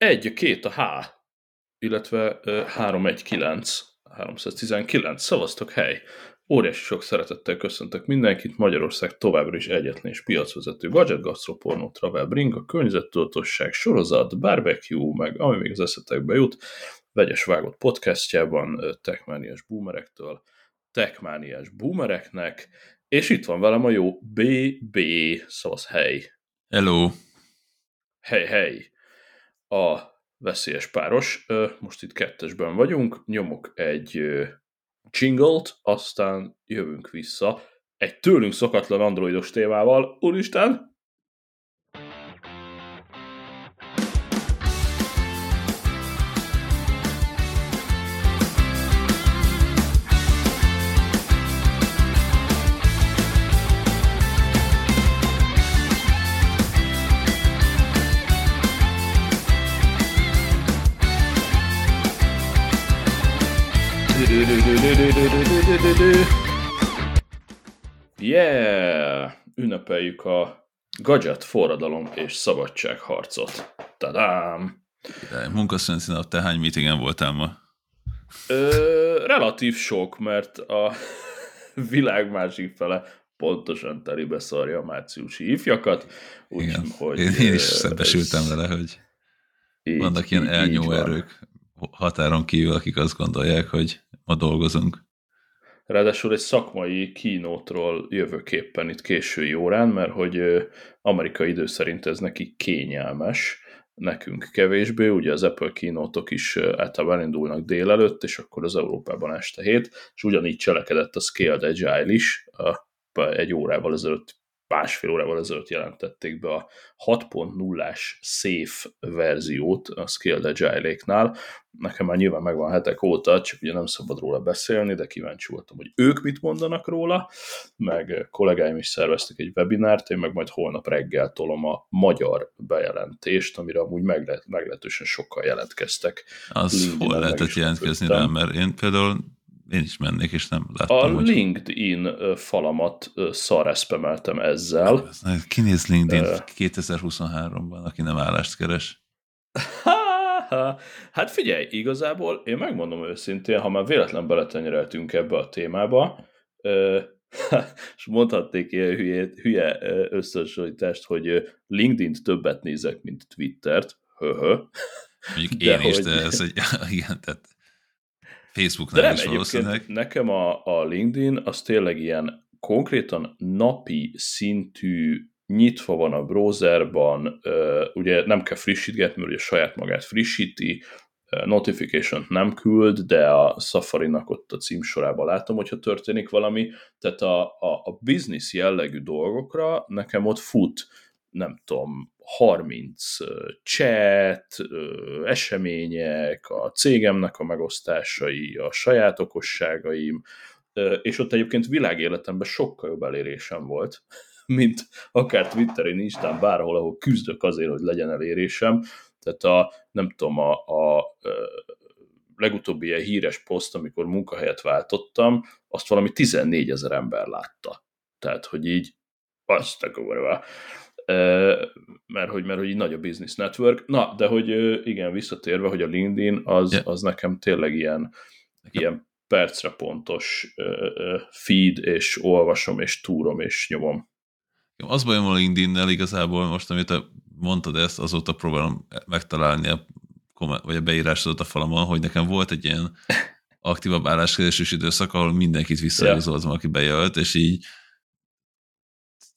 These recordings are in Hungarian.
egy, a két, a H, illetve 319, 319. Szavaztok, hely! Óriási sok szeretettel köszöntök mindenkit, Magyarország továbbra is egyetlen és piacvezető gadget, gasztropornó, travel, bring, a környezettudatosság, sorozat, barbecue, meg ami még az eszetekbe jut, vegyes vágott podcastjában, techmániás boomerektől, techmániás boomereknek, és itt van velem a jó BB, szavaz hely. Hello. Hely, hely. A veszélyes páros, most itt kettesben vagyunk, nyomok egy jingle aztán jövünk vissza egy tőlünk szokatlan androidos témával. Úristen, Yeah! Ünnepeljük a gadget forradalom és szabadság harcot. Tadám! Munkaszönt te hány meetingen voltál ma? Ö, relatív sok, mert a világ másik fele pontosan telibe szarja a márciusi ifjakat. Úgy, Igen. Hogy, én, én is szembesültem vele, hogy így, vannak ilyen elnyó erők határon kívül, akik azt gondolják, hogy ma dolgozunk. Ráadásul egy szakmai kínótról jövök éppen itt késői órán, mert hogy amerikai idő szerint ez neki kényelmes, nekünk kevésbé, ugye az Apple kínótok is általában indulnak délelőtt, és akkor az Európában este hét, és ugyanígy cselekedett a Scaled Agile is, egy órával ezelőtt másfél órával ezelőtt jelentették be a 6.0-ás safe verziót a Scaled Agile-éknál. Nekem már nyilván megvan hetek óta, csak ugye nem szabad róla beszélni, de kíváncsi voltam, hogy ők mit mondanak róla, meg kollégáim is szerveztek egy webinárt, én meg majd holnap reggel tolom a magyar bejelentést, amire amúgy meglehetősen sokkal jelentkeztek. Az hol lehetett jelentkezni rá, mert én például én is mennék, és nem láttam, A hogy... LinkedIn falamat szareszpemeltem ezzel. Kinéz LinkedIn uh, 2023-ban, aki nem állást keres? Hát figyelj, igazából én megmondom őszintén, ha már véletlen beletenyereltünk ebbe a témába, és mondhatnék ilyen hülye, hülye összehasonlítást, hogy LinkedIn-t többet nézek, mint Twittert. Höhö. Mondjuk de én hogy... is, de ez egy, igen, tehát Facebooknál nem, is valószínűleg. Nekem a, a LinkedIn az tényleg ilyen konkrétan napi szintű nyitva van a browserban, ugye nem kell frissítgetni, mert ugye saját magát frissíti, notification nem küld, de a Safari-nak ott a címsorában látom, hogyha történik valami, tehát a, a, a business jellegű dolgokra nekem ott fut, nem tudom, 30 chat, események, a cégemnek a megosztásai, a saját okosságaim, és ott egyébként világéletemben sokkal jobb elérésem volt, mint akár Twitteren, Instán, bárhol, ahol küzdök azért, hogy legyen elérésem. Tehát a, nem tudom, a, a, legutóbbi ilyen híres poszt, amikor munkahelyet váltottam, azt valami 14 ezer ember látta. Tehát, hogy így, azt a mert hogy, mert hogy így nagy a business network. Na, de hogy igen, visszatérve, hogy a LinkedIn az, az nekem tényleg ilyen, ilyen percre pontos feed, és olvasom, és túrom, és nyomom. Az bajom a LinkedIn-nel igazából most, amit mondtad ezt, azóta próbálom megtalálni a, vagy a beírásodat a falamon, hogy nekem volt egy ilyen aktívabb álláskeresős időszak, ahol mindenkit visszaigazoltam, yeah. aki bejölt, és így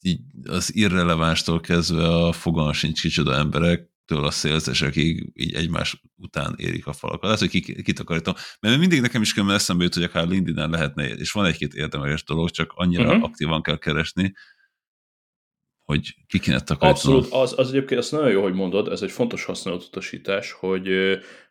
így az irrelevánstól kezdve a fogalma sincs kicsoda emberektől a szélzesekig így egymás után érik a falakat. Lehet, hogy kitakarítom. Mert mindig nekem is kell eszembe jut, hogy akár linkedin lehetne, és van egy-két érdemes dolog, csak annyira uh-huh. aktívan kell keresni, hogy ki kéne takarítanom. Abszolút, az, az egyébként azt nagyon jó, hogy mondod, ez egy fontos használatutasítás, hogy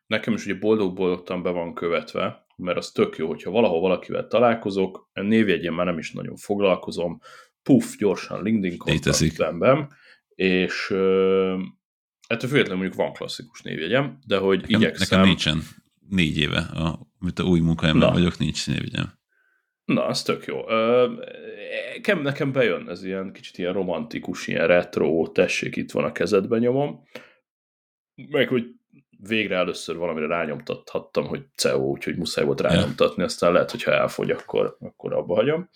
nekem is ugye boldog-boldogtan be van követve, mert az tök jó, hogyha valahol valakivel találkozok, névjegyén már nem is nagyon foglalkozom, puff, gyorsan LinkedIn kontaktbenben, és ettől függetlenül mondjuk van klasszikus névjegyem, de hogy nekem, igyekszem... Nekem nincsen négy éve, a, amit a új munkahelyemben vagyok, nincs névjegyem. Na, az tök jó. Nekem, nekem bejön ez ilyen kicsit ilyen romantikus, ilyen retro, tessék, itt van a kezedben nyomom. Meg, hogy végre először valamire rányomtathattam, hogy CEO, úgyhogy muszáj volt rányomtatni, aztán lehet, hogyha elfogy, akkor, akkor abba hagyom.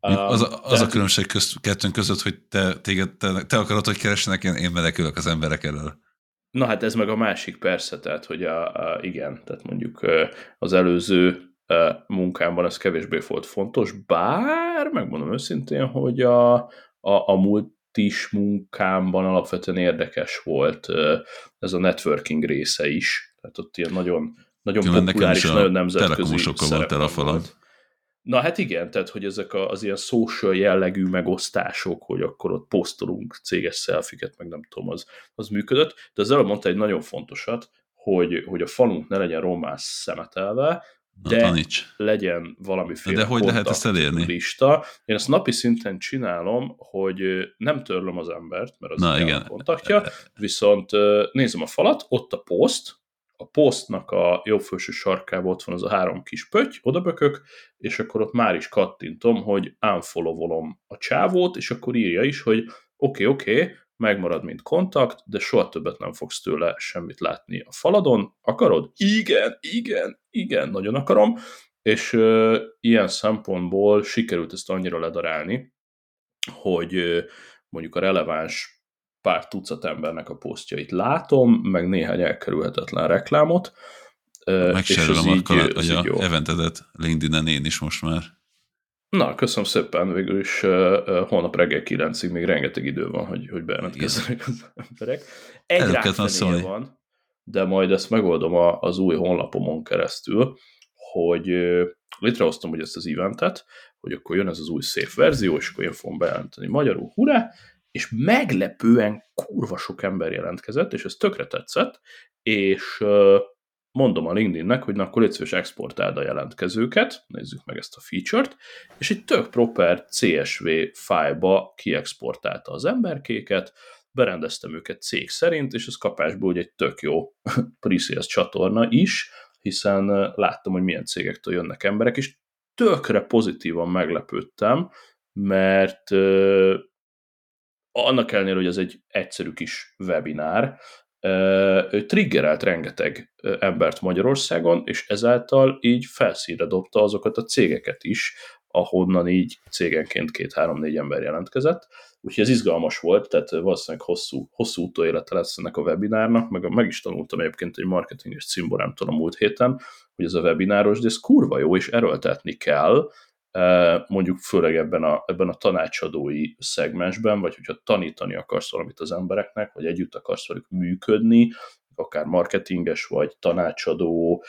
Az a, az a különbség közt, kettőnk között, hogy te, téged, te, te akarod, hogy keressenek, én, én menekülök az emberek elől. Na hát ez meg a másik persze, tehát hogy a, a, igen, tehát mondjuk az előző munkámban ez kevésbé volt fontos, bár megmondom őszintén, hogy a, a, a multis munkámban alapvetően érdekes volt ez a networking része is, tehát ott ilyen nagyon, nagyon Külön populáris, nagyon nemzetközi volt el a falad. Na hát igen, tehát hogy ezek az ilyen social jellegű megosztások, hogy akkor ott posztolunk céges szelfiket, meg nem tudom, az, az működött, de az előbb mondta egy nagyon fontosat, hogy, hogy a falunk ne legyen román szemetelve, de Na, legyen valamiféle de hogy lehet ezt elérni? lista. Én ezt napi szinten csinálom, hogy nem törlöm az embert, mert az Na, igen. a kontaktja, viszont nézem a falat, ott a poszt, a posztnak a jobb felső sarkában ott van az a három kis pötty, odabökök, és akkor ott már is kattintom, hogy unfollowolom a csávót, és akkor írja is, hogy oké, okay, oké, okay, megmarad, mint kontakt, de soha többet nem fogsz tőle semmit látni a faladon. Akarod? Igen, igen, igen, nagyon akarom. És ö, ilyen szempontból sikerült ezt annyira ledarálni, hogy ö, mondjuk a releváns pár tucat embernek a posztjait látom, meg néhány elkerülhetetlen reklámot. Megserülöm akkor, így, hogy a jó. eventedet LinkedIn-en én is most már. Na, köszönöm szépen, végül is uh, holnap reggel 9-ig még rengeteg idő van, hogy, hogy bejelentkezzenek az emberek. Egy rákfenéje van, de majd ezt megoldom a, az új honlapomon keresztül, hogy uh, létrehoztam hogy ezt az eventet, hogy akkor jön ez az új szép verzió, és akkor én fogom bejelenteni magyarul, hurrá, és meglepően kurva sok ember jelentkezett, és ez tökre tetszett, és mondom a LinkedInnek, hogy na akkor légy szíves exportáld a jelentkezőket, nézzük meg ezt a feature-t, és egy tök proper CSV fájlba kiexportálta az emberkéket, berendeztem őket cég szerint, és ez kapásból egy tök jó pre csatorna is, hiszen láttam, hogy milyen cégektől jönnek emberek, és tökre pozitívan meglepődtem, mert annak ellenére, hogy ez egy egyszerű kis webinár, ő triggerelt rengeteg embert Magyarországon, és ezáltal így felszínre dobta azokat a cégeket is, ahonnan így cégenként két-három-négy ember jelentkezett. Úgyhogy ez izgalmas volt, tehát valószínűleg hosszú, hosszú utóélete lesz ennek a webinárnak, meg meg is tanultam egyébként egy marketinges cimborámtól a múlt héten, hogy ez a webináros, de ez kurva jó, és erőltetni kell, mondjuk főleg ebben a, ebben a tanácsadói szegmensben, vagy hogyha tanítani akarsz valamit az embereknek, vagy együtt akarsz velük működni, akár marketinges, vagy tanácsadó,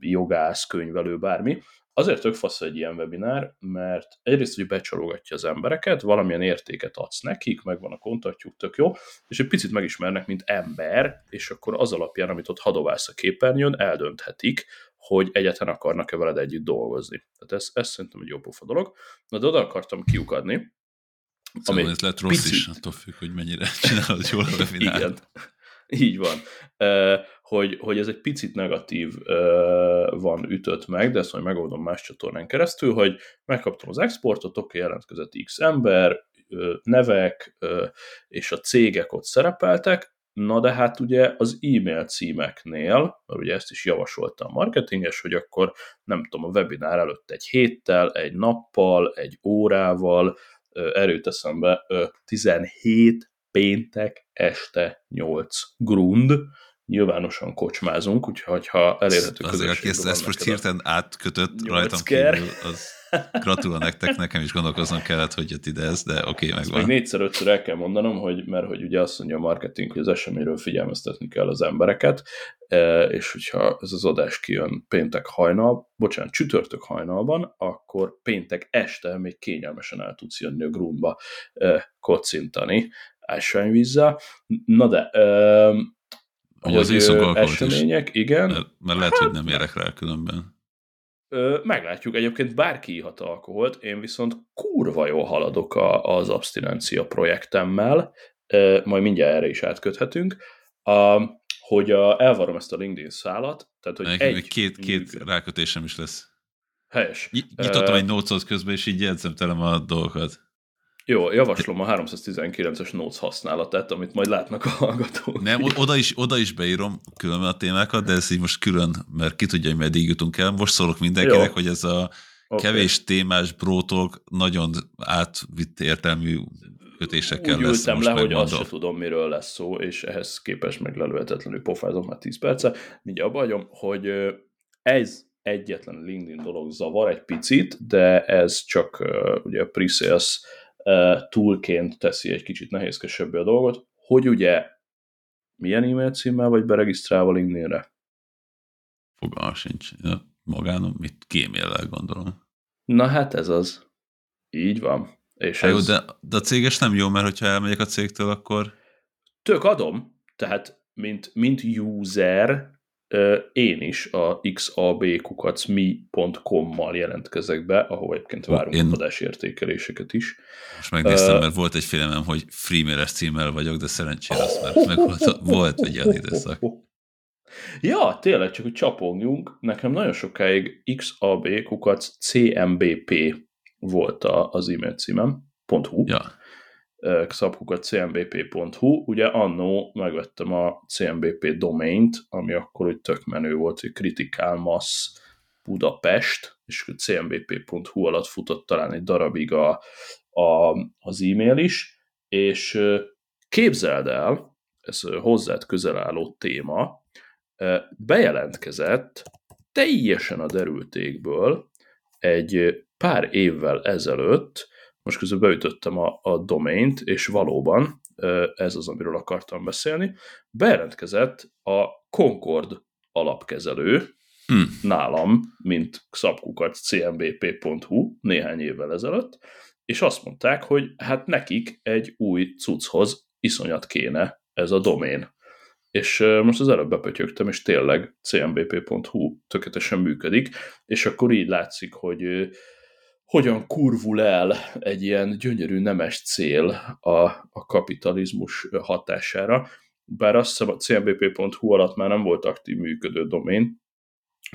jogász, könyvelő, bármi, Azért tök fasz egy ilyen webinár, mert egyrészt, hogy becsalogatja az embereket, valamilyen értéket adsz nekik, megvan a kontaktjuk, tök jó, és egy picit megismernek, mint ember, és akkor az alapján, amit ott hadoválsz a képernyőn, eldönthetik, hogy egyetlen akarnak-e veled együtt dolgozni. Tehát ez, ez szerintem egy jó pofa dolog. Na, de oda akartam kiukadni. Szóval ami ez lett rossz picit... is, attól függ, hogy mennyire csinálod jól a webinárt. Igen, így van. hogy, hogy ez egy picit negatív van ütött meg, de ezt majd megoldom más csatornán keresztül, hogy megkaptam az exportot, oké, jelentkezett X ember, nevek és a cégek ott szerepeltek, Na de hát ugye az e-mail címeknél, mert ugye ezt is javasolta a marketinges, hogy akkor nem tudom, a webinár előtt egy héttel, egy nappal, egy órával, erőt eszembe, 17 péntek este 8 grund, nyilvánosan kocsmázunk, úgyhogy ha elérhető Azért, aki ezt, ezt most hirtelen átkötött rajtam kívül, az gratulál nektek, nekem is gondolkoznom kellett, hogy jött ide ez, de oké, okay, megvan. Még négyszer, ötször el kell mondanom, hogy, mert hogy ugye azt mondja a marketing, hogy az eseményről figyelmeztetni kell az embereket, e, és hogyha ez az adás kijön péntek hajnal, bocsánat, csütörtök hajnalban, akkor péntek este még kényelmesen el tudsz jönni a grúnba e, kocintani ásványvízzel. Na de, hogy az események, is. igen. Mert, mert lehet, hát, hogy nem érek rá különben. Ö, meglátjuk, egyébként bárki ihat alkoholt, én viszont kurva jól haladok a, az abstinencia projektemmel, ö, majd mindjárt erre is átköthetünk, a, hogy a, elvarom ezt a LinkedIn szálat, tehát hogy Nekem egy két, két rákötésem is lesz. Helyes. Nyitottam uh, egy nócot közben, és így jegyzem telem a dolgokat. Jó, javaslom a 319-es Notes használatát, amit majd látnak a hallgatók. Nem, oda is, oda is beírom különben a témákat, de ez így most külön, mert ki tudja, hogy meddig jutunk el. Most szólok mindenkinek, Jó. hogy ez a okay. kevés témás brótok nagyon átvitt értelmű kötésekkel Úgy lesz. Úgy le, hogy azt se tudom, miről lesz szó, és ehhez képest meg lelőhetetlenül pofázom már 10 perce. Mindjárt abba hogy ez egyetlen LinkedIn dolog zavar egy picit, de ez csak uh, ugye a pre-sales toolként teszi egy kicsit nehézkesebbé a dolgot, hogy ugye milyen e-mail címmel vagy beregisztrálva LinkedInre? Fogalma sincs. Magán, mit gmail gondolom. Na hát ez az. Így van. És hát ez... jó, de, de a céges nem jó, mert hogyha elmegyek a cégtől, akkor... Tök adom. Tehát, mint, mint user, én is a xabkukacmi.com-mal jelentkezek be, ahol egyébként várunk én... adásértékeléseket is. Most megnéztem, uh, mert volt egy félelmem, hogy freemeres címmel vagyok, de szerencsére az mert meg volt, volt egy ilyen időszak. Ja, tényleg, csak hogy csapongjunk. Nekem nagyon sokáig xabkukacmbp volt az e-mail címem, .hu. Ja szabhukat cmbp.hu. Ugye annó megvettem a cmbp domaint, ami akkor úgy tök menő volt, hogy Critical Mass Budapest, és cmbp.hu alatt futott talán egy darabig a, a, az e-mail is, és képzeld el, ez hozzád közel álló téma, bejelentkezett teljesen a derültékből egy pár évvel ezelőtt most közben beütöttem a, a domaint, és valóban ez az, amiről akartam beszélni. Bejelentkezett a Concord alapkezelő hmm. nálam, mint szabkukat cmbp.hu néhány évvel ezelőtt, és azt mondták, hogy hát nekik egy új cucchoz iszonyat kéne ez a domén. És most az előbb bepötyögtem, és tényleg cmbp.hu tökéletesen működik, és akkor így látszik, hogy hogyan kurvul el egy ilyen gyönyörű nemes cél a, a kapitalizmus hatására. Bár azt hiszem a cmbp.hu alatt már nem volt aktív működő domén,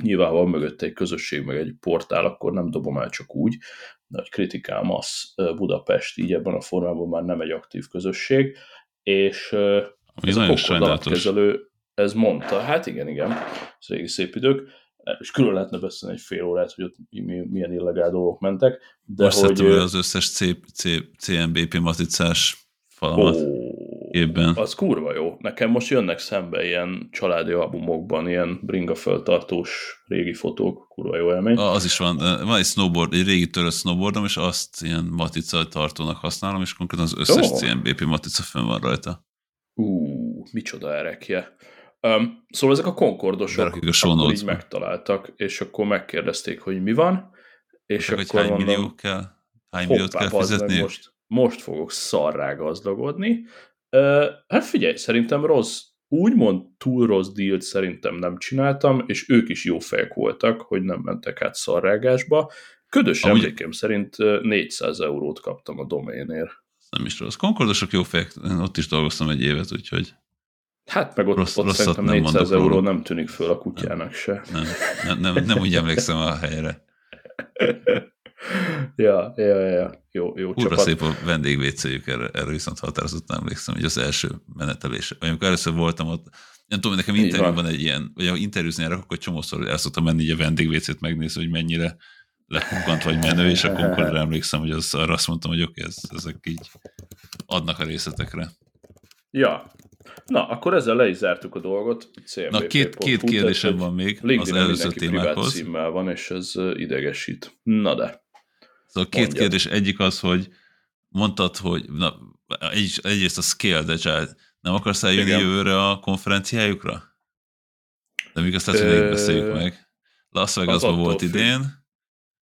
nyilván van mögött egy közösség, meg egy portál, akkor nem dobom el csak úgy, hogy Critical Mass Budapest így ebben a formában már nem egy aktív közösség, és ez a kezelő ez mondta, hát igen, igen, ez régi szép idők, és külön lehetne beszélni egy fél órát, hogy ott milyen illegál dolgok mentek. De Most hogy... az összes C, C, CMBP matricás falamat oh, évben. Az kurva jó. Nekem most jönnek szembe ilyen családi albumokban, ilyen bringa föltartós régi fotók, kurva jó élmény. Az is van. Van egy snowboard, egy régi törött snowboardom, és azt ilyen matrica tartónak használom, és konkrétan az összes oh. CMBP matrica fönn van rajta. Ú, uh, micsoda erekje. Um, szóval ezek a konkordosok a akkor így megtaláltak, és akkor megkérdezték, hogy mi van, és Csak, akkor hogy hány mondom, millió kell, hány milliót kell fizetni? Most, most fogok szarrá gazdagodni. Uh, hát figyelj, szerintem rossz, úgymond túl rossz dílt szerintem nem csináltam, és ők is jó fejek voltak, hogy nem mentek át szarrágásba. Ködös Amúgy... emlékem szerint 400 eurót kaptam a doménért. Nem is rossz. Konkordosok jó fejek, ott is dolgoztam egy évet, úgyhogy Hát meg ott, Rossz, ott szerintem nem 400 euró róla. nem tűnik föl a kutyának se. Nem, nem, nem, nem úgy emlékszem a helyre. ja, ja, ja, jó, jó Úrra csapat. szép a vendégvécéjük, erre, erre viszont határozottan emlékszem, hogy az első menetelés. Vagy amikor először voltam ott, nem tudom, nekem interjúban egy ilyen, vagy ha interjúzni járok, akkor csomószor el szoktam menni így a vendégvécét megnézni, hogy mennyire lepukkant vagy menő, és akkor akkor emlékszem, hogy az, arra azt mondtam, hogy oké, okay, ez, ezek így adnak a részletekre. Ja, Na, akkor ezzel le is zártuk a dolgot. Na, két, két kérdésem van még LinkedIn az előző témákhoz. címmel van, és ez idegesít. Na de. Szóval két mondjad. kérdés. Egyik az, hogy mondtad, hogy na, egy, egyrészt a Scale, de nem akarsz eljönni Igen. jövőre a konferenciájukra? De még azt lehet, hogy beszéljük meg. Las Vegasban volt függ. idén.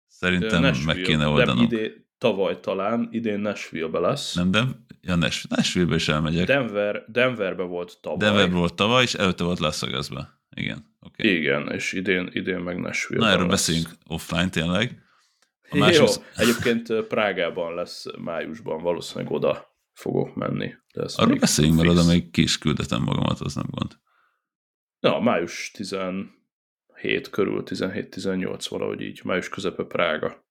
Szerintem Nashville. meg kéne oldanom. Idé, tavaly talán, idén Nashville-be lesz. Nem, de ja, Nashville-be is elmegyek. Denver, Denverbe volt tavaly. Denverbe volt tavaly, és előtte volt Las Vegasbe. Igen. Okay. Igen, és idén, idén meg Nashville. Na, erről lesz. beszéljünk offline tényleg. A másik... Jó, egyébként Prágában lesz májusban, valószínűleg oda fogok menni. De Arról beszéljünk, mert oda még kis küldetem magamat, az nem gond. Na, május 17 körül, 17-18 valahogy így, május közepe Prága.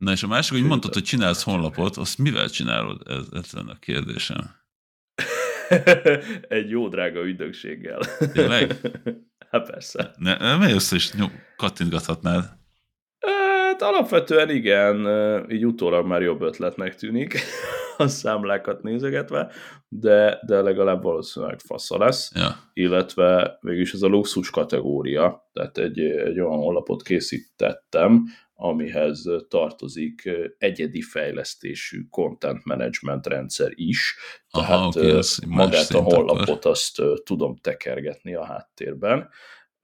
Na és a másik, hogy mondtad, hogy csinálsz honlapot, azt mivel csinálod? Ez, ez lenne a kérdésem. Egy jó drága ügynökséggel. Tényleg? Hát persze. Ne, nem össze is kattintgathatnád. Hát alapvetően igen, így utólag már jobb ötletnek tűnik a számlákat nézegetve, de, de legalább valószínűleg fasza lesz, ja. illetve mégis ez a luxus kategória, tehát egy, egy olyan honlapot készítettem, amihez tartozik egyedi fejlesztésű content management rendszer is, tehát Aha, okay, magát a honlapot azt tudom tekergetni a háttérben.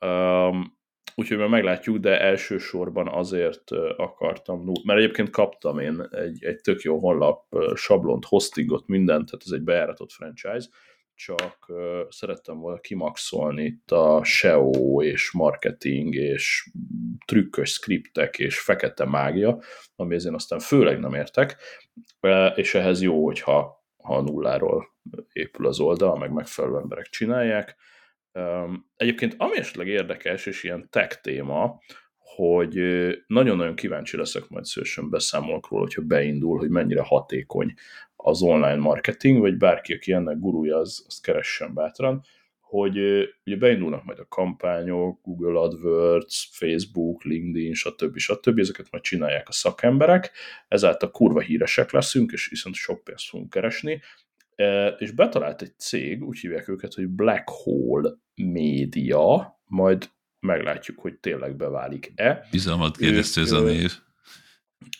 Um, úgyhogy már meglátjuk, de elsősorban azért akartam, mert egyébként kaptam én egy, egy tök jó honlap, sablont, hostingot, mindent, tehát ez egy bejáratott franchise, csak szerettem volna kimaxolni itt a SEO és marketing és trükkös skriptek és fekete mágia, ami ezért aztán főleg nem értek, és ehhez jó, hogyha ha nulláról épül az oldal, meg megfelelő emberek csinálják. Egyébként ami esetleg érdekes, és ilyen tech téma, hogy nagyon-nagyon kíváncsi leszek, majd szősen beszámolok róla, hogyha beindul, hogy mennyire hatékony az online marketing, vagy bárki, aki ennek gurúja, az, az keressen bátran, hogy ugye beindulnak majd a kampányok, Google AdWords, Facebook, LinkedIn, stb. stb. Ezeket majd csinálják a szakemberek, ezáltal kurva híresek leszünk, és viszont sok pénzt fogunk keresni, és betalált egy cég, úgy hívják őket, hogy Black Hole Media, majd meglátjuk, hogy tényleg beválik-e. Bizalmat kérdezte ez a név.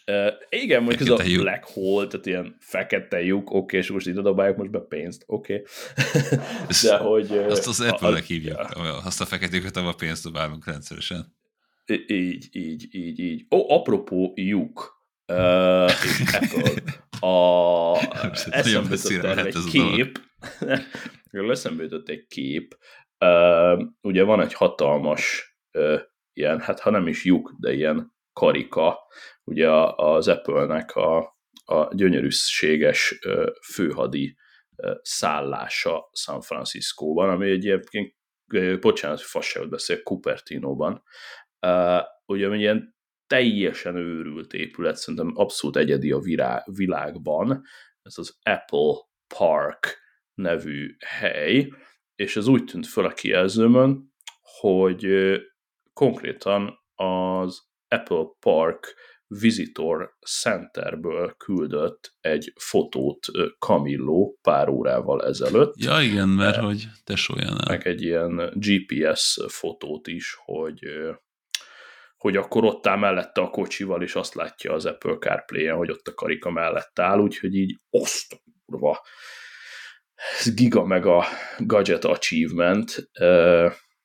Uh, igen, mondjuk ez a lyuk. black hole, tehát ilyen fekete lyuk, oké, okay, és most ide dobáljuk most be pénzt, oké. Okay. De hogy... Azt az Apple-nek hívjuk, ja. azt a feketéket, ahol pénzt dobálunk rendszeresen. Így, így, így, így. Ó, oh, apropó lyuk, uh, Apple, a, eszembe jutott egy kép, eszembe jutott egy kép, uh, ugye van egy hatalmas uh, ilyen, hát ha nem is lyuk, de ilyen karika, ugye az Apple-nek a, a gyönyörűséges főhadi szállása San Franciscóban, ami egyébként, bocsánat, fasságot beszél, Cupertino-ban, ugye ilyen teljesen őrült épület, szerintem abszolút egyedi a világban, ez az Apple Park nevű hely, és ez úgy tűnt föl a kijelzőmön, hogy konkrétan az Apple Park Visitor Centerből küldött egy fotót Camillo pár órával ezelőtt. Ja igen, mert hogy tesójánál. Meg egy ilyen GPS fotót is, hogy hogy akkor ott áll mellette a kocsival, és azt látja az Apple CarPlay-en, hogy ott a karika mellett áll, úgyhogy így oszt kurva. Ez giga meg a gadget achievement.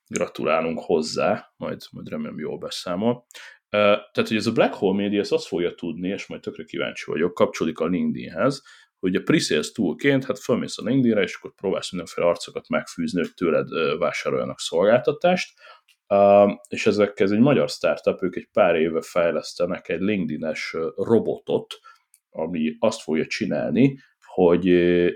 Gratulálunk hozzá, majd, majd remélem jól beszámol. Tehát, hogy ez a Black Hole Media azt fogja tudni, és majd tökre kíváncsi vagyok, kapcsolódik a LinkedInhez, hogy a pre-sales toolként, hát fölmész a LinkedInre, és akkor próbálsz mindenféle arcokat megfűzni, hogy tőled vásároljanak szolgáltatást, és ezek, ez egy magyar startup, ők egy pár éve fejlesztenek egy LinkedIn-es robotot, ami azt fogja csinálni, hogy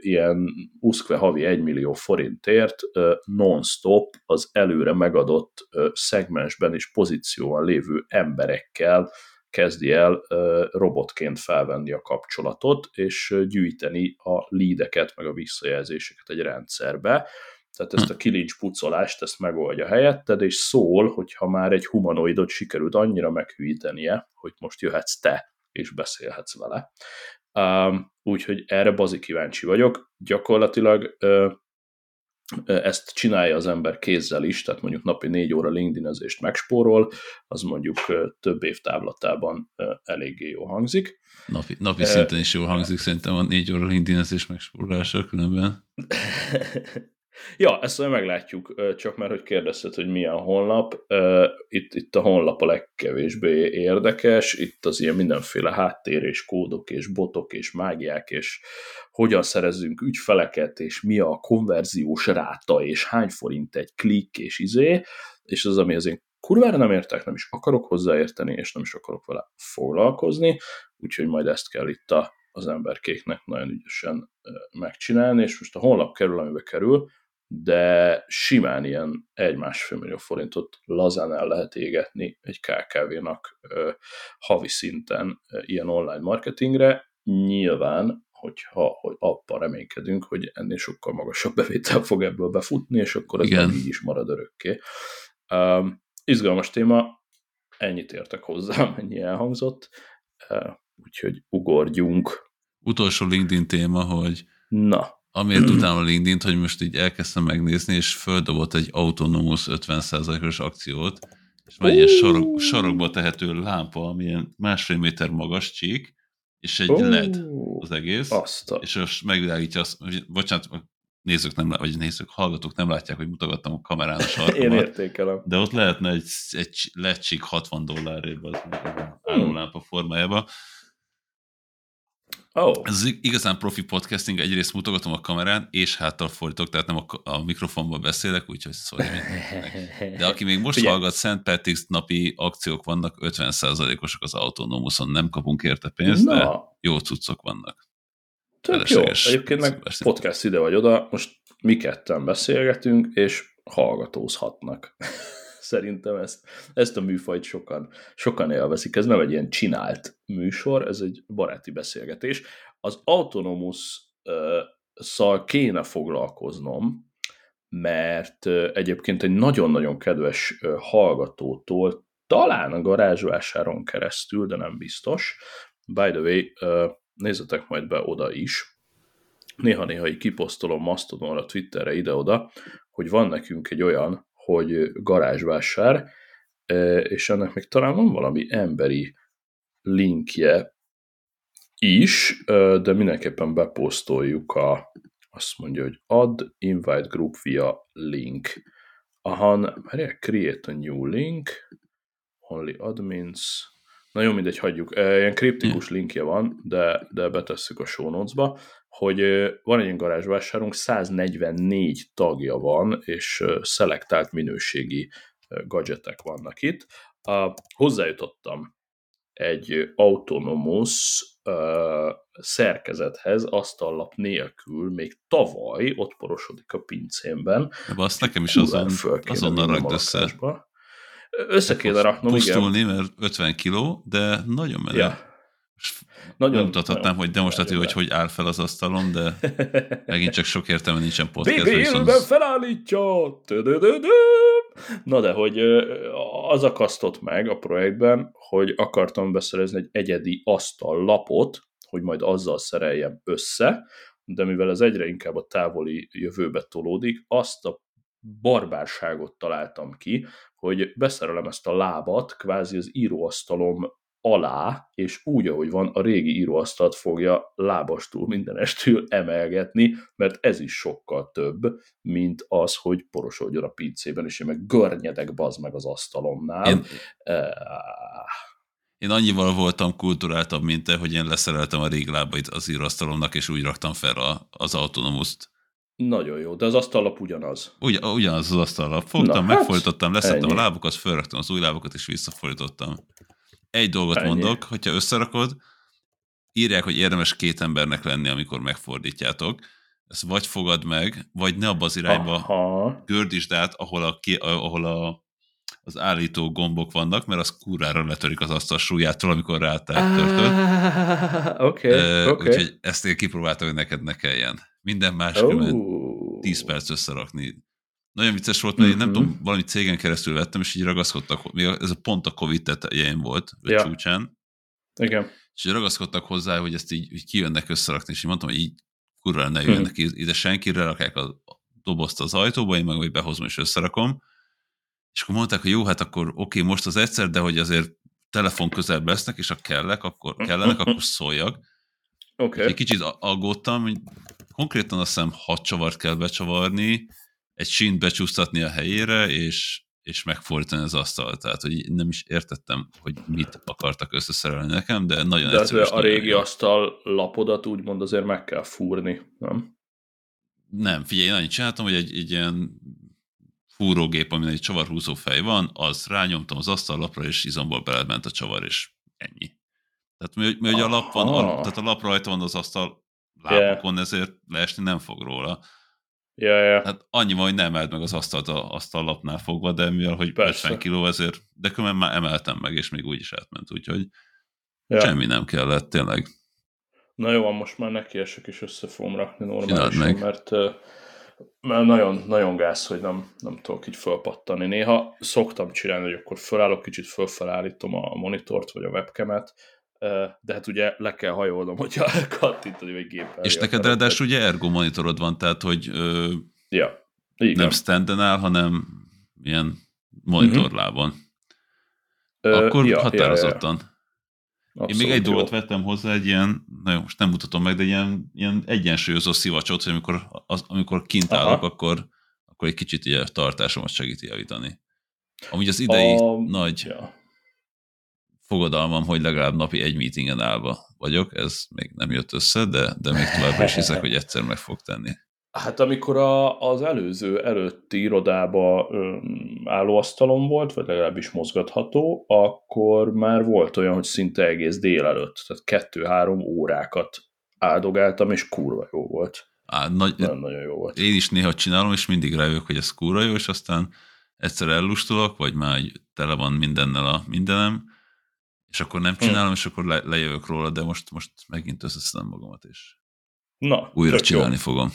ilyen uszkve havi 1 millió forintért non-stop az előre megadott szegmensben és pozícióban lévő emberekkel kezdi el robotként felvenni a kapcsolatot, és gyűjteni a lídeket, meg a visszajelzéseket egy rendszerbe. Tehát ezt a kilincs pucolást, ezt megoldja helyetted, és szól, hogyha már egy humanoidot sikerült annyira meghűítenie, hogy most jöhetsz te, és beszélhetsz vele. Um, úgyhogy erre bazi kíváncsi vagyok. Gyakorlatilag uh, ezt csinálja az ember kézzel is, tehát mondjuk napi négy óra LinkedIn-ezést megspórol, az mondjuk több év távlatában eléggé jó hangzik. Napi, napi szinten is jó hangzik, szerintem a négy óra LinkedIn-ezés megspórolása különben. Ja, ezt majd meglátjuk, csak mert hogy kérdezted, hogy milyen honlap. Itt, itt a honlap a legkevésbé érdekes, itt az ilyen mindenféle háttér és kódok és botok és mágiák, és hogyan szerezzünk ügyfeleket, és mi a konverziós ráta, és hány forint egy klik, és izé, és az, ami az én kurvára nem értek, nem is akarok hozzáérteni, és nem is akarok vele foglalkozni, úgyhogy majd ezt kell itt a, az emberkéknek nagyon ügyesen megcsinálni, és most a honlap kerül, amibe kerül, de simán ilyen egy-másfél millió forintot lazán el lehet égetni egy KKV-nak havi szinten ilyen online marketingre. Nyilván, hogyha hogy abban reménykedünk, hogy ennél sokkal magasabb bevétel fog ebből befutni, és akkor ez Igen. így is marad örökké. Um, izgalmas téma, ennyit értek hozzá, mennyi elhangzott, uh, úgyhogy ugorjunk. Utolsó LinkedIn téma, hogy Na. Amiért utána a linkedin hogy most így elkezdtem megnézni, és földobott egy autonomous 50%-os akciót, és van egy ilyen sarok, sarokba tehető lámpa, ami ilyen másfél méter magas csík, és egy uh, LED az egész, Aztán. és most megvilágítja azt, hogy, bocsánat, nézők nem, vagy nézők, hallgatók nem látják, hogy mutogattam a kamerán a sarkomat. Én értékelem. De ott lehetne egy, egy LED csík 60 dollárért az állólámpa formájában, Oh. Ez igazán profi podcasting, egyrészt mutogatom a kamerán, és háttal fordítok, tehát nem a, a mikrofonba beszélek, úgyhogy szóval De aki még most Ugye. hallgat, Szent Patrick's napi akciók vannak, 50%-osok az autonómuszon, nem kapunk érte pénzt, Na. de jó cuccok vannak. Tök jó. Egyébként meg podcast ide vagy oda, most mi ketten beszélgetünk, és hallgatózhatnak. Szerintem ezt, ezt a műfajt sokan, sokan élvezik. Ez nem egy ilyen csinált műsor, ez egy baráti beszélgetés. Az autonomus szal kéne foglalkoznom, mert egyébként egy nagyon-nagyon kedves hallgatótól, talán a garázsvásáron keresztül, de nem biztos. By the way, nézzetek majd be oda is. Néha-néha így kiposztolom Mastodonra, Twitterre, ide-oda, hogy van nekünk egy olyan hogy garázsvásár, és ennek még talán van valami emberi linkje is, de mindenképpen beposztoljuk a, azt mondja, hogy add invite group via link. Aha, várják, create a new link, only admins, na jó, mindegy, hagyjuk. Ilyen kriptikus linkje van, de, de betesszük a show notes-ba hogy van egy garázsvásárunk, 144 tagja van, és szelektált minőségi gadgetek vannak itt. Hozzájutottam egy autonomous szerkezethez, asztallap nélkül, még tavaly ott porosodik a pincémben. De azt nekem is azon, azonnal rakd össze. Össze kéne raknom, Pusztulni, igen. mert 50 kiló, de nagyon menő. Ja. Nagyon, nem mutathatnám, hogy demonstratív, hogy hogy áll fel az asztalon, de megint csak sok értelme nincsen podcast. Bibi viszont... felállítja! Na de, hogy az akasztott meg a projektben, hogy akartam beszerezni egy egyedi asztallapot, hogy majd azzal szereljem össze, de mivel ez egyre inkább a távoli jövőbe tolódik, azt a barbárságot találtam ki, hogy beszerelem ezt a lábat kvázi az íróasztalom alá, és úgy, ahogy van, a régi íróasztalt fogja lábastól mindenestül emelgetni, mert ez is sokkal több, mint az, hogy porosodjon a pincében, és én meg görnyedek bazd meg az asztalomnál. Én, uh, én annyival voltam kulturáltabb, mint te, hogy én leszereltem a régi lábait az íróasztalomnak, és úgy raktam fel a, az autonomuszt. Nagyon jó, de az asztallap ugyanaz. Ugy, ugyanaz az asztallap. Fogtam, Na, hát, megfordítottam, leszettem ennyi. a lábukat, felraktam az új lábakat, és visszafordítottam. Egy dolgot Ennyi. mondok, hogyha összerakod, írják, hogy érdemes két embernek lenni, amikor megfordítjátok. Ezt vagy fogad meg, vagy ne abba az irányba Aha. gördítsd át, ahol, a, ahol a, az állító gombok vannak, mert az kurrára letörik az asztal súlyától, amikor rá törtöd. Ah, oké, okay, okay. Úgyhogy ezt én kipróbáltam, hogy neked ne kelljen. Minden más oh. 10 perc összerakni. Nagyon vicces volt, mert uh-huh. én nem mhm. tudom, valami cégen keresztül vettem, és így ragaszkodtak, még ez a pont a Covid tetején volt, vagy ja. csúcsán. Igen. És így ragaszkodtak hozzá, hogy ezt így hogy kijönnek összerakni, és én mondtam, hogy így kurva ne jönnek uh-huh. ide senki, rakják a dobozt az ajtóba, én meg behozom és összerakom. És akkor mondták, hogy jó, hát akkor oké, okay, most az egyszer, de hogy azért telefon közel lesznek, és ha kellek, akkor kellenek, akkor szóljak. Okay. Egy kicsit aggódtam, hogy konkrétan azt hiszem hat csavart kell becsavarni, egy sínt becsúsztatni a helyére, és, és megfordítani az asztalt. Tehát, hogy nem is értettem, hogy mit akartak összeszerelni nekem, de nagyon de egyszerű. a régi jó. asztal lapodat úgymond azért meg kell fúrni, nem? Nem, figyelj, én annyit csináltam, hogy egy, egy ilyen fúrógép, amin egy csavarhúzó fej van, az rányomtam az asztallapra, és izomból belement a csavar, és ennyi. Tehát mi, mi hogy a lap van, a, tehát a lap rajta van az asztal lábokon, yeah. ezért leesni nem fog róla Ja, ja. Hát annyi van, hogy nem emelt meg az asztalt a asztallapnál fogva, de mivel, hogy Persze. 50 kiló ezért, de különben már emeltem meg, és még úgy is átment, úgyhogy ja. semmi nem kellett, tényleg. Na jó, most már nekiesek és össze fogom rakni normálisan, mert, mert nagyon, nagyon gáz, hogy nem, nem tudok így fölpattani. Néha szoktam csinálni, hogy akkor fölállok, kicsit fölfelállítom a monitort vagy a webcamet, ö, de hát ugye le kell hajolnom, hogyha kattintani vagy géppel. És neked ráadásul ugye ergo monitorod van, tehát hogy ö, Ja, igen. nem standen áll, hanem ilyen monitorlábon. Ö, Akkor ja, határozottan. Ja, Én Abszolút még egy dolgot vettem hozzá, egy ilyen, na jó, most nem mutatom meg, de ilyen, ilyen egyensúlyozó szivacsot, hogy amikor, az, amikor kint Aha. állok, akkor, akkor egy kicsit ilyen tartásomat segíti javítani. Amúgy az idei A- nagy Ja. Fogadalmam, hogy legalább napi egy meetingen állva vagyok, ez még nem jött össze, de, de még továbbra is hiszek, hogy egyszer meg fog tenni. Hát amikor a, az előző előtti irodába öm, volt, vagy legalábbis mozgatható, akkor már volt olyan, hogy szinte egész délelőtt, tehát kettő-három órákat áldogáltam, és kurva jó volt. Á, nagy, Nagyon-nagyon jó volt. én is néha csinálom, és mindig rájövök, hogy ez kúra jó, és aztán egyszer ellustulok, vagy már tele van mindennel a mindenem, és akkor nem csinálom, és akkor le, lejövök róla, de most, most megint összeszedem magamat, és Na, újra tök jó. csinálni fogom.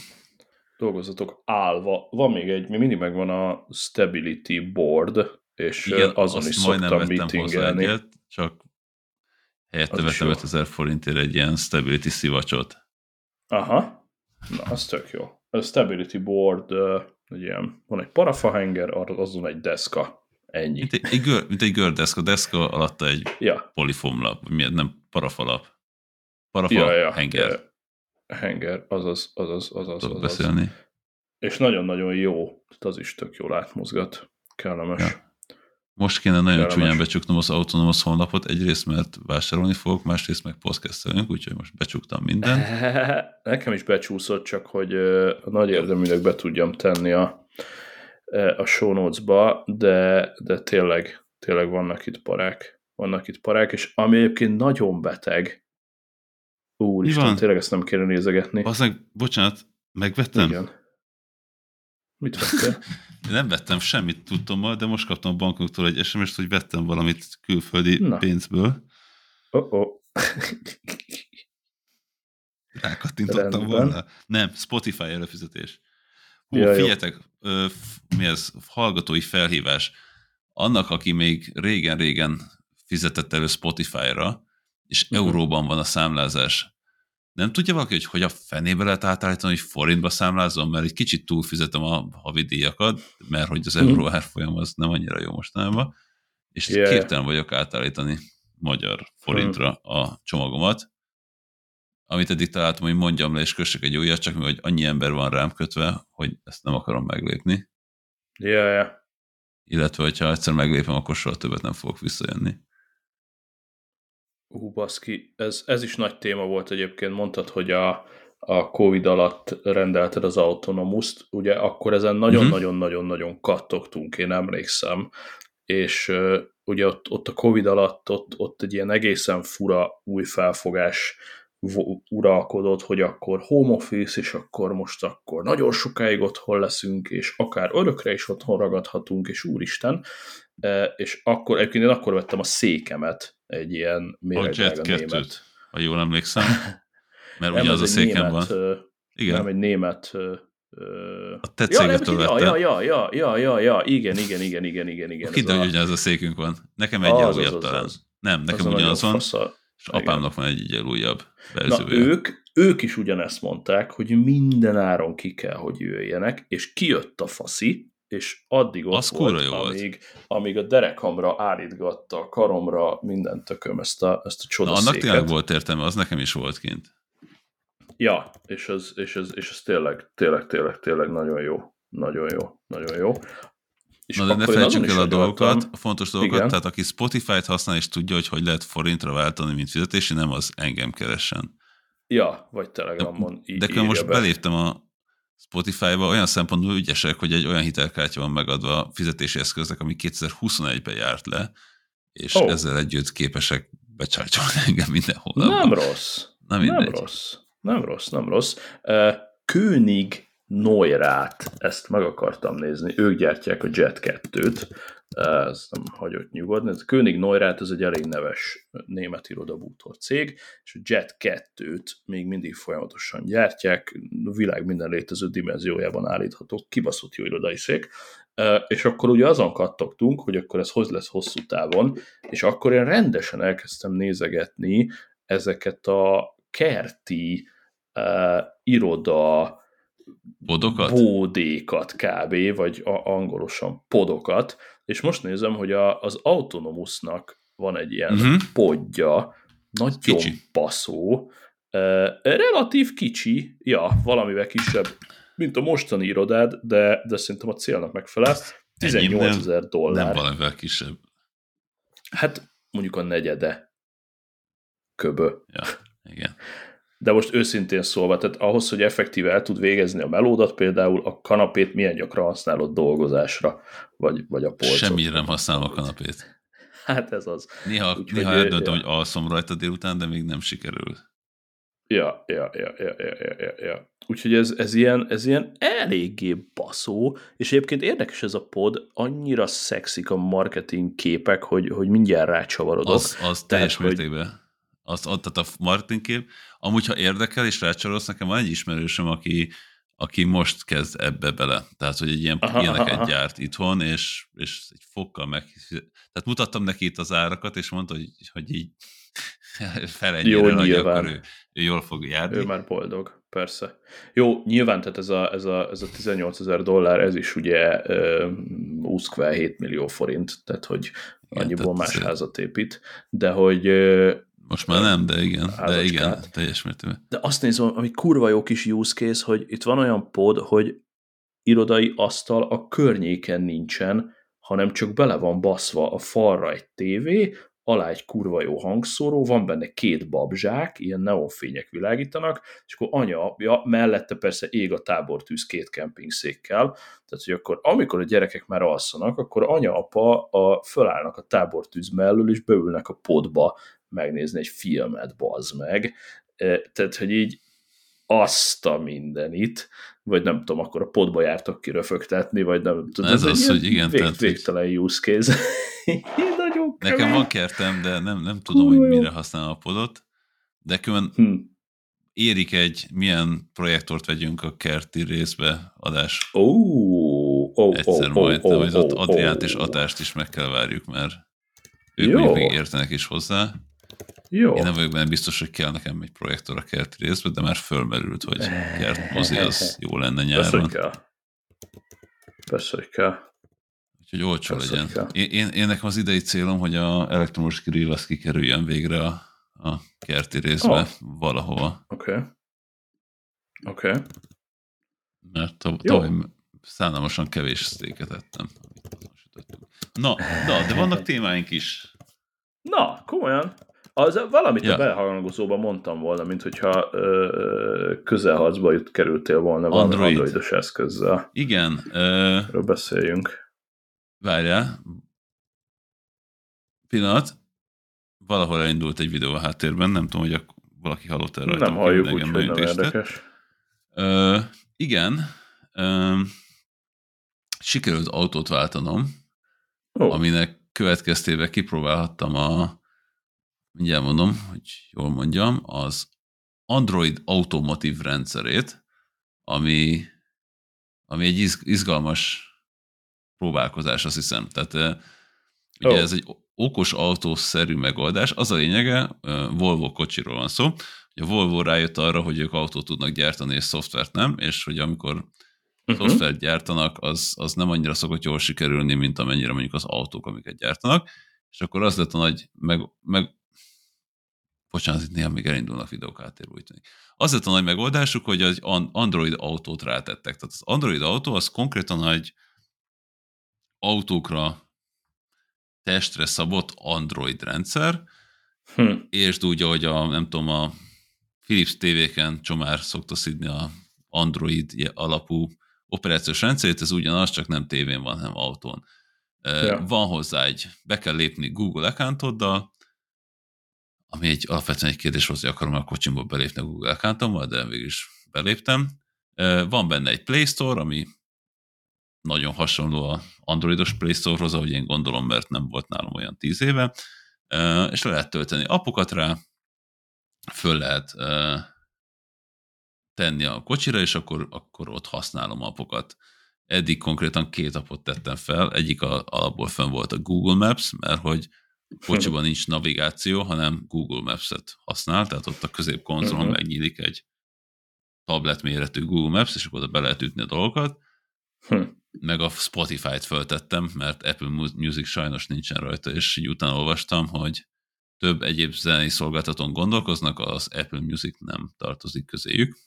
Dolgozatok állva. Van még egy, mi mindig megvan a Stability Board, és Igen, azon azt is majdnem szoktam vettem hozzá egyet, csak helyette vettem jó. 5000 forintért egy ilyen stability szivacsot. Aha, na, az tök jó. A Stability Board, egy ilyen, van egy parafahenger, ar- azon egy deszka. Ennyi. Mint egy, egy, gör, mint egy gördeszka, deszka alatta egy Ja, polifomlap, miért nem parafalap. Parafa, ja, ja. henger, ja. Henger, azaz, azaz, azaz, tudok azaz. beszélni. És nagyon-nagyon jó, tehát az is tök jól átmozgat. Kellemes. Ja. Most kéne nagyon Kellemes. csúnyán becsuknom az autonomos honlapot, egyrészt mert vásárolni fogok, másrészt meg podcastelünk, úgyhogy most becsuktam mindent. Nekem is becsúszott, csak hogy nagy érdeműleg be tudjam tenni a, a show notes-ba, de, de tényleg, tényleg vannak itt parák. Vannak itt parák, és ami egyébként nagyon beteg, úristen, van? tényleg ezt nem kéne nézegetni. Az meg, bocsánat, megvettem? Igen. Mit vettél? Én nem vettem semmit tudtommal, de most kaptam a bankoktól egy SMS-t, hogy vettem valamit külföldi Na. pénzből. Oh -oh. Rákattintottam volna. Nem, Spotify előfizetés. Hú, Ja, figyeljetek, ö, mi ez? Hallgatói felhívás. Annak, aki még régen-régen fizetett elő Spotify-ra, és Mhm. euróban van a számlázás, nem tudja valaki, hogy hogy a fenébe lehet átállítani, hogy forintba számlázom, mert egy kicsit túlfizetem a havidíjakat, mert hogy az Mhm. euró árfolyam az nem annyira jó mostanában, és Yeah. képtelen vagyok átállítani magyar forintra a csomagomat, amit eddig találtam, hogy mondjam le és kössek egy újat, csak hogy annyi ember van rám kötve, hogy ezt nem akarom meglépni. Ja, ja. Illetve, hogyha egyszer meglépem, akkor soha többet nem fogok visszajönni. Hú, baszki, ez, ez is nagy téma volt egyébként, mondtad, hogy a, a Covid alatt rendelted az autonomuszt, ugye akkor ezen nagyon-nagyon-nagyon-nagyon kattogtunk, én emlékszem, és uh, ugye ott, ott a Covid alatt ott, ott egy ilyen egészen fura új felfogás uralkodott, hogy akkor home office, és akkor most akkor nagyon sokáig otthon leszünk, és akár örökre is otthon ragadhatunk, és úristen, E, és akkor, egyébként én akkor vettem a székemet, egy ilyen A méregdrága Jet német. 2 ha jól emlékszem, mert Nem, ugye az a egy széken német, van. Igen, Nem, egy német... a te Ja, nem, cégetől ja, ja, ja, ja, ja, ja, ja, igen, igen, igen, igen, igen, igen. Ez hogy a- ugyanaz a székünk van. Nekem egy Az, az, az, az, talán. az. Nem, az nekem a ugyanaz van, fasz és apámnak van egy ilyen újabb Na, verziója. ők, ők is ugyanezt mondták, hogy minden áron ki kell, hogy jöjjenek, és kijött a faszi, és addig ott Az volt, jó volt. amíg, amíg a derekamra állítgatta, a karomra, minden tököm ezt a, ezt a Na, csodaszéket. annak tényleg volt értelme, az nekem is volt kint. Ja, és ez, és ez, és ez tényleg, tényleg, tényleg, tényleg nagyon jó. Nagyon jó, nagyon jó. És Na de ne felejtsük el a dolgokat, a fontos dolgokat, Igen. tehát aki Spotify-t használ és tudja, hogy hogy lehet forintra váltani, mint fizetési, nem az engem keressen. Ja, vagy Telegramon De akkor most be. beléptem a Spotify-ba, olyan szempontból ügyesek, hogy egy olyan hitelkártya van megadva a fizetési eszköznek, ami 2021-ben járt le, és oh. ezzel együtt képesek becsárcsolni engem minden hónapban. Nem rossz. Nem mindegy. rossz. Nem rossz, nem rossz. Uh, König Noirát, ezt meg akartam nézni. Ők gyártják a Jet 2-t, ez nem hagyott nyugodni. Ez König Neurát, ez egy elég neves német irodabútor cég, és a Jet 2-t még mindig folyamatosan gyártják, a világ minden létező dimenziójában állítható, kibaszott jó irodai szék, és akkor ugye azon kattogtunk, hogy akkor ez hogy lesz hosszú távon, és akkor én rendesen elkezdtem nézegetni ezeket a kerti uh, iroda Podokat? bódékat kb., vagy a, angolosan podokat, és most nézem, hogy a, az Autonomusnak van egy ilyen uh-huh. podja, nagyon kicsi. baszó, uh, relatív kicsi, ja, valamivel kisebb, mint a mostani irodád, de, de szerintem a célnak megfelel. 18 ezer dollár. Nem valamivel kisebb. Hát mondjuk a negyede köbö. Ja, igen. De most őszintén szólva, tehát ahhoz, hogy effektíve el tud végezni a melódat, például a kanapét milyen gyakran használod dolgozásra, vagy, vagy a polcot. Semmire nem használom a kanapét. Hát ez az. Néha, Úgy, néha eldöntöm, ja. hogy alszom rajta délután, de még nem sikerül. Ja, ja, ja, ja, ja, ja, ja, ja. Úgyhogy ez, ez, ilyen, ez ilyen eléggé baszó, és egyébként érdekes ez a pod, annyira szexik a marketing képek, hogy, hogy mindjárt rácsavarodok. Az, az teljes Tehát, mértékben. Hogy azt, tehát a marketing kép. Amúgy, ha érdekel és rácsalódsz, nekem van egy ismerősöm, aki, aki most kezd ebbe bele. Tehát, hogy egy ilyen aha, ilyeneket aha. gyárt itthon, és, és egy fokkal meg... Tehát mutattam neki itt az árakat, és mondta, hogy, hogy így felennyire nagy, akkor ő, ő jól fog járni. Ő már boldog, persze. Jó, nyilván, tehát ez a, ez a, ez a 18 ezer dollár, ez is ugye uh, 7 millió forint, tehát hogy igen, annyiból tehát más házat épít, de hogy most már nem, de igen, de igen, teljes mértékben. De azt nézem, ami kurva jó kis use case, hogy itt van olyan pod, hogy irodai asztal a környéken nincsen, hanem csak bele van baszva a falra egy tévé, alá egy kurva jó hangszóró, van benne két babzsák, ilyen neonfények világítanak, és akkor anya, ja, mellette persze ég a tábortűz két kempingszékkel, tehát hogy akkor amikor a gyerekek már alszanak, akkor anya, apa a, fölállnak a tábortűz mellől, és beülnek a podba megnézni egy filmet, bazd meg. Tehát, hogy így azt a mindenit, vagy nem tudom, akkor a podba jártok ki röfögtetni, vagy nem tudom. Ez, ez az, hogy igen. Vég, tehát, végtelen use case. Nagyon Nekem van kertem, de nem, nem tudom, Hú, hogy mire használom a podot, de külön hmm. érik egy, milyen projektort vegyünk a kerti részbe adás. Oh, oh, Egyszer oh, majd, oh, de ott oh, Adriánt oh, és Atást is meg kell várjuk, mert ők Jó. még értenek is hozzá. Jó. Én vagyok benne biztos, hogy kell nekem egy projektor a kerti részbe, de már fölmerült, hogy mozi az jó lenne nyáron. Persze, hogy kell. Persze, hogy kell. Úgyhogy olcsó Persze, legyen. Én, én, én, nekem az idei célom, hogy a elektromos grill az kikerüljön végre a, a kerti részbe oh. valahova. Oké. Okay. Oké. Okay. Mert tavaly szánalmasan kevés sztéket ettem. Na, na, de vannak témáink is. Na, komolyan. Az valamit ja. a belhangozóban mondtam volna, mint hogyha ö, közelharcba jut, kerültél volna valami Android. androidos eszközzel. Igen. Ö... Erről beszéljünk. Várjál. Pillanat. Valahol elindult egy videó a háttérben, nem tudom, hogy valaki hallott erről. Nem halljuk, úgyhogy nem érdekes. Ö, igen. Ö, sikerült autót váltanom, oh. aminek következtében kipróbálhattam a mindjárt mondom, hogy jól mondjam, az Android automotív rendszerét, ami, ami egy izgalmas próbálkozás, azt hiszem. Tehát ugye oh. ez egy okos autószerű megoldás. Az a lényege, Volvo kocsiról van szó, hogy a Volvo rájött arra, hogy ők autót tudnak gyártani, és szoftvert nem, és hogy amikor uh-huh. szoftvert gyártanak, az, az nem annyira szokott jól sikerülni, mint amennyire mondjuk az autók, amiket gyártanak, és akkor az lett a nagy meg, meg, Bocsánat, itt néha még elindulnak videók tűnik. Az lett a nagy megoldásuk, hogy az Android autót rátettek. Tehát az Android autó az konkrétan egy autókra testre szabott Android rendszer, hm. és úgy, ahogy a, nem tudom, a Philips TV-ken csomár szokta szidni a Android alapú operációs rendszerét, ez ugyanaz, csak nem tévén van, hanem autón. Ja. Van hozzá egy, be kell lépni Google accountoddal, ami egy alapvetően egy kérdés volt, hogy akarom a kocsimból belépni a Google accountommal, de végül is beléptem. Van benne egy Play Store, ami nagyon hasonló a androidos Play Store-hoz, ahogy én gondolom, mert nem volt nálam olyan tíz éve, és le lehet tölteni apokat rá, föl lehet tenni a kocsira, és akkor, akkor ott használom apokat. Eddig konkrétan két apot tettem fel, egyik alapból fönn volt a Google Maps, mert hogy kocsiban nincs navigáció, hanem Google Maps-et használ, tehát ott a középkonzolon uh-huh. megnyílik egy tablet méretű Google Maps, és akkor oda be lehet ütni a dolgokat. Hm. Meg a Spotify-t föltettem, mert Apple Music sajnos nincsen rajta, és így utána olvastam, hogy több egyéb zenei szolgáltatón gondolkoznak, az Apple Music nem tartozik közéjük.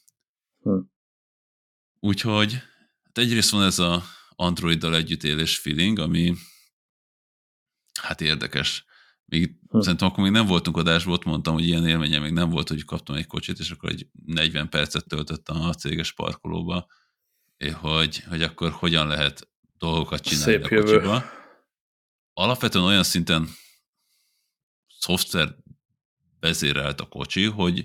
Hm. Úgyhogy hát egyrészt van ez a Androiddal együttélés feeling, ami hát érdekes. Még hm. szerintem akkor még nem voltunk adásból, ott mondtam, hogy ilyen élménye még nem volt, hogy kaptam egy kocsit, és akkor egy 40 percet töltöttem a céges parkolóba, hogy, hogy akkor hogyan lehet dolgokat csinálni Szép a kocsiba. Jövő. Alapvetően olyan szinten szoftver vezérelt a kocsi, hogy,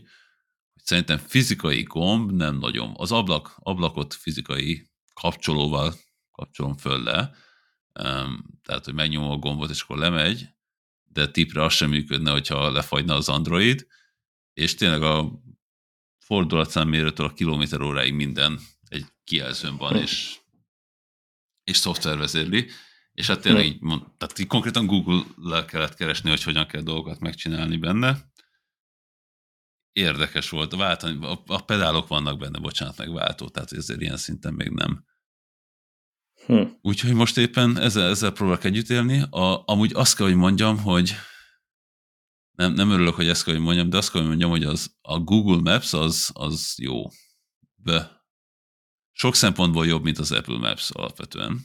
hogy szerintem fizikai gomb nem nagyon. Az ablak, ablakot fizikai kapcsolóval kapcsolom föl le, tehát, hogy megnyomom a gombot, és akkor lemegy, de tipre az sem működne, hogyha lefagyna az Android, és tényleg a fordulatszám méretől a kilométer óráig minden egy kijelzőn van, és, és szoftver vezérli, és hát tényleg így, mond, tehát így konkrétan Google-lel kellett keresni, hogy hogyan kell dolgokat megcsinálni benne. Érdekes volt, váltani, a, a pedálok vannak benne, bocsánat, meg váltó, tehát ezért ilyen szinten még nem. Hm. Úgyhogy most éppen ezzel, ezzel próbálok együtt élni. A, amúgy azt kell, hogy mondjam, hogy nem, nem örülök, hogy ezt kell, hogy mondjam, de azt kell, hogy mondjam, hogy az, a Google Maps az, az jó. De sok szempontból jobb, mint az Apple Maps alapvetően.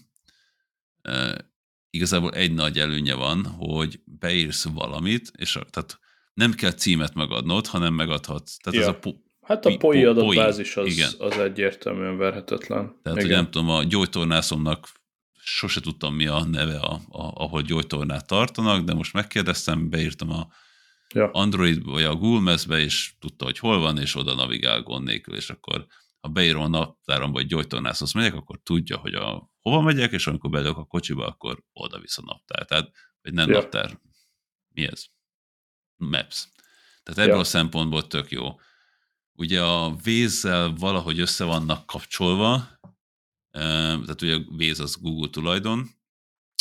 E, igazából egy nagy előnye van, hogy beírsz valamit, és a, tehát nem kell címet megadnod, hanem megadhatsz. Tehát ja. ez a Hát a POI adatbázis az, igen. az egyértelműen verhetetlen. Tehát, igen. hogy nem tudom, a gyógytornászomnak sose tudtam, mi a neve, a, a, ahol gyógytornát tartanak, de most megkérdeztem, beírtam a ja. Android vagy a Google Maps-be, és tudta, hogy hol van, és oda navigál gond nélkül, és akkor ha beírom a naptáramba, vagy gyógytornászhoz megyek, akkor tudja, hogy a, hova megyek, és amikor belök a kocsiba, akkor oda visz a naptár. Tehát, vagy nem ja. naptár, mi ez? Maps. Tehát ebből ja. a szempontból tök jó ugye a vézzel valahogy össze vannak kapcsolva, tehát ugye a véz az Google tulajdon,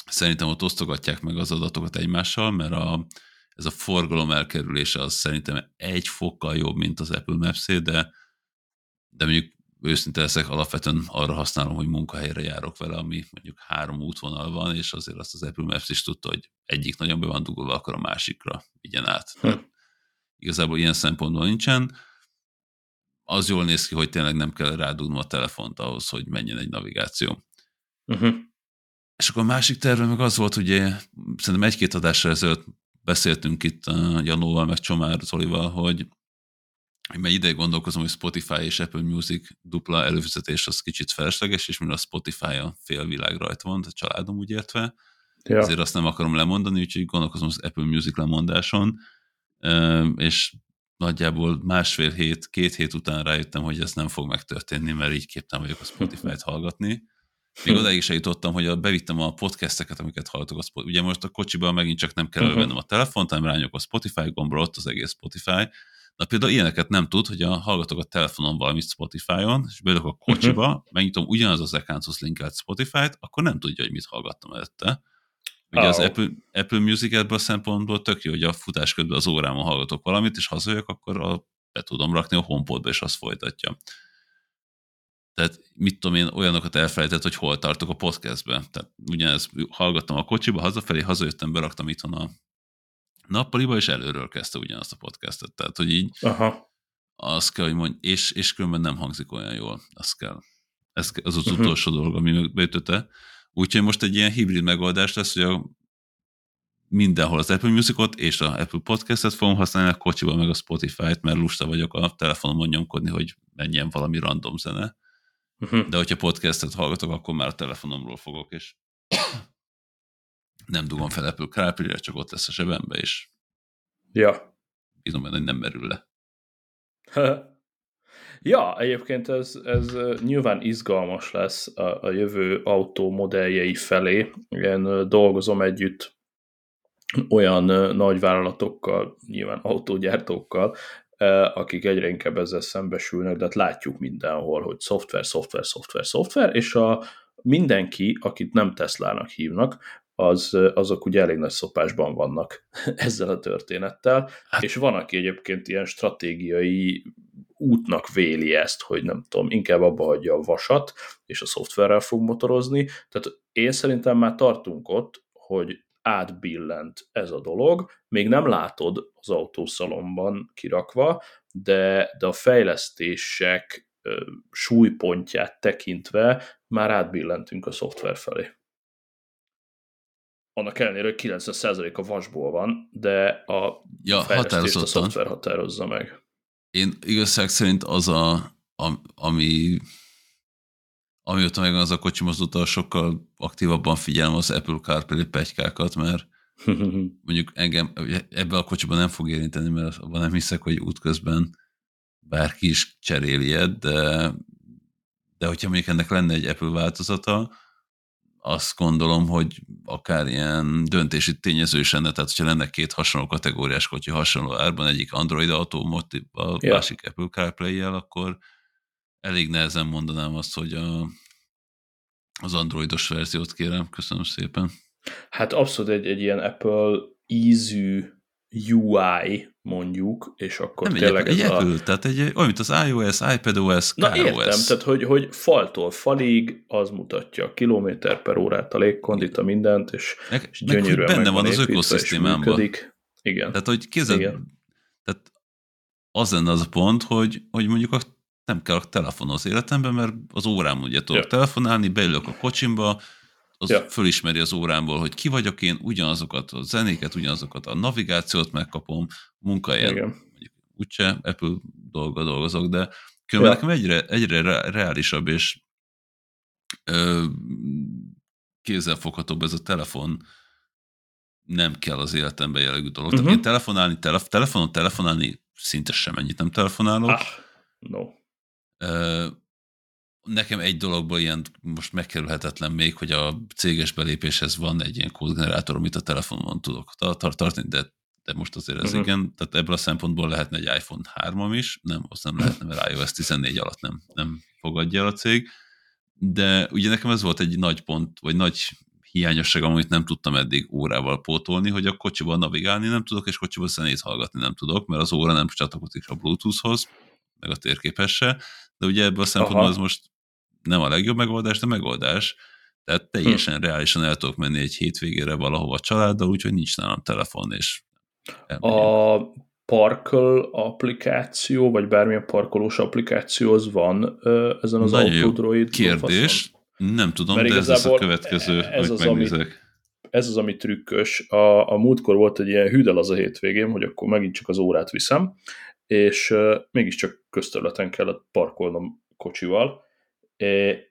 szerintem ott osztogatják meg az adatokat egymással, mert a, ez a forgalom elkerülése az szerintem egy fokkal jobb, mint az Apple maps de, de mondjuk őszinte leszek, alapvetően arra használom, hogy munkahelyre járok vele, ami mondjuk három útvonal van, és azért azt az Apple Maps is tudta, hogy egyik nagyon be van dugolva, akkor a másikra vigyen át. Hm. Igazából ilyen szempontból nincsen az jól néz ki, hogy tényleg nem kell rádugnom a telefont ahhoz, hogy menjen egy navigáció. Uh-huh. És akkor a másik terve meg az volt, ugye szerintem egy-két adásra ezelőtt beszéltünk itt a uh, Janóval, meg Csomár Zolival, hogy mert ideig gondolkozom, hogy Spotify és Apple Music dupla előfizetés az kicsit felesleges, és mivel a Spotify a félvilág rajta van, a családom úgy értve, ja. ezért azt nem akarom lemondani, úgyhogy gondolkozom az Apple Music lemondáson, és nagyjából másfél hét, két hét után rájöttem, hogy ez nem fog megtörténni, mert így képtem vagyok a Spotify-t hallgatni. Még odáig is eljutottam, hogy bevittem a podcasteket, amiket hallgatok a Spotify. Ugye most a kocsiban megint csak nem kell uh-huh. a telefont, hanem rányok a Spotify gombra, ott az egész Spotify. Na például ilyeneket nem tud, hogy a, hallgatok a telefonon valamit Spotify-on, és beülök a kocsiba, uh-huh. megnyitom ugyanaz az accounthoz linkelt Spotify-t, akkor nem tudja, hogy mit hallgattam előtte. Ugye oh. az Apple, Apple Music ebből a szempontból tök jó, hogy a futás közben az órámon hallgatok valamit, és hazajövök, akkor a, be tudom rakni a HomePodba, és azt folytatja. Tehát mit tudom én, olyanokat elfelejtett, hogy hol tartok a podcastben. Tehát ugyanez hallgattam a kocsiba, hazafelé, hazajöttem, beraktam itthon a nappaliba, és előről kezdte ugyanazt a podcastet. Tehát, hogy így Aha. azt kell, hogy mondj, és, és különben nem hangzik olyan jól, azt kell. Ez az az uh-huh. utolsó dolog, ami beütötte. Úgyhogy most egy ilyen hibrid megoldás lesz, hogy a mindenhol az Apple Musicot és a Apple Podcast-et fogom használni, a kocsiban meg a Spotify-t, mert lusta vagyok a telefonomon nyomkodni, hogy menjen valami random zene. Uh-huh. De hogyha podcastet hallgatok, akkor már a telefonomról fogok, és nem dugom fel Apple CarPlay-re, csak ott lesz a zsebembe, és ja. bízom benne, hogy nem merül le. Ja, egyébként ez, ez nyilván izgalmas lesz a, a jövő autó modelljei felé. Én dolgozom együtt olyan nagyvállalatokkal, nyilván autógyártókkal, akik egyre inkább ezzel szembesülnek, de hát látjuk mindenhol, hogy szoftver, szoftver, szoftver, szoftver, és a mindenki, akit nem Teslának hívnak, az, azok ugye elég nagy szopásban vannak ezzel a történettel, hát. és van, aki egyébként ilyen stratégiai útnak véli ezt, hogy nem tudom, inkább abba hagyja a vasat, és a szoftverrel fog motorozni. Tehát én szerintem már tartunk ott, hogy átbillent ez a dolog, még nem látod az autószalomban kirakva, de, de a fejlesztések ö, súlypontját tekintve már átbillentünk a szoftver felé. Annak ellenére, hogy 90% a vasból van, de a ja, fejlesztést a szoftver határozza meg. Én igazság szerint az a, ami amióta megvan az a kocsim, azóta sokkal aktívabban figyelem az Apple CarPlay pegykákat, mert mondjuk engem ebbe a kocsiban nem fog érinteni, mert abban nem hiszek, hogy útközben bárki is cserél ilyet, de, de hogyha még ennek lenne egy Apple változata, azt gondolom, hogy akár ilyen döntési tényező is lenne, tehát hogyha lenne két hasonló kategóriás kocsi hasonló árban, egyik Android autó, a ja. másik Apple CarPlay-jel, akkor elég nehezen mondanám azt, hogy a, az androidos verziót kérem. Köszönöm szépen. Hát abszolút egy, egy ilyen Apple ízű UI mondjuk, és akkor nem tényleg egy, ez egy a... Apple, tehát egy, olyan, mint az iOS, iPadOS, Na értem, tehát hogy, hogy faltól falig az mutatja a kilométer per órát, a légkondit, a mindent, és, meg, és gyönyörűen meg, benne van az ökoszisztémámban. Igen. Tehát, hogy kézzel, tehát az lenne az a pont, hogy, hogy mondjuk a nem kell a telefon az életemben, mert az órám ugye tudok ja. telefonálni, beülök a kocsimba, az ja. fölismeri az órámból, hogy ki vagyok én, ugyanazokat a zenéket, ugyanazokat a navigációt megkapom, munkahelyen, mondjuk úgyse Apple dolga dolgozok, de különben ja. nekem egyre, egyre reálisabb és ö, kézzelfoghatóbb ez a telefon nem kell az életembe jellegű dolog. Uh-huh. Tehát én telefonálni, telef- telefonon telefonálni szinte sem ennyit nem telefonálok. Ah, no. Nekem egy dologból ilyen most megkerülhetetlen még, hogy a céges belépéshez van egy ilyen kódgenerátor, amit a telefonon tudok tartani, de, de most azért ez uh-huh. igen, tehát ebből a szempontból lehetne egy iPhone 3-am is, nem, azt nem lehetne, mert iOS 14 alatt nem, nem fogadja el a cég, de ugye nekem ez volt egy nagy pont, vagy nagy hiányosság, amit nem tudtam eddig órával pótolni, hogy a kocsiban navigálni nem tudok, és kocsiban zenét hallgatni nem tudok, mert az óra nem csatlakozik a Bluetoothhoz, meg a térképhez se, de ugye ebből a szempontból az most nem a legjobb megoldás, de megoldás. Tehát teljesen hm. reálisan el tudok menni egy hétvégére valahova családdal, úgyhogy nincs nálam telefon, és A Parkle applikáció, vagy bármilyen parkolós applikáció az van ezen az Autodroid kérdés. Faszon. Nem tudom, Mert de ez lesz a következő, ez az, Ami, ez az, ami trükkös. A, a múltkor volt egy ilyen hűdel az a hétvégém, hogy akkor megint csak az órát viszem, és uh, mégiscsak közterületen kellett parkolnom kocsival,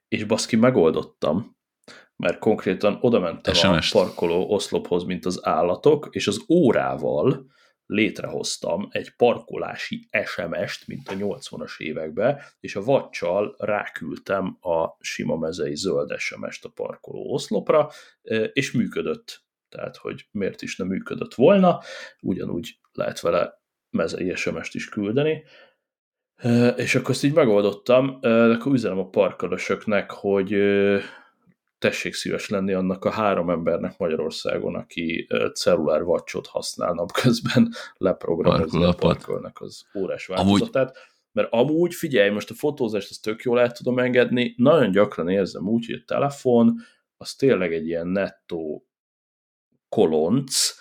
és baszki megoldottam, mert konkrétan oda mentem a parkoló oszlophoz, mint az állatok, és az órával létrehoztam egy parkolási SMS-t, mint a 80-as években, és a vacsal ráküldtem a sima mezei zöld SMS-t a parkoló oszlopra, és működött. Tehát, hogy miért is nem működött volna, ugyanúgy lehet vele mezei SMS-t is küldeni, és akkor ezt így megoldottam, de akkor üzenem a parkolosoknak, hogy tessék szíves lenni annak a három embernek Magyarországon, aki cellulár vacsot használ napközben leprogramozni a parkolnak az órás változatát. Amúgy... Mert amúgy, figyelj, most a fotózást azt tök jól el tudom engedni, nagyon gyakran érzem úgy, hogy a telefon az tényleg egy ilyen nettó kolonc,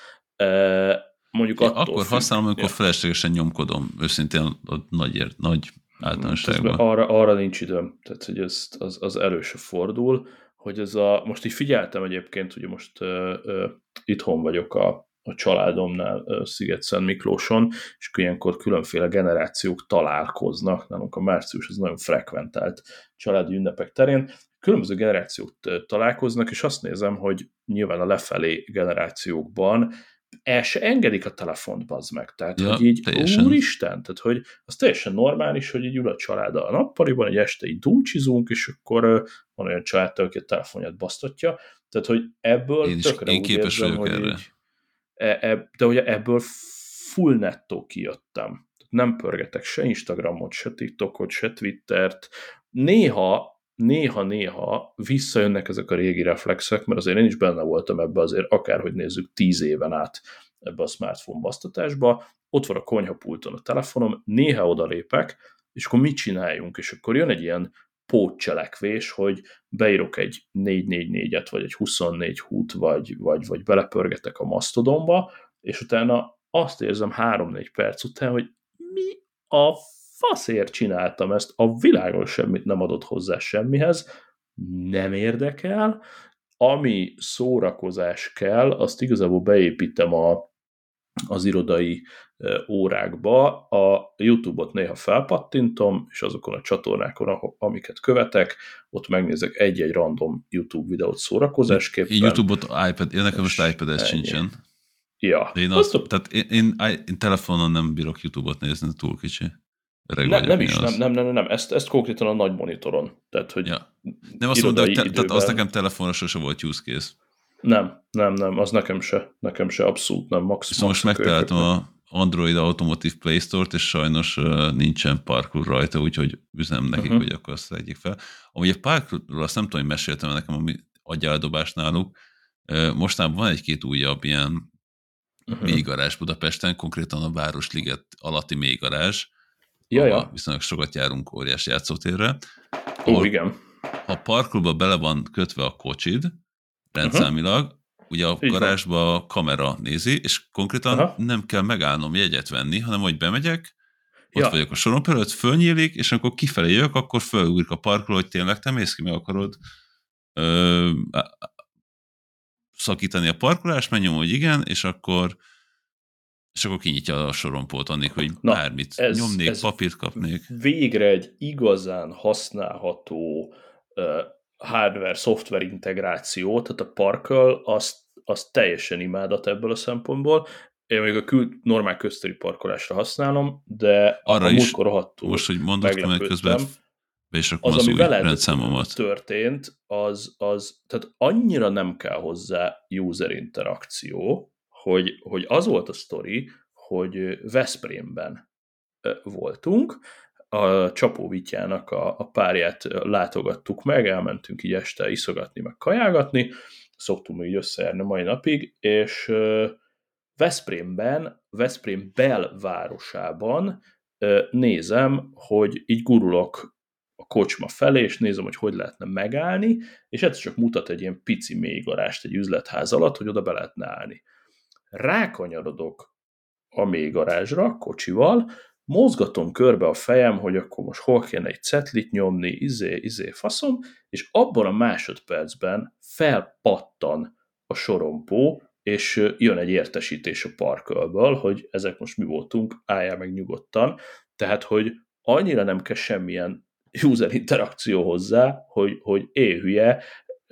mondjuk attól akkor függ, használom, amikor ja. feleslegesen nyomkodom, őszintén a nagy, nagy általánosságban. Arra, arra nincs időm, tehát hogy ez, az, az előse fordul, hogy ez a, most így figyeltem egyébként, hogy most uh, uh, itthon vagyok a, a családomnál Sziget-Szent Miklóson, és ilyenkor különféle generációk találkoznak, nálunk a március az nagyon frekventált családi ünnepek terén, különböző generációk találkoznak, és azt nézem, hogy nyilván a lefelé generációkban el se engedik a telefont, bazd meg. Tehát, Ja, hogy így, teljesen. úristen, tehát, hogy az teljesen normális, hogy így ül a család a nappaliban, egy este így dumcsizunk, és akkor van olyan családtag, aki a telefonját basztatja. Tehát, hogy ebből Én is- tökre én úgy képes érzem, vagyok hogy erre. így, e, e, de ugye ebből full nettó kijöttem. Nem pörgetek se Instagramot, se TikTokot, se Twittert. Néha, néha-néha visszajönnek ezek a régi reflexek, mert azért én is benne voltam ebbe azért, akárhogy nézzük, tíz éven át ebbe a smartphone basztatásba. Ott van a konyhapulton a telefonom, néha odalépek, és akkor mit csináljunk? És akkor jön egy ilyen pótcselekvés, hogy beírok egy 444-et, vagy egy 24 hút, vagy, vagy, vagy belepörgetek a masztodonba, és utána azt érzem 3-4 perc után, hogy mi a faszért csináltam ezt, a világon semmit nem adott hozzá semmihez, nem érdekel, ami szórakozás kell, azt igazából beépítem a, az irodai órákba, a YouTube-ot néha felpattintom, és azokon a csatornákon, amiket követek, ott megnézek egy-egy random YouTube videót szórakozásképpen. YouTube-ot iPad, én nekem most iPad-es sincsen. Ja, De én, azt, tehát én, én, én, telefonon nem bírok YouTube-ot nézni, túl kicsi. Öreg nem, vagyok nem is, nem, nem, nem, nem, ezt, ezt konkrétan a nagy monitoron. Tehát, hogy Ja. Nem azt mondom, hogy te, tehát az nekem telefonra sose volt use case. Nem, nem, nem, az nekem se, nekem se, abszolút nem, max. Viszont most max megtaláltam a Android Automotive Play Store-t, és sajnos uh, nincsen parkour rajta, úgyhogy üzenem nekik, Uh-huh. hogy akkor azt vegyék fel. Amúgy a parkourról azt nem tudom, hogy meséltem nekem, ami agyeldobás náluk. Uh, Mostában van egy-két újabb ilyen Uh-huh. mélygarázs Budapesten, konkrétan a Városliget alatti mélygarázs, Ja, ja. viszonylag sokat járunk óriási játszótérre. Ó, ahol igen. ha a parkolba bele van kötve a kocsid, rendszámilag, uh-huh. ugye a Így van. garázsba a kamera nézi, és konkrétan Aha. nem kell megállnom jegyet venni, hanem hogy bemegyek, ott Ja. vagyok a soron előtt, fölnyílik, és amikor kifelé jövök, akkor fölugrik a parkoló, hogy tényleg te mész ki, meg akarod ö, szakítani a parkolást, menjünk, hogy igen, és akkor és akkor kinyitja a sorompót, annék, hogy Na, bármit ez- nyomnék, ez papírt kapnék. Végre egy igazán használható uh, hardware-szoftver integráció, tehát a Parkle azt, azt teljesen imádat ebből a szempontból. Én még a kül, normál közteri parkolásra használom, de Arra a is, Most, hogy mert meglepődtem. közben be is rakom az, az, ami veled rendszámomat. történt, az, az, tehát annyira nem kell hozzá user interakció, hogy, hogy az volt a sztori, hogy Veszprémben voltunk, a Csapóvityának a, a párját látogattuk meg, elmentünk így este iszogatni, meg kajágatni, szoktunk még összejárni mai napig, és Veszprémben, Veszprém belvárosában nézem, hogy így gurulok a kocsma felé, és nézem, hogy hogy lehetne megállni, és ez csak mutat egy ilyen pici mélygarást egy üzletház alatt, hogy oda be lehetne állni. Rákanyarodok a mélygarázsra kocsival, mozgatom körbe a fejem, hogy akkor most hol kéne egy cetlit nyomni, izé, izé, faszom, és abban a másodpercben felpattan a sorompó, és jön egy értesítés a parkölből, hogy ezek most mi voltunk, álljál meg nyugodtan, tehát, hogy annyira nem kell semmilyen user interakció hozzá, hogy, hogy éhülye,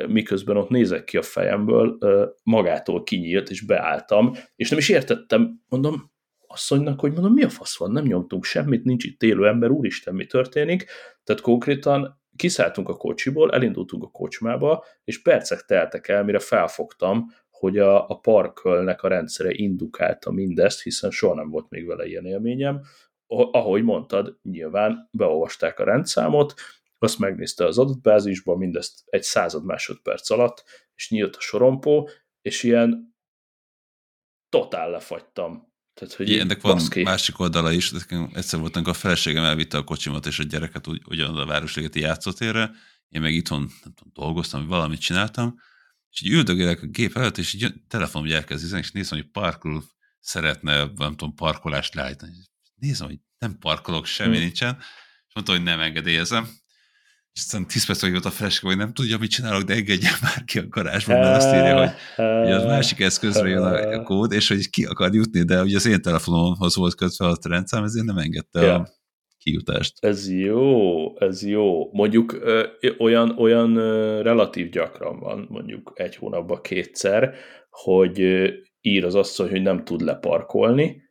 miközben ott nézek ki a fejemből, magától kinyílt, és beálltam, és nem is értettem, mondom, asszonynak, hogy mondom, mi a fasz van, nem nyomtunk semmit, nincs itt élő ember, úristen, mi történik, tehát konkrétan kiszálltunk a kocsiból, elindultunk a kocsmába, és percek teltek el, mire felfogtam, hogy a, a parkölnek a rendszere indukálta mindezt, hiszen soha nem volt még vele ilyen élményem. Ah- Ahogy mondtad, nyilván beolvasták a rendszámot, azt megnézte az adatbázisban, mindezt egy század másodperc alatt, és nyílt a sorompó, és ilyen totál lefagytam. Tehát, hogy Igen, ennek van baszki. másik oldala is. Egyszer voltunk, a feleségem elvitte a kocsimat és a gyereket ugy, ugyanaz a Városligeti játszótérre, én meg itthon nem tudom, dolgoztam, vagy valamit csináltam, és így üldögélek a gép előtt, és így telefonom így elkezd üzenni, és nézem, hogy parkol szeretne, nem tudom, parkolást leállítani. Nézem, hogy nem parkolok, semmi Hmm. nincsen, és mondta, hogy nem engedélyezem. És aztán 10 perc vagy volt a feleségem, hogy nem tudja, mit csinálok, de engedje már ki a garázsból, mert azt írja, hogy hogy az másik eszközre jön a kód, és hogy ki akar jutni, de ugye az én telefonomhoz volt kötve a rendszám, ezért nem engedte Ja. a kijutást. Ez jó, ez jó. Mondjuk ö, olyan, olyan ö, relatív gyakran van, mondjuk egy hónapban kétszer, hogy ö, ír az asszony, hogy nem tud leparkolni,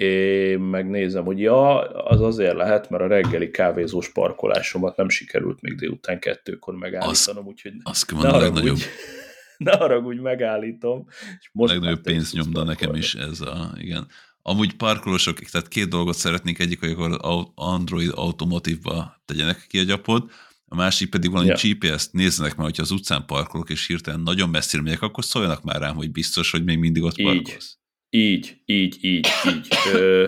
én megnézem, hogy ja, az azért lehet, mert a reggeli kávézós parkolásomat nem sikerült még délután kettőkor megállítanom, úgyhogy az ne, a legnagyobb. ne haragudj, megállítom. És most a legnagyobb pénznyomda nekem is ez a, igen. Amúgy parkolósok, tehát két dolgot szeretnék, egyik, hogy akkor Android automotive-ba tegyenek ki a gyapot, a másik pedig valami yeah. GPS-t nézzenek már, hogyha az utcán parkolok, és hirtelen nagyon messzire megyek, akkor szóljanak már rám, hogy biztos, hogy még mindig ott parkolsz. Így, így, így, így. Ö,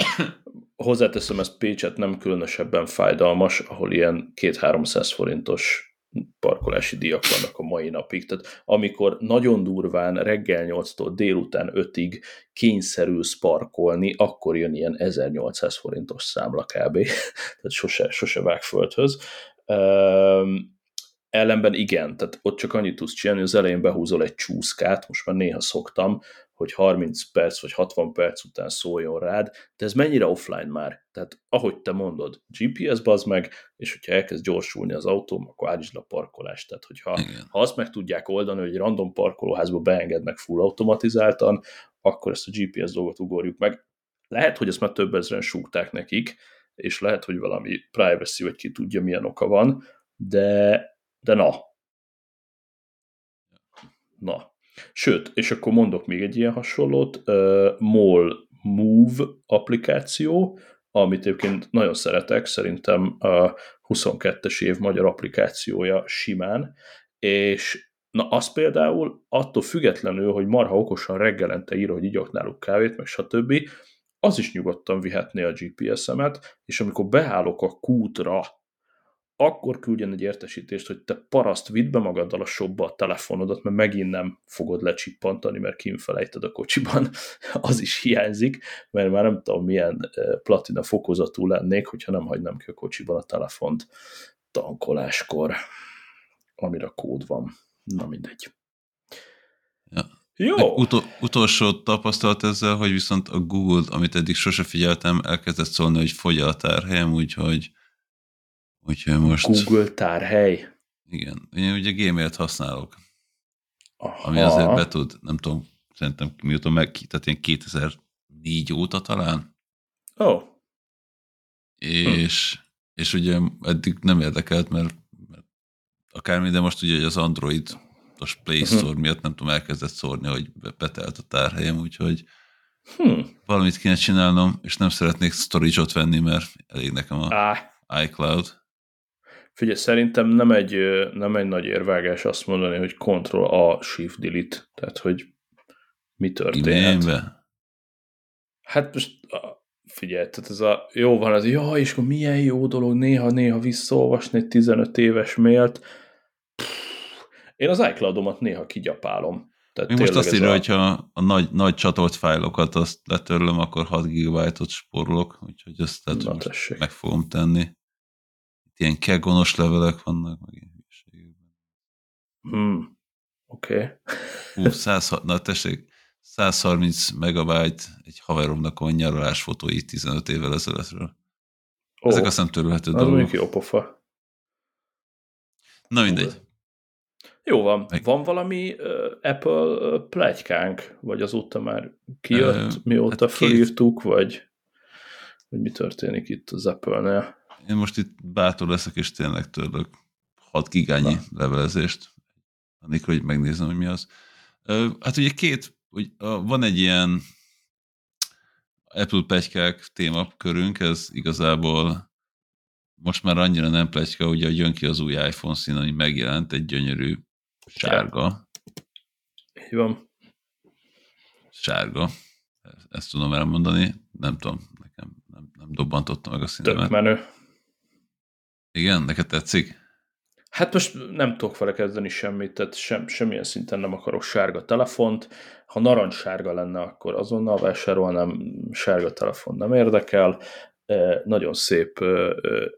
hozzáteszem, ez Pécset nem különösebben fájdalmas, ahol ilyen 2-300 forintos parkolási díjak vannak a mai napig. Tehát amikor nagyon durván reggel 8-tól délután 5-ig kényszerülsz parkolni, akkor jön ilyen 1800 forintos számla kb. Tehát sose, sose vág földhöz. Ellenben igen, tehát ott csak annyit tudsz csinálni, az elején behúzol egy csúszkát, most már néha szoktam, hogy 30 perc vagy 60 perc után szóljon rád, de ez mennyire offline már? Tehát ahogy te mondod, GPS bazd meg, és hogyha elkezd gyorsulni az autóm, akkor állítsd le a parkolást. Tehát hogyha ha azt meg tudják oldani, hogy egy random parkolóházba beengednek full automatizáltan, akkor ezt a GPS dolgot ugorjuk meg. Lehet, hogy ezt már több ezeren súgták nekik, és lehet, hogy valami privacy, vagy ki tudja, milyen oka van, de, de na. Na, Sőt, és akkor mondok még egy ilyen hasonlót, uh, MOL Move applikáció, amit egyébként nagyon szeretek, szerintem a 22-es év magyar applikációja simán, és na az például attól függetlenül, hogy marha okosan reggelente ír, hogy igyok náluk kávét, meg stb., az is nyugodtan vihetné a GPS-emet, és amikor beállok a kútra, akkor küldjen egy értesítést, hogy te paraszt, vidd be magaddal a shopba a telefonodat, mert megint nem fogod lecsippantani, mert kinfelejted a kocsiban, az is hiányzik, mert már nem tudom, milyen platina fokozatú lennék, hogyha nem hagynám ki a kocsiban a telefont tankoláskor, amire kód van. Na mindegy. Ja. Jó. Utol, utolsó tapasztalat ezzel, hogy viszont a Google, amit eddig sose figyeltem, elkezdett szólni, hogy fogy a tárhelyem, úgyhogy Úgyhogy most... Google tárhely. Igen, én ugye Gmailt használok. Aha. Ami azért be tud, nem tudom, szerintem mióta meg, tehát ilyen 2004 óta talán. Ó. Oh. És, hm. és ugye eddig nem érdekelt, mert, mert akármi, de most ugye az Android a Play mhm. Store uh-huh. miatt nem tudom, elkezdett szórni, hogy betelt a tárhelyem, úgyhogy hmm. valamit kéne csinálnom, és nem szeretnék storage-ot venni, mert elég nekem a ah. iCloud. Figyelj, szerintem nem egy, nem egy nagy érvágás azt mondani, hogy Ctrl A Shift Delete, tehát hogy mi történt. Hát most figyelj, tehát ez a jó van, az jó, és akkor milyen jó dolog néha-néha visszaolvasni egy 15 éves mailt. Én az iCloud-omat néha kigyapálom. Tehát Én most azt írja, a... hogyha a nagy, nagy csatolt fájlokat azt letörlöm, akkor 6 GB-ot spórolok, úgyhogy ezt lehet, meg fogom tenni ilyen kegonos levelek vannak, meg ilyen hülyeségekben. Hmm. Oké. Okay. na tessék, 130 megabyte egy haveromnak a nyaralás fotói 15 évvel ezelőttről. Oh, Ezek azt nem törülhető dolgok. Az mondjuk jó pofa. Na mindegy. Jó van. Meg... Van valami uh, Apple uh, plegykánk, vagy azóta már kijött, uh, mióta hát felírtuk, két... vagy, vagy mi történik itt az Apple-nél? Én most itt bátor leszek, és tényleg törlök 6 gigányi Na. levelezést, anélkül, hogy megnézem, hogy mi az. Hát ugye két, hogy van egy ilyen Apple plegykák témakörünk, ez igazából most már annyira nem plegyka, ugye, hogy jön ki az új iPhone szín, ami megjelent, egy gyönyörű sárga. Így van. Sárga. Ezt tudom elmondani. Nem tudom, nekem nem, nem dobbantotta meg a színemet. Tök menő. Igen, neked tetszik? Hát most nem tudok vele kezdeni semmit, tehát sem, semmilyen szinten nem akarok sárga telefont. Ha narancssárga lenne, akkor azonnal vásárolnám, sárga telefon nem érdekel. Nagyon szép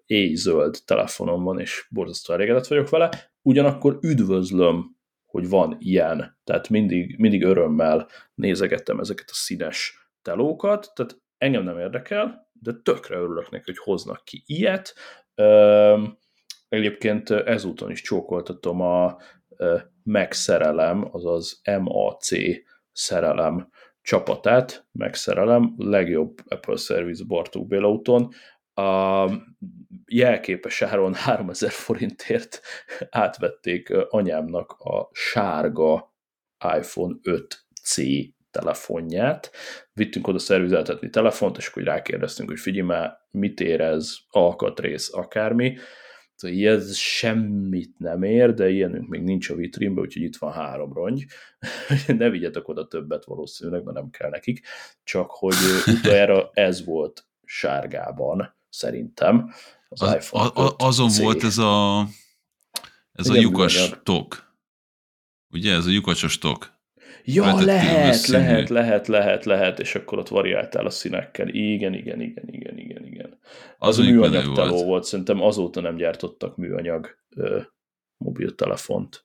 éjzöld telefonom van, és borzasztó elégedett vagyok vele. Ugyanakkor üdvözlöm, hogy van ilyen, tehát mindig, mindig örömmel nézegettem ezeket a színes telókat, tehát engem nem érdekel, de tökre örülök neki, hogy hoznak ki ilyet, Egyébként ezúton is csókoltatom a Mac szerelem, azaz MAC szerelem csapatát megszerelem, legjobb Apple Service Bartók Béla a jelképes áron 3000 forintért átvették anyámnak a sárga iPhone 5C telefonját. Vittünk oda szervizeltetni telefont, és akkor rákérdeztünk, hogy figyelj már, mit érez, alkatrész, akármi. Szóval ez semmit nem ér, de ilyenünk még nincs a vitrínben, úgyhogy itt van három rongy. ne vigyetek oda többet valószínűleg, mert nem kell nekik. Csak hogy utoljára ez volt sárgában, szerintem. Az, az iPhone a, a, azon C. volt ez a ez Igen, a lyukas tok. Ugye, ez a lyukacsos tok. Ja, lehet, lehet, lehet, lehet, lehet, és akkor ott variáltál a színekkel. Igen, igen, igen, igen, igen, igen. Az, az műanyag teló volt. volt, szerintem azóta nem gyártottak műanyag ö, mobiltelefont.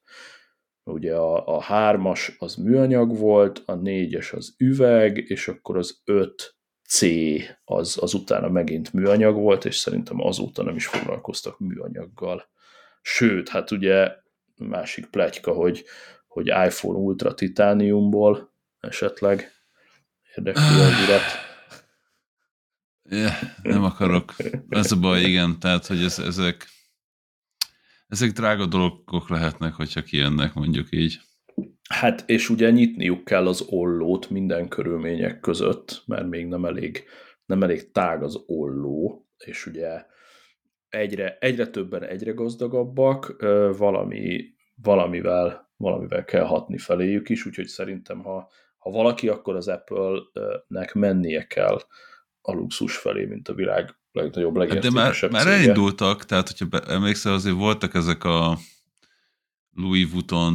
Ugye a, a hármas az műanyag volt, a négyes az üveg, és akkor az öt C az, az utána megint műanyag volt, és szerintem azóta nem is foglalkoztak műanyaggal. Sőt, hát ugye másik pletyka, hogy hogy iPhone Ultra titániumból esetleg érdekli az urat. Yeah, nem akarok. Ez a baj, igen, tehát, hogy ez, ezek ezek drága dolgok lehetnek, hogyha kijönnek, mondjuk így. Hát, és ugye nyitniuk kell az ollót minden körülmények között, mert még nem elég, nem elég tág az olló, és ugye egyre, egyre többen egyre gazdagabbak, valami, valamivel valamivel kell hatni feléjük is, úgyhogy szerintem, ha, ha valaki, akkor az Apple-nek mennie kell a luxus felé, mint a világ legnagyobb, legértékesebb De már, már elindultak, tehát hogyha be, emlékszel, azért voltak ezek a Louis Vuitton,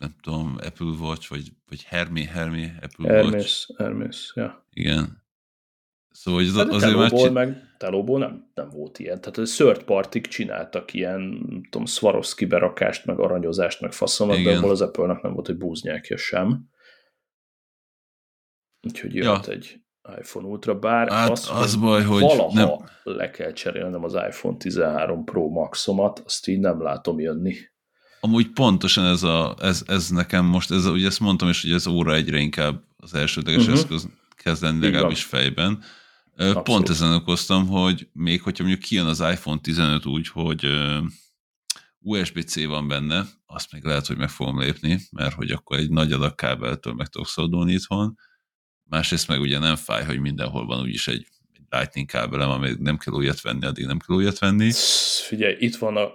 nem tudom, Apple Watch, vagy, vagy Hermé, Hermé, Apple Hermes, Watch. Hermes, ja. Igen. Szóval hogy az, hát azért már... Csin... meg telóból nem, nem volt ilyen. Tehát a third party csináltak ilyen, tudom, Swarovski berakást, meg aranyozást, meg faszomat, de abból az apple nem volt egy búznyákja sem. Úgyhogy jött ja. egy iPhone Ultra, bár hát az, az baj, hogy valaha nem. le kell cserélnem az iPhone 13 Pro Maxomat, azt így nem látom jönni. Amúgy pontosan ez, a, ez, ez nekem most, ez, ugye ezt mondtam is, hogy ez óra egyre inkább az elsődleges uh-huh. eszköz kezd lenni legalábbis fejben Abszolút. Pont ezen okoztam, hogy még hogyha mondjuk kijön az iPhone 15 úgy, hogy USB-C van benne, azt még lehet, hogy meg fogom lépni, mert hogy akkor egy nagy adag kábeltől meg tudok szabadulni itthon. Másrészt meg ugye nem fáj, hogy mindenhol van úgyis egy, egy Lightning kábelem, amíg nem kell újat venni, addig nem kell újat venni. Figyelj, itt van a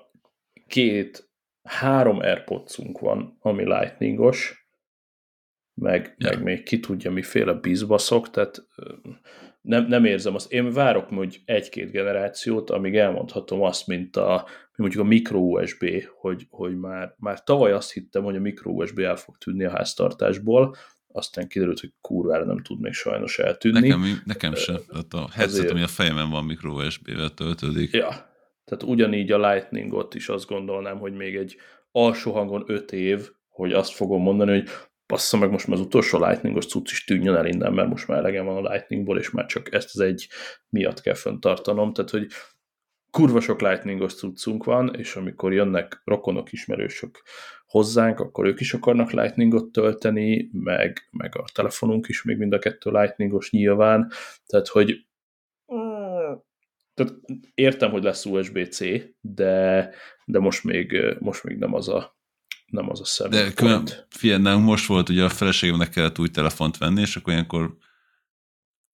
két, három airpods van, ami lightningos, meg, ja. meg még ki tudja miféle bizbaszok, tehát nem, nem érzem azt. Én várok hogy egy-két generációt, amíg elmondhatom azt, mint a mondjuk a micro USB, hogy, hogy már, már tavaly azt hittem, hogy a micro USB el fog tűnni a háztartásból, aztán kiderült, hogy kurvára nem tud még sajnos eltűnni. Nekem, nekem sem. Tehát a headset, Azért... ami a fejemen van, micro USB-vel töltődik. Ja, tehát ugyanígy a Lightningot is azt gondolnám, hogy még egy alsó hangon öt év, hogy azt fogom mondani, hogy bassza meg most már az utolsó Lightningos cucc is tűnjön el innen, mert most már elegem van a Lightningból, és már csak ezt az egy miatt kell föntartanom, tehát hogy kurva sok Lightningos cuccunk van, és amikor jönnek rokonok, ismerősök hozzánk, akkor ők is akarnak Lightningot tölteni, meg, meg a telefonunk is még mind a kettő Lightningos nyilván, tehát hogy tehát értem, hogy lesz USB-C, de, de most még, most még nem az a nem az a szem. De külön, figyelj, most volt, ugye a feleségemnek kellett új telefont venni, és akkor ilyenkor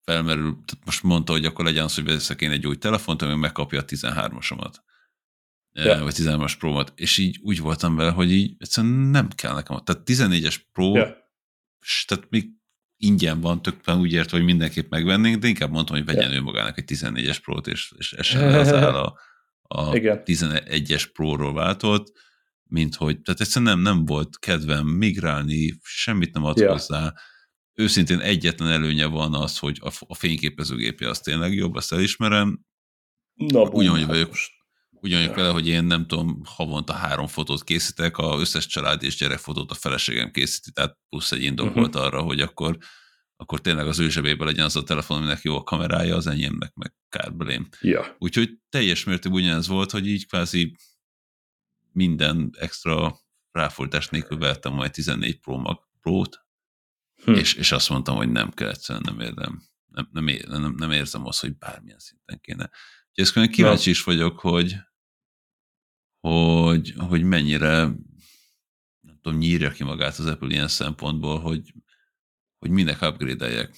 felmerül, tehát most mondta, hogy akkor legyen az, hogy veszek én egy új telefont, ami megkapja a 13-asomat. Ja. Vagy 13-as Pro-mat. És így úgy voltam vele, hogy így egyszerűen nem kell nekem. Tehát 14-es Pro, ja. tehát még ingyen van, tökben úgy ért, hogy mindenképp megvennénk, de inkább mondtam, hogy vegyen ja. ő magának egy 14-es Pro-t, és, és essen az áll a, a 11-es Pro-ról váltott mint hogy, tehát egyszerűen nem, nem volt kedvem migrálni, semmit nem ad ja. hozzá. Őszintén egyetlen előnye van az, hogy a, a fényképezőgépje az tényleg jobb, azt elismerem. Na, ugyanúgy vagyok, ugyanúgy vele, hogy én nem tudom, havonta három fotót készítek, a összes család és gyerekfotót a feleségem készíti, tehát plusz egy indok uh-huh. volt arra, hogy akkor akkor tényleg az ő zsebében legyen az a telefon, aminek jó a kamerája, az enyémnek meg kárbelém. Ja. Úgyhogy teljes mértékben ugyanez volt, hogy így kvázi minden extra ráfordítás nélkül vettem majd 14 Pro Mag Pro-t. hm. és, és azt mondtam, hogy nem kell, egyszerűen nem érdem. Nem, nem, ér, nem, nem érzem azt, hogy bármilyen szinten kéne. Úgyhogy ezt kíváncsi is vagyok, hogy, hogy, hogy mennyire nem tudom, nyírja ki magát az Apple ilyen szempontból, hogy, hogy minek upgrade-eljek.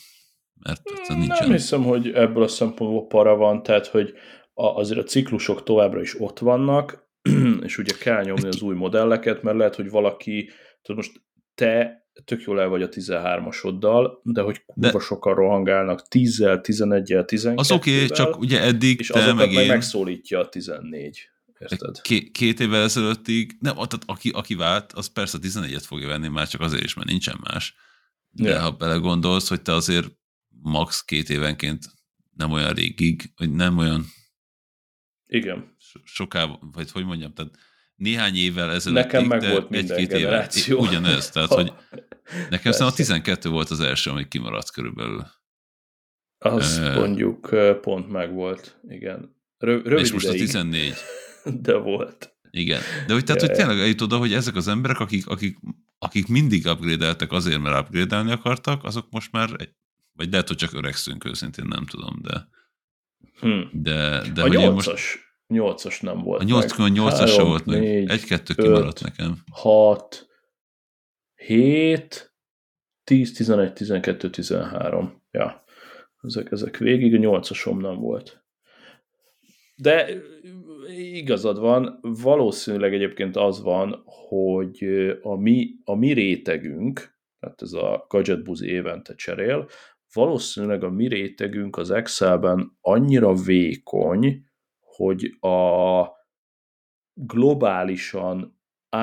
Mert nincsen. Nem hiszem, hogy ebből a szempontból para van, tehát hogy a, azért a ciklusok továbbra is ott vannak, és ugye kell nyomni az új modelleket, mert lehet, hogy valaki, tehát most te tök jól el vagy a 13-asoddal, de hogy kurva de... sokan rohangálnak 10-el, 11-el, 12 Az oké, okay, csak ugye eddig és te meg én... megszólítja a 14. Érted? Két, két évvel ezelőttig, nem, tehát aki, aki vált, az persze a 14-et fogja venni, már csak azért is, mert nincsen más. De yeah. ha belegondolsz, hogy te azért max két évenként nem olyan régig, vagy nem olyan igen. Soká, vagy hogy mondjam, tehát néhány évvel ezelőtt Nekem meg volt minden egy-két generáció. Éve, ugyanez, tehát hogy nekem szerintem a 12 volt az első, ami kimaradt körülbelül. Az uh, mondjuk pont meg volt, igen. Rö- rövid és most ideig, a 14. De volt. Igen. De hogy, tehát, ja, hogy tényleg eljut oda, hogy ezek az emberek, akik, akik, akik mindig upgrade azért, mert upgrade akartak, azok most már, vagy lehet, hogy csak öregszünk őszintén, nem tudom, de Hmm. De, de a nyolcas, nyolcas nem volt A nyolc, a nyolcas se volt meg. Egy-kettő kimaradt nekem. Hat, hét, tíz, tizenegy, tizenkettő, tizenhárom. Ja, ezek, ezek végig, a nyolcasom nem volt. De igazad van, valószínűleg egyébként az van, hogy a mi, a mi rétegünk, tehát ez a gadget buzi évente cserél, valószínűleg a mi rétegünk az Excelben annyira vékony, hogy a globálisan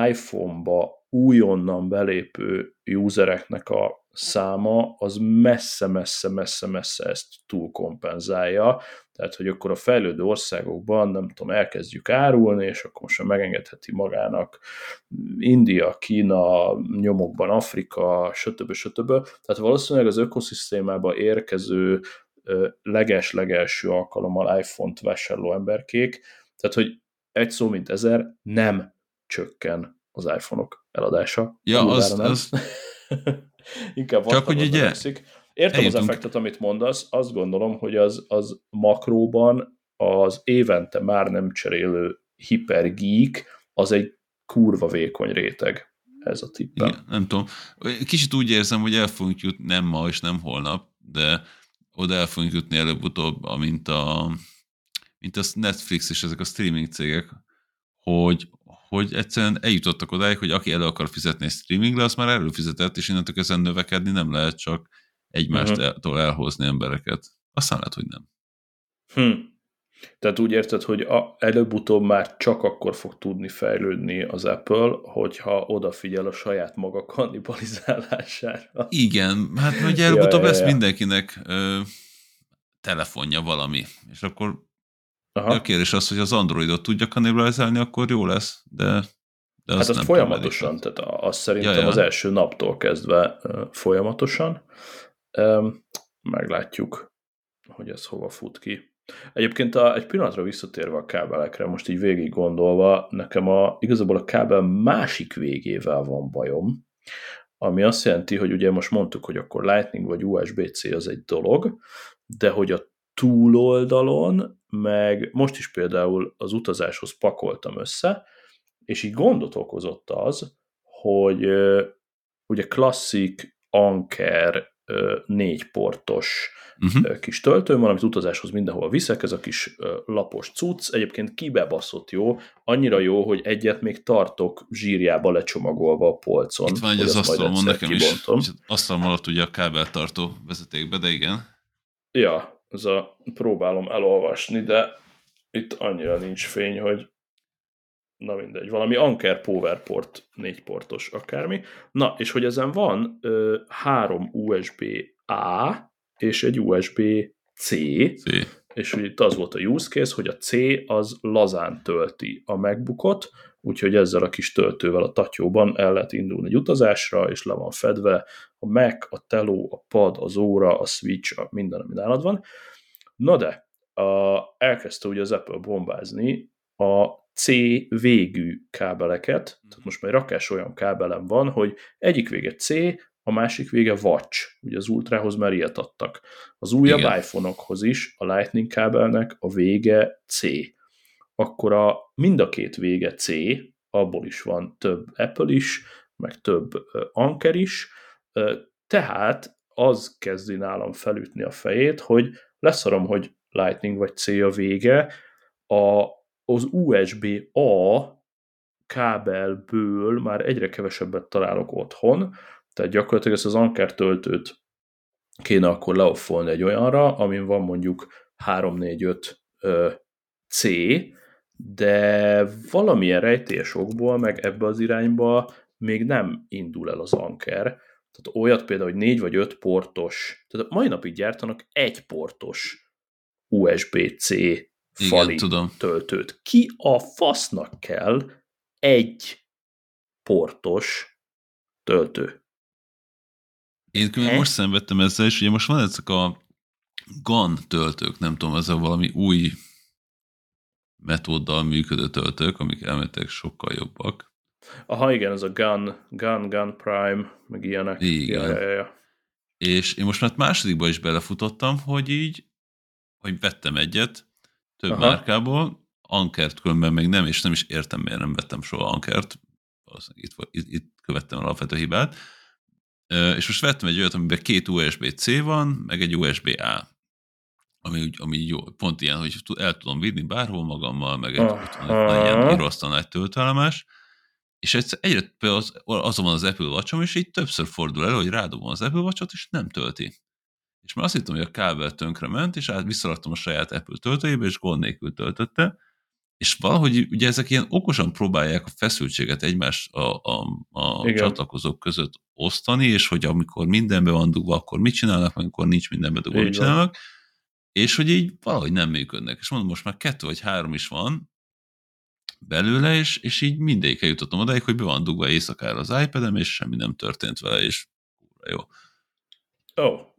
iPhone-ba újonnan belépő usereknek a száma az messze-messze-messze-messze ezt túlkompenzálja, tehát hogy akkor a fejlődő országokban, nem tudom, elkezdjük árulni, és akkor most megengedheti magának India, Kína, nyomokban Afrika, stb. stb. Tehát valószínűleg az ökoszisztémába érkező leges-legelső alkalommal iPhone-t vásárló emberkék, tehát hogy egy szó mint ezer nem csökken az iPhone-ok eladása. Ja, az, az... Inkább Csak hogy ugye... Értem eljutunk. az effektet, amit mondasz, azt gondolom, hogy az, az makróban az évente már nem cserélő hipergeek, az egy kurva vékony réteg. Ez a tippem. Igen, nem tudom. Kicsit úgy érzem, hogy el fogunk jutni, nem ma és nem holnap, de oda el fogunk jutni előbb-utóbb, amint a, mint a Netflix és ezek a streaming cégek, hogy, hogy egyszerűen eljutottak odáig, hogy aki elő akar fizetni egy streamingre, az már előfizetett, és innentől ezen növekedni nem lehet csak egymástól uh-huh. elhozni embereket. Aztán lehet, hogy nem. Hm. Tehát úgy érted, hogy a, előbb-utóbb már csak akkor fog tudni fejlődni az Apple, hogyha odafigyel a saját maga kannibalizálására. Igen, hát ugye előbb-utóbb ja, lesz ja, ja. mindenkinek ö, telefonja valami, és akkor Aha. a kérdés az, hogy az Androidot tudja kannibalizálni, akkor jó lesz, de, de azt hát az folyamatosan, tehát azt szerintem ja, ja. az első naptól kezdve folyamatosan. Meglátjuk, hogy ez hova fut ki. Egyébként a, egy pillanatra visszatérve a kábelekre, most így végig gondolva, nekem a, igazából a kábel másik végével van bajom, ami azt jelenti, hogy ugye most mondtuk, hogy akkor Lightning vagy USB-C az egy dolog, de hogy a túloldalon, meg most is például az utazáshoz pakoltam össze, és így gondot okozott az, hogy ugye klasszik Anker négy portos uh-huh. kis töltőm van, amit utazáshoz mindenhol viszek, ez a kis lapos cucc, egyébként kibebaszott jó, annyira jó, hogy egyet még tartok zsírjába lecsomagolva a polcon. Itt van egy az asztalon nekem kibontom. is, asztalom alatt ugye a kábeltartó vezetékbe, de igen. Ja, ez a próbálom elolvasni, de itt annyira nincs fény, hogy na mindegy, valami Anker Powerport, négy portos akármi. Na, és hogy ezen van ö, három USB-A és egy USB-C, C. és hogy itt az volt a use case, hogy a C az lazán tölti a MacBookot, úgyhogy ezzel a kis töltővel a tatyóban el lehet indulni egy utazásra, és le van fedve a Mac, a Teló, a pad, az óra, a switch, a minden, ami nálad van. Na de, a, elkezdte ugye az Apple bombázni a C végű kábeleket, tehát most már rakás olyan kábelem van, hogy egyik vége C, a másik vége Watch, ugye az Ultrahoz már ilyet adtak. Az újabb Igen. iPhone-okhoz is a Lightning kábelnek a vége C. Akkor a, mind a két vége C, abból is van több Apple is, meg több Anker is, tehát az kezdi nálam felütni a fejét, hogy leszarom, hogy Lightning vagy C a vége, a, az USB-A kábelből már egyre kevesebbet találok otthon, tehát gyakorlatilag ezt az Anker töltőt kéne akkor leoffolni egy olyanra, amin van mondjuk 3-4-5 C, de valamilyen rejtés okból, meg ebbe az irányba még nem indul el az Anker. Tehát olyat például, hogy 4 vagy 5 portos, tehát mai napig gyártanak egy portos USB-C fali Igen, tudom. töltőt. Ki a fasznak kell egy portos töltő? Én különben most szenvedtem ezzel, és ugye most van ezek a GAN töltők, nem tudom, ez a valami új metóddal működő töltők, amik elmentek sokkal jobbak. Aha, igen, ez a Gun, Gun, Gun Prime, meg ilyenek. Igen. Ja, ja, ja. És én most már másodikba is belefutottam, hogy így, hogy vettem egyet, több Aha. márkából, Ankert különben még nem, és nem is értem, miért nem vettem soha Ankert, itt, itt, itt követtem alapvető hibát, és most vettem egy olyat, amiben két USB-C van, meg egy USB-A. Ami, ami jó, pont ilyen, hogy el tudom vinni bárhol magammal, meg egy, ott van egy ilyen írasztal nagy töltelemes, és egyszer egyre az, azon van az Apple watch és így többször fordul elő, hogy rádobom az Apple watch és nem tölti. És már azt hittem, hogy a kábel tönkre ment, és át visszaraktam a saját Apple töltőjébe, és gond nélkül töltötte, és valahogy ugye ezek ilyen okosan próbálják a feszültséget egymás a, a, a csatlakozók között osztani, és hogy amikor mindenbe van dugva, akkor mit csinálnak, amikor nincs mindenbe dugva, mit csinálnak, és hogy így valahogy nem működnek. És mondom, most már kettő vagy három is van belőle, és, és így mindegyik eljutottam odáig, hogy be van dugva éjszakára az iPad-em, és semmi nem történt vele, és jó. Ó. Oh.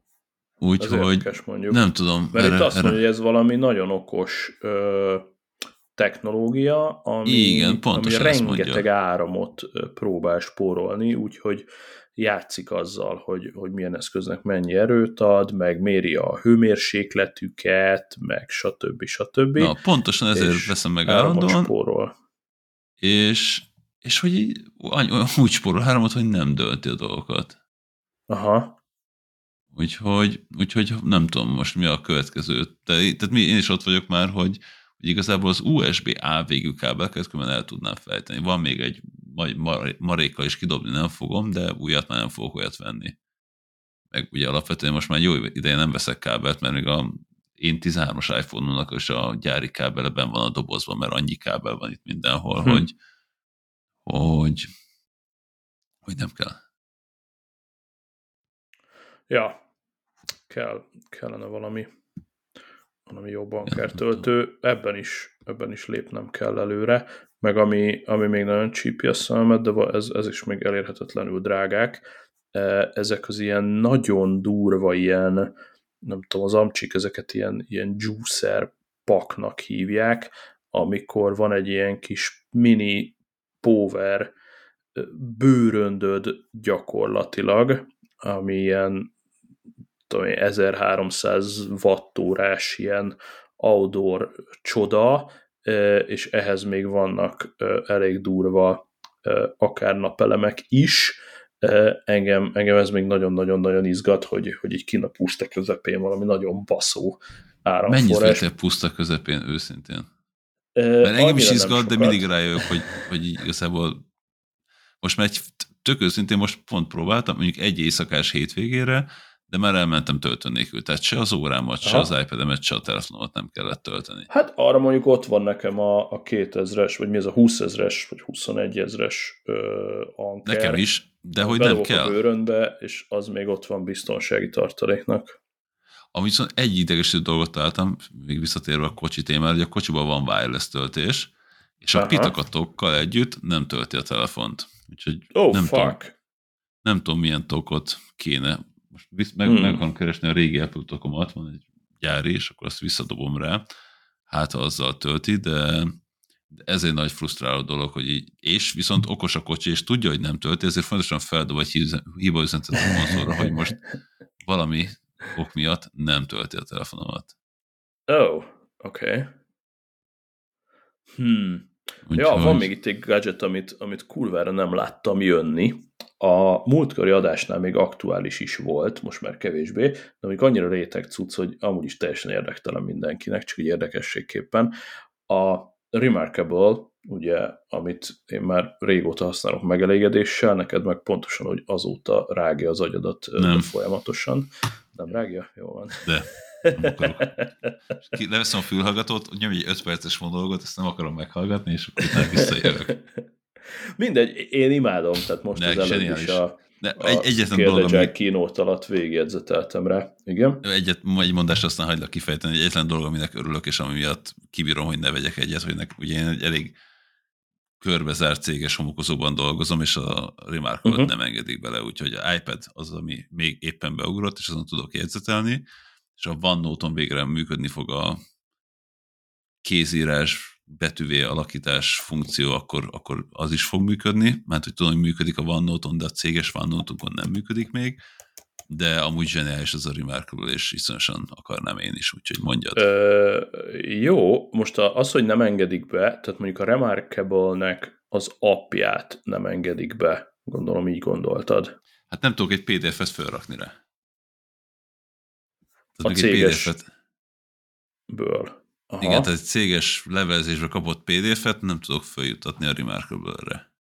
Úgyhogy nem tudom. Mert erre, itt azt mondja, hogy ez valami nagyon okos ö, technológia, ami, Igen, ami rengeteg áramot próbál spórolni, úgyhogy játszik azzal, hogy, hogy milyen eszköznek mennyi erőt ad, meg méri a hőmérsékletüket, meg stb. stb. Na, pontosan ezért veszem meg állandóan. Spórol. És, és hogy így, úgy spórol áramot, hogy nem dölti a dolgokat. Aha. Úgyhogy, úgyhogy nem tudom most mi a következő. De, tehát mi, én is ott vagyok már, hogy, hogy igazából az USB-A végű kábelket különben el tudnám fejteni. Van még egy majd marékkal is kidobni nem fogom, de újat már nem fogok olyat venni. Meg ugye alapvetően most már jó ideje nem veszek kábelt, mert még a én 13-as iPhone-nak és a gyári kábele ben van a dobozban, mert annyi kábel van itt mindenhol, hm. hogy, hogy, hogy nem kell. Ja, kell, kellene valami valami jó bankertöltő, ebben is, ebben is lépnem kell előre, meg ami, ami még nagyon csípi a szememet, de ez, ez is még elérhetetlenül drágák, e, ezek az ilyen nagyon durva ilyen, nem tudom, az amcsik ezeket ilyen, ilyen juicer paknak hívják, amikor van egy ilyen kis mini power e, bőröndöd gyakorlatilag, ami ilyen tudom 1300 wattórás ilyen outdoor csoda, és ehhez még vannak elég durva akár napelemek is, engem, engem ez még nagyon-nagyon-nagyon izgat, hogy, hogy így kina puszta közepén valami nagyon baszó áramforrás. Mennyit vettél puszta közepén őszintén? Mert engem is izgat, de mindig rájövök, hogy, hogy igazából most már egy tök őszintén most pont próbáltam, mondjuk egy éjszakás hétvégére, de már elmentem töltő nélkül, tehát se az órámat, Aha. se az iPad-emet, se a telefonomat nem kellett tölteni. Hát arra mondjuk ott van nekem a, a 2000-es, vagy mi ez a 20 ezres, vagy 21 ezres anker. Nekem is, de hogy nem kell. a bőrönbe, és az még ott van biztonsági tartaléknak. Ami viszont egy idegesítő dolgot találtam, még visszatérve a kocsi témára, hogy a kocsiban van wireless töltés, és a Aha. pitakatokkal együtt nem tölti a telefont. Úgyhogy oh, nem, fuck. Tudom, nem tudom, milyen tokot kéne most meg, hmm. meg akarom keresni a régi Apple tokomat, van egy gyári, és akkor azt visszadobom rá, hát ha azzal tölti, de, ez egy nagy frusztráló dolog, hogy így, és viszont okos a kocsi, és tudja, hogy nem tölti, ezért fontosan feldob egy hiba üzenetet a konzolra, hogy most valami ok miatt nem tölti a telefonomat. Oh, oké. Okay. Hmm. Úgy, ja, hogy... van még itt egy gadget, amit, amit kurvára nem láttam jönni. A múltkori adásnál még aktuális is volt, most már kevésbé, de még annyira réteg cucc, hogy amúgy is teljesen érdektelen mindenkinek, csak egy érdekességképpen. A Remarkable, ugye, amit én már régóta használok megelégedéssel, neked meg pontosan, hogy azóta rágja az agyadat nem. folyamatosan. Nem rágja? Jó van. De. Leveszem a fülhallgatót, nyomj egy 5 perces monológot, ezt nem akarom meghallgatni, és utána visszajövök. Mindegy, én imádom, tehát most ne, az előbb is a, de egy, egyetlen dolog, ami... kínót alatt végigjegyzeteltem rá. Igen? Egyet, egy mondást aztán hagylak kifejteni, egy egyetlen dolog, aminek örülök, és ami miatt kibírom, hogy ne vegyek egyet, hogy nek, ugye én egy elég körbezárt céges homokozóban dolgozom, és a remarkable uh-huh. nem engedik bele, úgyhogy a iPad az, ami még éppen beugrott, és azon tudok jegyzetelni, és a OneNote-on végre működni fog a kézírás, betűvé alakítás funkció, akkor, akkor az is fog működni, mert hogy tudom, hogy működik a OneNote-on, de a céges OneNote-on nem működik még, de amúgy zseniális az a Remarkable, és iszonyosan akarnám én is, úgyhogy mondjad. Ö, jó, most az, hogy nem engedik be, tehát mondjuk a Remarkable-nek az appját nem engedik be, gondolom így gondoltad. Hát nem tudok egy PDF-et felrakni rá. A céges ből. Aha. Igen, tehát egy céges levelezésbe kapott PDF-et nem tudok feljutatni a Remarkable-re.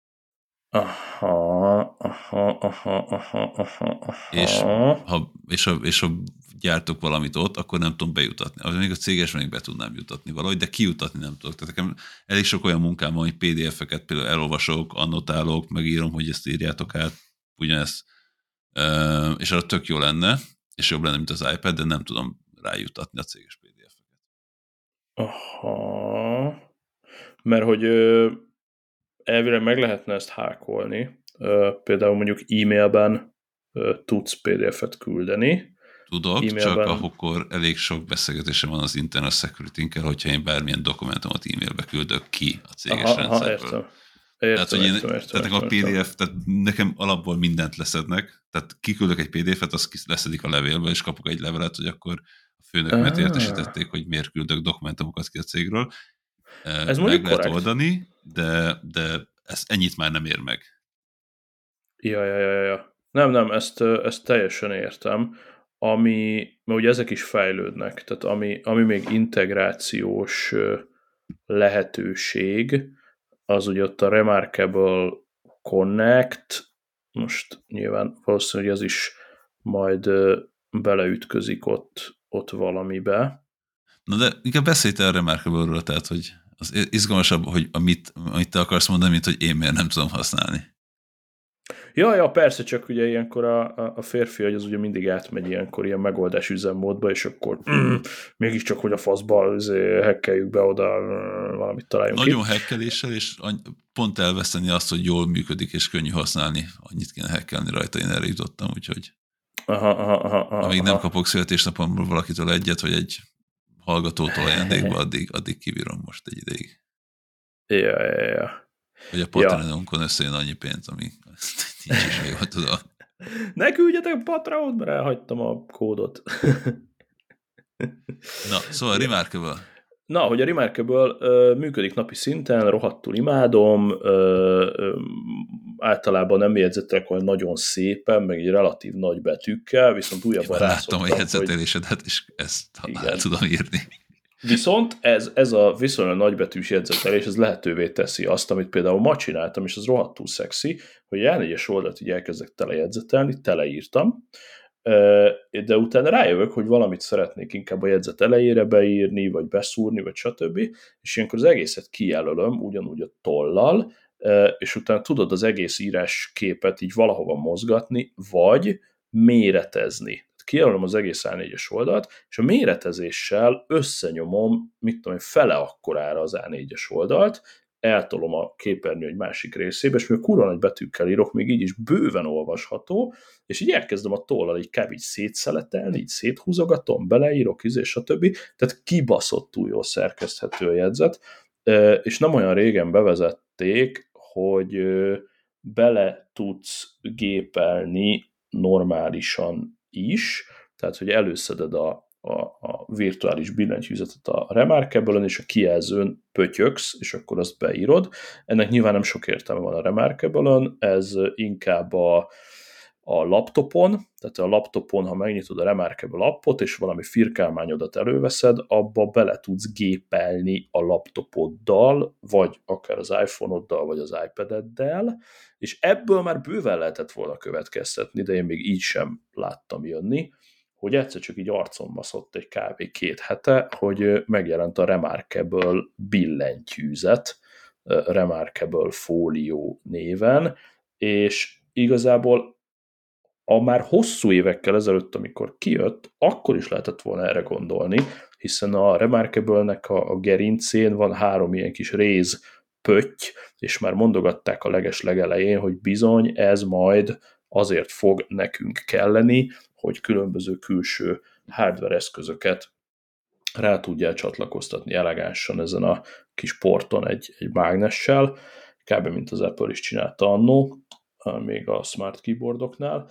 Aha, aha, aha, aha, aha, aha. És ha, és, ha, és ha gyártok valamit ott, akkor nem tudom bejutatni. Az még a céges még be tudnám jutatni valahogy, de kijutatni nem tudok. Tehát nekem elég sok olyan munkám van, hogy PDF-eket például elolvasok, annotálok, megírom, hogy ezt írjátok át, ugyanezt. És arra tök jó lenne, és jobb lenne, mint az iPad, de nem tudom rájutatni a céges PDF-eket. Aha. Mert hogy elvileg meg lehetne ezt hákolni. Például mondjuk e-mailben tudsz PDF-et küldeni. Tudok, e-mailben... csak akkor elég sok beszélgetése van az Internet security hogyha én bármilyen dokumentumot e-mailbe küldök ki a céges aha, rendszerből. Aha, értem. Értem, tehát, hogy én, értem, értem, tehát értem, a PDF, tehát nekem alapból mindent leszednek, tehát kiküldök egy PDF-et, az leszedik a levélbe, és kapok egy levelet, hogy akkor a főnökömet értesítették, hogy miért küldök dokumentumokat ki a cégről. Ez Meg lehet korrekt. oldani, de, de ez ennyit már nem ér meg. Ja, ja, ja, ja. Nem, nem, ezt, ezt teljesen értem. Ami, mert ugye ezek is fejlődnek, tehát ami, ami még integrációs lehetőség, az ugye ott a Remarkable Connect, most nyilván valószínűleg ez is majd beleütközik ott, ott valamibe. Na de inkább beszélj te a Remarkable-ről, tehát hogy az izgalmasabb, hogy amit, amit te akarsz mondani, mint hogy én miért nem tudom használni. Ja, ja, persze, csak ugye ilyenkor a, a, a férfi, hogy az ugye mindig átmegy ilyenkor ilyen megoldás üzemmódba, és akkor mm, mégiscsak, hogy a faszba azért hekkeljük be oda, mm, valamit találjunk Nagyon ki. hekkeléssel, és pont elveszteni azt, hogy jól működik és könnyű használni. Annyit kéne hekkelni rajta, én erre jutottam, úgyhogy aha, aha, aha, aha, amíg aha. nem kapok születésnapomról valakitől egyet, vagy egy hallgatótól ajándékba, addig, addig kibírom most egy ideig. Ja, ja, ja. Hogy a Patreonunkon ja. összejön annyi pénz, ami nincs is, jól tudom. Ne küldjetek Patreon, mert elhagytam a kódot. Na, szóval Remarkable. Na, hogy a Remarkable ö, működik napi szinten, rohadtul imádom, ö, ö, általában nem jegyzetek olyan nagyon szépen, meg egy relatív nagy betűkkel, viszont újabban Láttam a jegyzetelésedet, és ezt el tudom írni. Viszont ez, ez a viszonylag nagybetűs jegyzetelés, ez lehetővé teszi azt, amit például ma csináltam, és az rohadtul szexi, hogy a 4 oldalt így elkezdek telejegyzetelni, teleírtam, de utána rájövök, hogy valamit szeretnék inkább a jegyzet elejére beírni, vagy beszúrni, vagy stb. És ilyenkor az egészet kijelölöm, ugyanúgy a tollal, és utána tudod az egész írás képet így valahova mozgatni, vagy méretezni kijelölöm az egész A4-es oldalt, és a méretezéssel összenyomom, mit tudom fele akkorára az A4-es oldalt, eltolom a képernyő egy másik részébe, és mivel kurva nagy betűkkel írok, még így is bőven olvasható, és így elkezdem a tollal így kb. így szétszeletelni, így széthúzogatom, beleírok, izé, stb. Tehát kibaszott túl jól szerkeszthető a jegyzet, és nem olyan régen bevezették, hogy bele tudsz gépelni normálisan is, tehát hogy előszeded a, a, a virtuális billentyűzetet a remarkable és a kijelzőn pötyöksz, és akkor azt beírod. Ennek nyilván nem sok értelme van a remarkable ez inkább a, a laptopon, tehát a laptopon, ha megnyitod a Remarkable appot, és valami firkálmányodat előveszed, abba bele tudsz gépelni a laptopoddal, vagy akár az iPhone-oddal, vagy az iPad-eddel, és ebből már bőven lehetett volna következtetni, de én még így sem láttam jönni, hogy egyszer csak így arcon baszott egy kb. két hete, hogy megjelent a Remarkable billentyűzet, Remarkable Folio néven, és igazából a már hosszú évekkel ezelőtt, amikor kijött, akkor is lehetett volna erre gondolni, hiszen a Remarkable-nek a, a gerincén van három ilyen kis réz pötty, és már mondogatták a leges legelején, hogy bizony ez majd azért fog nekünk kelleni, hogy különböző külső hardware eszközöket rá tudják csatlakoztatni elegánsan ezen a kis porton egy, egy mágnessel, kb. mint az Apple is csinálta annó, még a smart keyboardoknál,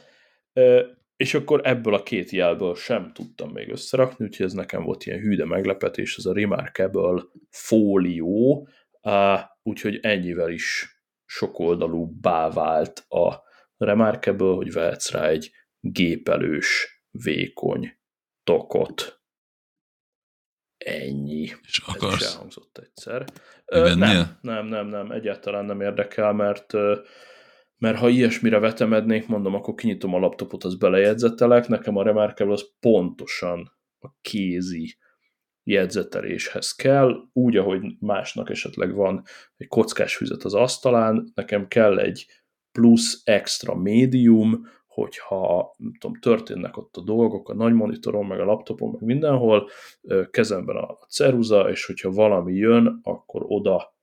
és akkor ebből a két jelből sem tudtam még összerakni, úgyhogy ez nekem volt ilyen hűde meglepetés, ez a Remarkable fólió, úgyhogy ennyivel is sokoldalúbbá vált a Remarkable, hogy vehetsz rá egy gépelős, vékony tokot. Ennyi. És akarsz? Ez elhangzott egyszer. nem, nem, nem, nem, egyáltalán nem érdekel, mert mert ha ilyesmire vetemednék, mondom, akkor kinyitom a laptopot, az belejegyzetelek, nekem a Remarkable az pontosan a kézi jegyzeteléshez kell, úgy, ahogy másnak esetleg van egy kockás füzet az asztalán, nekem kell egy plusz extra médium, hogyha tudom, történnek ott a dolgok a nagy monitoron, meg a laptopon, meg mindenhol, kezemben a ceruza, és hogyha valami jön, akkor oda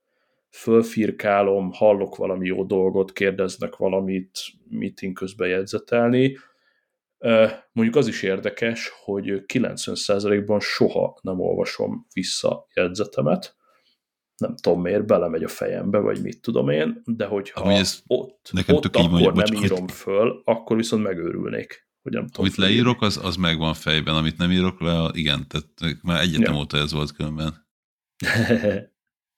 fölfirkálom, hallok valami jó dolgot, kérdeznek valamit, meeting közben jegyzetelni. Mondjuk az is érdekes, hogy 90%-ban soha nem olvasom vissza jegyzetemet, nem tudom miért, belemegy a fejembe, vagy mit tudom én, de hogyha ez ott, nekem ott akkor mondja, nem bocs, írom amit... föl, akkor viszont megőrülnék. Hogy nem tudom, amit leírok, az, az megvan fejben, amit nem írok le, igen, tehát már egyetem ja. óta ez volt különben.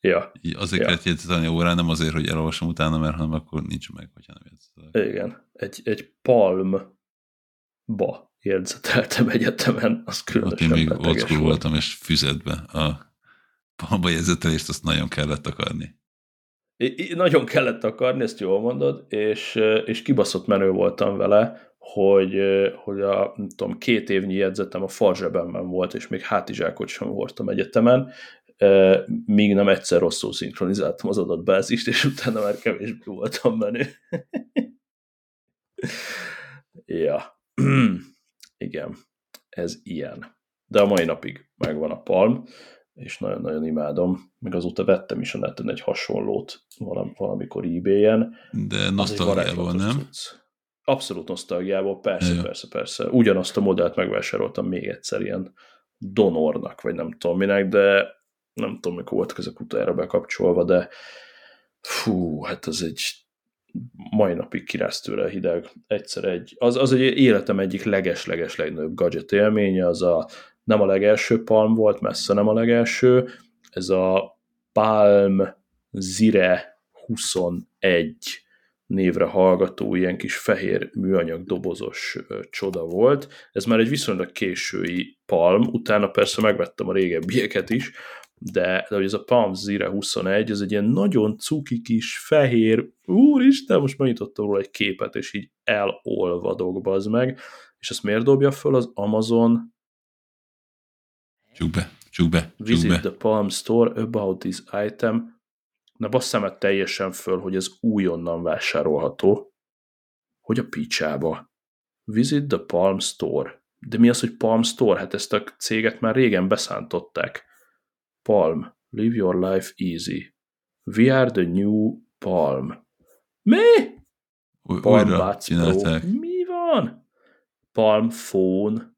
Ja. Azért ja. kellett jegyzetelni órán, nem azért, hogy elolvasom utána, mert hanem akkor nincs meg, hogyha nem jegyzetelek. Igen. Egy, egy palmba jegyzeteltem egyetemen, az különösen Ott én még old voltam, és füzetbe a palmba jegyzetelést azt nagyon kellett akarni. I, I, nagyon kellett akarni, ezt jól mondod, és, és kibaszott menő voltam vele, hogy, hogy a nem tudom, két évnyi jegyzetem a farzsebemben volt, és még hátizsákot sem voltam egyetemen, míg nem egyszer rosszul szinkronizáltam az adatbázist, és utána már kevésbé voltam menő. ja, igen, ez ilyen. De a mai napig megvan a Palm, és nagyon-nagyon imádom. Még azóta vettem is a neten egy hasonlót valamikor eBay-en. De nosztalgiából, nem? Tudsz. Abszolút nosztalgiából, persze, ja. persze, persze. Ugyanazt a modellt megvásároltam még egyszer ilyen donornak, vagy nem tudom minek, de nem tudom, mikor voltak ezek utára bekapcsolva, de fú, hát az egy mai napig kirász hideg. Egyszer egy, az, az egy életem egyik leges-leges legnagyobb gadget élménye, az a nem a legelső Palm volt, messze nem a legelső, ez a Palm Zire 21 névre hallgató ilyen kis fehér műanyag dobozos csoda volt. Ez már egy viszonylag késői Palm, utána persze megvettem a régebbieket is, de, de hogy ez a Palm Zire 21, ez egy ilyen nagyon cuki kis fehér, úristen, most megnyitottam róla egy képet, és így elolvadok, az meg, és ezt miért dobja föl az Amazon? Csuk be, csuk be, csuk Visit be. the Palm Store about this item. Na basszám teljesen föl, hogy ez újonnan vásárolható. Hogy a picsába. Visit the Palm Store. De mi az, hogy Palm Store? Hát ezt a céget már régen beszántották Palm. Live your life easy. We are the new Palm. Mi? Palm Buds Pro. Mi van? Palm Phone.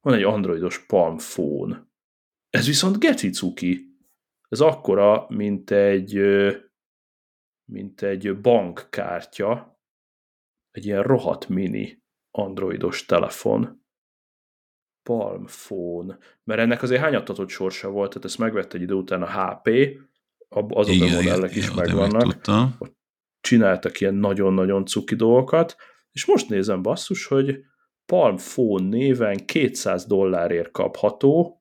Van egy androidos Palm Phone. Ez viszont geci cuki. ez akkora, mint egy, mint egy bankkártya, egy ilyen rohadt mini androidos telefon. Palm Phone. Mert ennek azért hányattatott sorsa volt, tehát ezt megvett egy idő után a HP, azok igen, a modellek igen, is megvannak. Csináltak ilyen nagyon-nagyon cuki dolgokat, és most nézem basszus, hogy Palm Phone néven 200 dollárért kapható,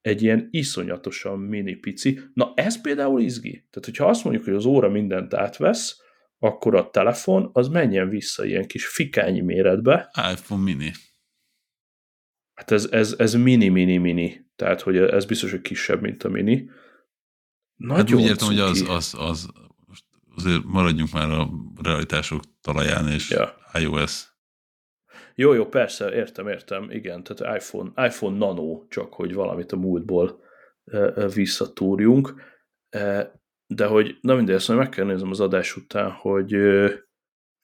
egy ilyen iszonyatosan mini pici. Na ez például izgi. Tehát, hogyha azt mondjuk, hogy az óra mindent átvesz, akkor a telefon az menjen vissza ilyen kis fikányi méretbe. iPhone mini. Hát ez, ez, ez mini, mini, mini. Tehát, hogy ez biztos, hogy kisebb, mint a mini. Nagyon hát úgy értem, hogy az, az, az, azért maradjunk már a realitások talaján, és ja. iOS. Jó, jó, persze, értem, értem, igen, tehát iPhone, iPhone Nano, csak hogy valamit a múltból visszatúrjunk, de hogy, na mindegy, ezt meg kell néznem az adás után, hogy,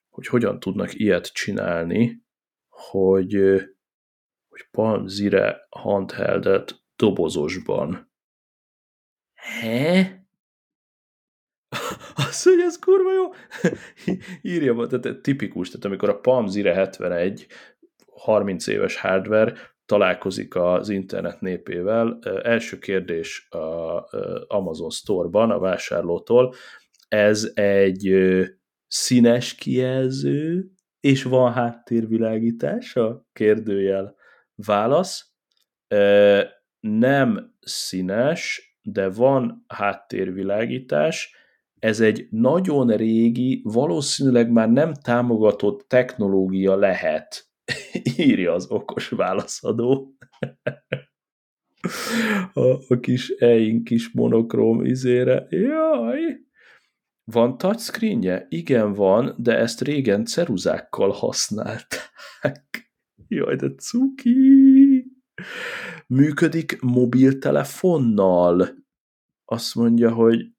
hogy hogyan tudnak ilyet csinálni, hogy, hogy Palm Zire handheldet dobozosban. He? Azt, hogy ez kurva jó. Írja, tehát tipikus, tehát amikor a Palm Zire 71 30 éves hardware találkozik az internet népével. Első kérdés a Amazon Store-ban a vásárlótól, ez egy színes kijelző, és van háttérvilágítás a kérdőjel válasz. Nem színes, de van háttérvilágítás, ez egy nagyon régi, valószínűleg már nem támogatott technológia lehet, írja az okos válaszadó. a, a kis eink kis monokróm izére. Jaj! Van touchscreenje? Igen, van, de ezt régen ceruzákkal használták. Jaj, de cuki! Működik mobiltelefonnal. Azt mondja, hogy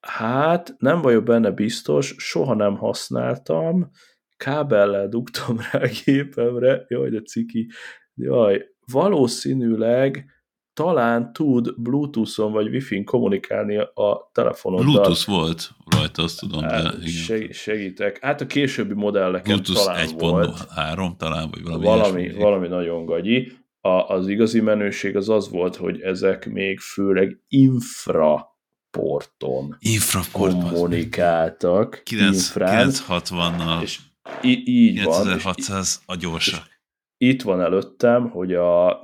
Hát, nem vagyok benne biztos, soha nem használtam, kábellel dugtam rá a gépemre, jaj, de ciki, jaj, valószínűleg talán tud Bluetooth-on vagy Wi-Fi-n kommunikálni a telefonoddal. Bluetooth volt rajta, azt tudom, hát, de igen. Segítek. Hát a későbbi modelleken Bluetooth talán 1. volt. 3 talán, vagy valami Valami, valami nagyon gagyi. A, az igazi menőség az az volt, hogy ezek még főleg infra porton Infraport, kommunikáltak. 960-nal. És í- így 9600 van. a gyorsa. Itt van előttem, hogy a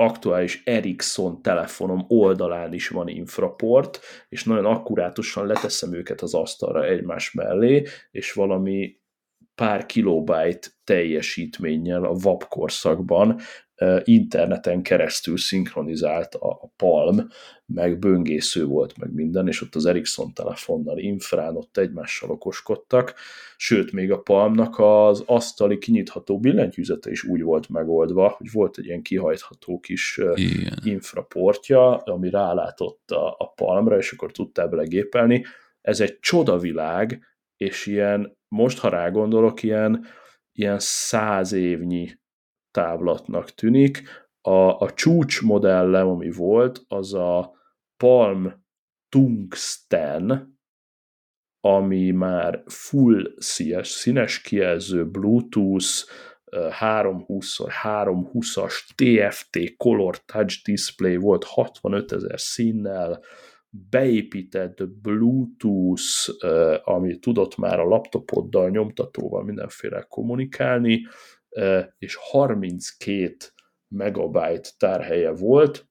aktuális Ericsson telefonom oldalán is van infraport, és nagyon akkurátusan leteszem őket az asztalra egymás mellé, és valami pár kilobájt teljesítménnyel a VAP korszakban interneten keresztül szinkronizált a Palm, meg böngésző volt, meg minden, és ott az Ericsson telefonnal infrán ott egymással okoskodtak, sőt, még a Palmnak az asztali kinyitható billentyűzete is úgy volt megoldva, hogy volt egy ilyen kihajtható kis Igen. infraportja, ami rálátott a, a Palmra, és akkor tudtál bele gépelni. Ez egy csodavilág, és ilyen, most ha rágondolok, ilyen, ilyen száz évnyi távlatnak tűnik. A, a csúcs modellem, ami volt, az a Palm Tungsten, ami már full színes, színes kijelző, Bluetooth, 320x320-as TFT Color Touch Display volt 65 ezer színnel, beépített Bluetooth, ami tudott már a laptopoddal, nyomtatóval mindenféle kommunikálni, és 32 megabyte tárhelye volt,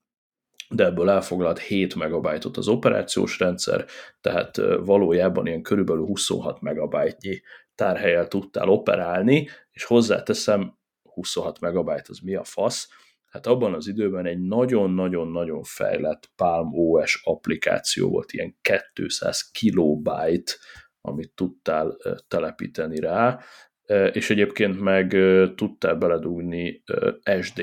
de ebből elfoglalt 7 megabajtot az operációs rendszer, tehát valójában ilyen körülbelül 26 megabajtnyi tárhelyel tudtál operálni, és hozzáteszem, 26 megabyte az mi a fasz, hát abban az időben egy nagyon-nagyon-nagyon fejlett Palm OS applikáció volt, ilyen 200 kilobyte, amit tudtál telepíteni rá, és egyébként meg tudtál beledugni SD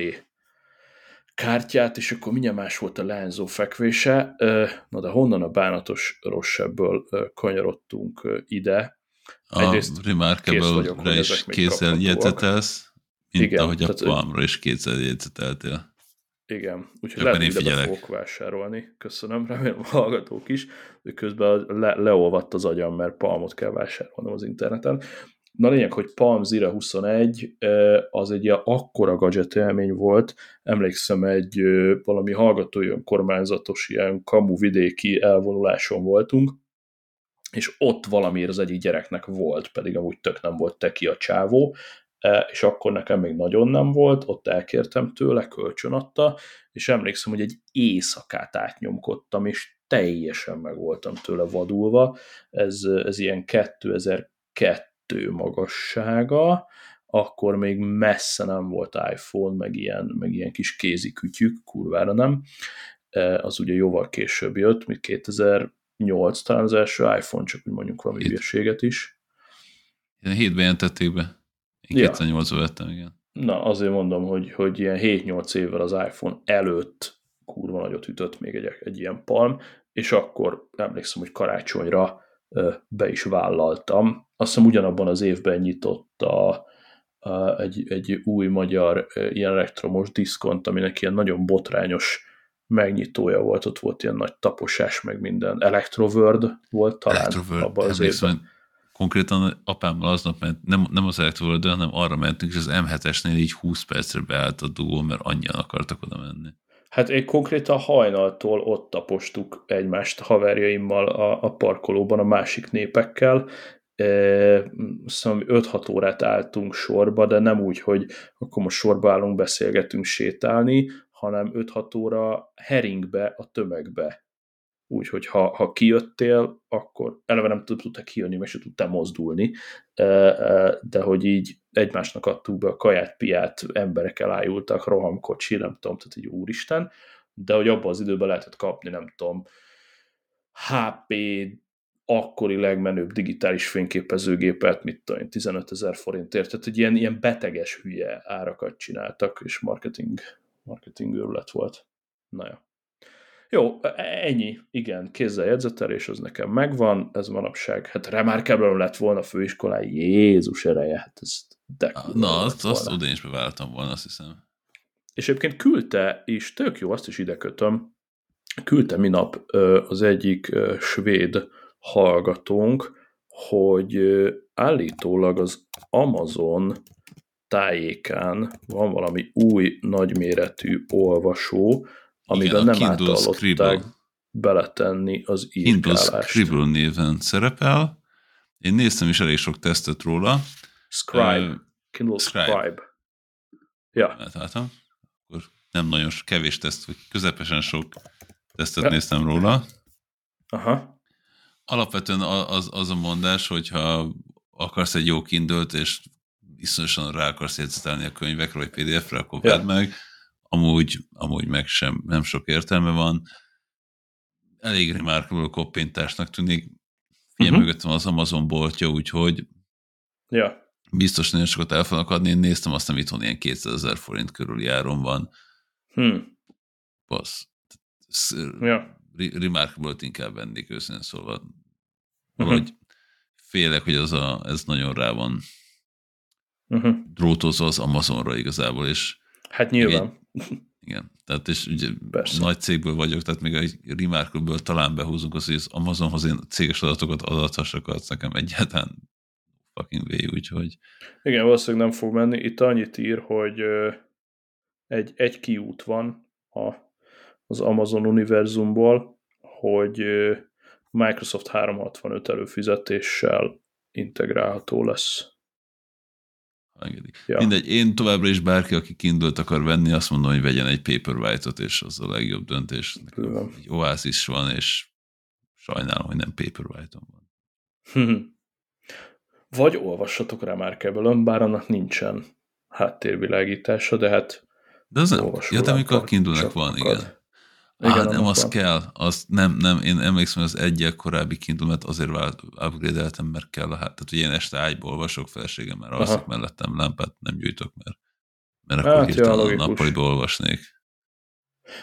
kártyát, és akkor mindjárt más volt a leányzó fekvése. Na de honnan a bánatos rosszabből kanyarodtunk ide? A Egyrészt Remarkable-re is kézzel jegyzetelsz, mint Igen, ahogy a Palmra is kézzel jegyzeteltél. Igen, úgyhogy lehet, hogy ide fogok vásárolni. Köszönöm, remélem a hallgatók is. Közben le, leolvadt az agyam, mert palmot kell vásárolnom az interneten. Na lényeg, hogy Palm Zira 21 az egy ilyen akkora gadget élmény volt, emlékszem egy valami hallgatói kormányzatos ilyen kamu vidéki elvonuláson voltunk, és ott valamiért az egyik gyereknek volt, pedig amúgy tök nem volt teki a csávó, és akkor nekem még nagyon nem volt, ott elkértem tőle, kölcsön adta, és emlékszem, hogy egy éjszakát átnyomkodtam, és teljesen meg voltam tőle vadulva. Ez, ez ilyen 2002 magassága, akkor még messze nem volt iPhone, meg ilyen, meg ilyen kis kézi kütyük, kurvára nem. Az ugye jóval később jött, mint 2008 talán az első iPhone, csak úgy mondjuk valami hülyeséget is. Hétben jelentették be. Én ja. 2008 vettem, igen. Na, azért mondom, hogy, hogy ilyen 7-8 évvel az iPhone előtt kurva nagyot ütött még egy, egy ilyen palm, és akkor emlékszem, hogy karácsonyra be is vállaltam. Azt hiszem ugyanabban az évben nyitott a, a, egy, egy új magyar ilyen elektromos diszkont, aminek ilyen nagyon botrányos megnyitója volt, ott volt ilyen nagy taposás, meg minden. Electroworld volt talán Electroworld, abban az évben konkrétan apámmal aznap ment, nem, nem az Electroworld, hanem arra mentünk, és az M7-esnél így 20 percre beállt a dugó, mert annyian akartak oda menni. Hát én konkrétan hajnaltól ott tapostuk egymást haverjaimmal a, a parkolóban a másik népekkel, e, szóval 5-6 órát álltunk sorba, de nem úgy, hogy akkor most sorba állunk, beszélgetünk, sétálni, hanem 5-6 óra heringbe, a tömegbe. Úgyhogy ha, ha kijöttél, akkor eleve nem tudtál kijönni, meg se tudtál mozdulni, de hogy így egymásnak adtuk be a kaját, piát, emberek elájultak, rohamkocsi, nem tudom, tehát egy úristen, de hogy abban az időben lehetett kapni, nem tudom, HP akkori legmenőbb digitális fényképezőgépet, mit tudom én, 15 ezer forintért, tehát egy ilyen, ilyen beteges hülye árakat csináltak, és marketing, marketing őrület volt. Na ja. Jó, ennyi, igen, kézzel jegyzetelés, az nekem megvan, ez manapság, hát Remarkable lett volna főiskolái, Jézus ereje, hát ez de Na, azt, azt oda is beváltam volna, azt hiszem. És egyébként küldte is, tök jó, azt is ide kötöm, küldte minap az egyik svéd hallgatónk, hogy állítólag az Amazon tájékán van valami új nagyméretű olvasó, amiben Igen, nem általották beletenni az írkálást. Kindle Scribble néven szerepel. Én néztem is elég sok tesztet róla. Scribe. Uh, Kindle Scribe. Scribe. Ja. Látom. Akkor nem nagyon kevés teszt, vagy közepesen sok tesztet ja. néztem róla. Aha. Alapvetően az, az a mondás, hogyha akarsz egy jó kindle és iszonyosan rá akarsz jegyzetelni a könyvekre, vagy PDF-re, akkor ja. meg amúgy, amúgy meg sem, nem sok értelme van. Elég remarkable koppintásnak tűnik. Ilyen uh-huh. mögöttem az Amazon boltja, úgyhogy ja. Biztos nagyon sokat el fognak adni. Én néztem azt, amit itthon ilyen 200 ezer forint körül áron van. Hmm. Basz. Ja. Remarkable-t inkább vennék őszintén szólva. Valahogy uh-huh. félek, hogy az a, ez nagyon rá van uh-huh. drótozva az Amazonra igazából, és Hát nyilván. Igen, tehát és ugye Persze. nagy cégből vagyok, tehát még egy remarkable talán behúzunk az, hogy az Amazonhoz én céges adatokat adathassak, az nekem egyáltalán fucking way, úgyhogy... Igen, valószínűleg nem fog menni. Itt annyit ír, hogy egy, egy kiút van a, az Amazon univerzumból, hogy Microsoft 365 előfizetéssel integrálható lesz engedik. Ja. Mindegy, én továbbra is bárki, aki kindult akar venni, azt mondom, hogy vegyen egy Paperwhite-ot, és az a legjobb döntés. Egy Oasis van, és sajnálom, hogy nem Paperwhite-on van. Vagy olvassatok Remarkable-ön, bár annak nincsen háttérvilágítása, de hát de az nem, ja, de amikor a kindle van, igen. Igen, ah, nem, az van. kell. Az nem, nem, én emlékszem, hogy az egyel korábbi kindle azért upgrade-eltem, mert kell a hát. Tehát, hogy én este ágyból olvasok, feleségem már alszik mellettem, lámpát nem gyújtok, mert, mert akkor hát, hirtelen ja, nappaliba olvasnék.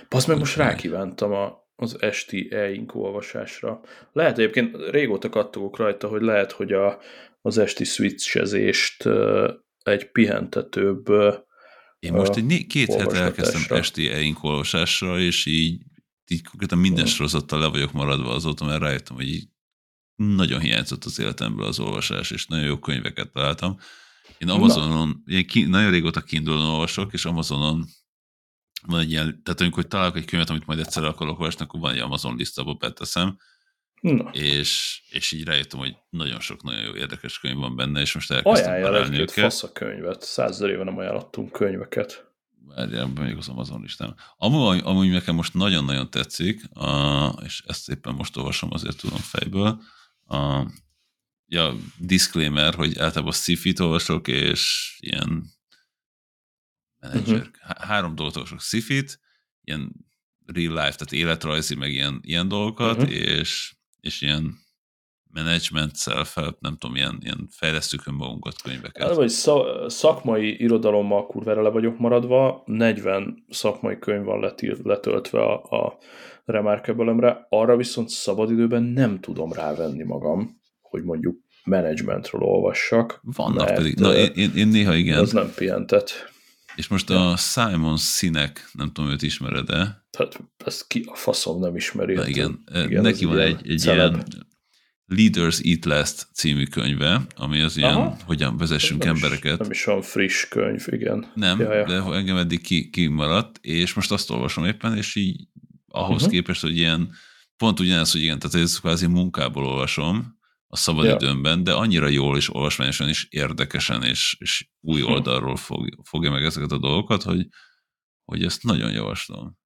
Passz meg most rákívántam a, az esti e-ink olvasásra. Lehet egyébként, régóta kattogok rajta, hogy lehet, hogy a, az esti switchezést egy pihentetőbb Én most egy két hete elkezdtem esti e olvasásra, és így, így konkrétan minden sorozattal le vagyok maradva azóta, mert rájöttem, hogy így nagyon hiányzott az életemből az olvasás, és nagyon jó könyveket találtam. Én Amazonon, én ki, nagyon régóta kindulon olvasok, és Amazonon van egy ilyen, tehát amikor találok egy könyvet, amit majd egyszer akarok olvasni, akkor van egy Amazon listába beteszem, Na. És, és így rájöttem, hogy nagyon sok nagyon jó érdekes könyv van benne, és most elkezdtem Ajánlja egy őket. fasz a könyvet. Százezer éve nem ajánlottunk könyveket. Várjál, még az Amazon listán. Amúgy, amúgy nekem most nagyon-nagyon tetszik, a, és ezt éppen most olvasom, azért tudom fejből. A, ja, disclaimer, hogy általában sci olvasok, és ilyen menedzser. Uh-huh. Három dolgot olvasok. sci ilyen real life, tehát életrajzi, meg ilyen, ilyen dolgokat, uh-huh. és és ilyen management, self-help, nem tudom, ilyen, ilyen fejlesztők önmagunkat könyveket. El, vagy szakmai irodalommal kurvára le vagyok maradva, 40 szakmai könyv van letöltve a, a remarkable arra viszont szabadidőben nem tudom rávenni magam, hogy mondjuk managementről olvassak. Vannak pedig. Na, én, én, én néha igen. Az nem pihentet. És most ja. a Simon Sinek, nem tudom, őt ismered-e? Tehát ezt ki a faszom nem ismeri. Na igen, igen neki van egy, egy ilyen Leaders Eat Last című könyve, ami az ilyen, Aha. hogyan vezessünk nem embereket. Is, nem is olyan friss könyv, igen. Nem, ja, ja. de engem eddig ki, kimaradt, és most azt olvasom éppen, és így ahhoz uh-huh. képest, hogy ilyen, pont ugyanez, hogy igen, tehát ez kvázi munkából olvasom, a szabadidőmben, ja. de annyira jól és olvasmányosan is érdekesen és, és új hm. oldalról fog, fogja meg ezeket a dolgokat, hogy, hogy ezt nagyon javaslom.